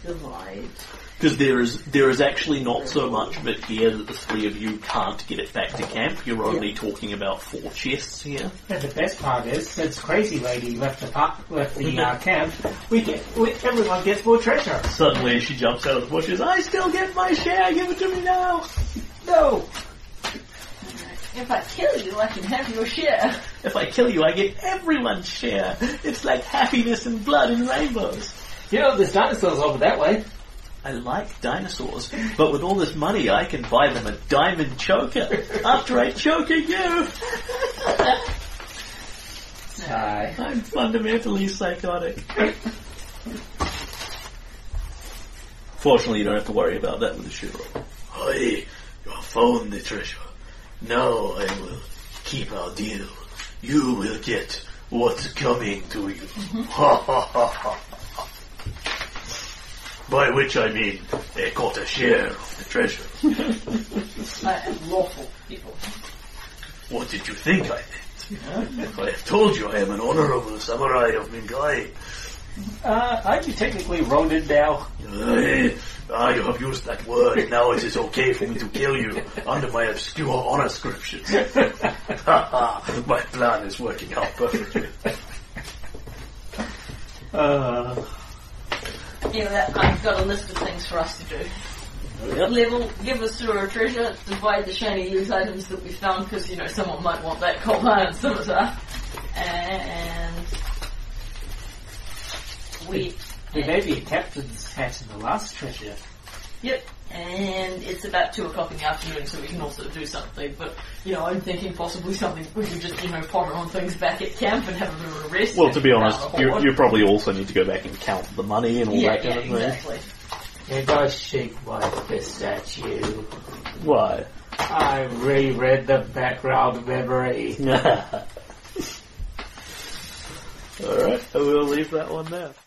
divide. Because there is there is actually not so much of it here that the three of you can't get it back to camp. You're only talking about four chests here. And the best part is, since Crazy Lady left the park, left the uh, (laughs) camp, we get we, everyone gets more treasure. Suddenly she jumps out of the bushes. I still get my share. Give it to me now. No, If I kill you, I can have your share. If I kill you, I get everyone's share. It's like happiness and blood and rainbows. you know there's dinosaurs over that way. I like dinosaurs, but with all this money, I can buy them a diamond choker after I choke you. Aye. I'm fundamentally psychotic. Fortunately, you don't have to worry about that with the shiro. Hey, you have found the treasure. Now I will keep our deal. You will get what's coming to you. Ha ha ha ha. By which I mean, they got a share of the treasure. (laughs) I am lawful people. What did you think I meant? I have told you I am an honorable samurai of Minkai. Uh, aren't you technically Ronin now? Ah, you have used that word. Now it is okay for me to kill you under my obscure honor scriptures. (laughs) my plan is working out perfectly. Uh, You know, that, I've got a list of things for us to do. Yep. Level, give us through our treasure, divide the shiny loot items that we found, because, you know, someone might want that coal iron scimitar. And we, there may be a captain's hat in the last treasure. yep, and it's about two o'clock in the afternoon, so we can also do something, but, you know, I'm thinking possibly something, we could just, you know, ponder on things back at camp and have a bit of a rest. Well, to be honest, you, you probably also need to go back and count the money and all yeah, that kind yeah, of thing. exactly. And I shake my fist at you. Why? I reread the background memory. (laughs) (laughs) Alright, we'll leave that one there.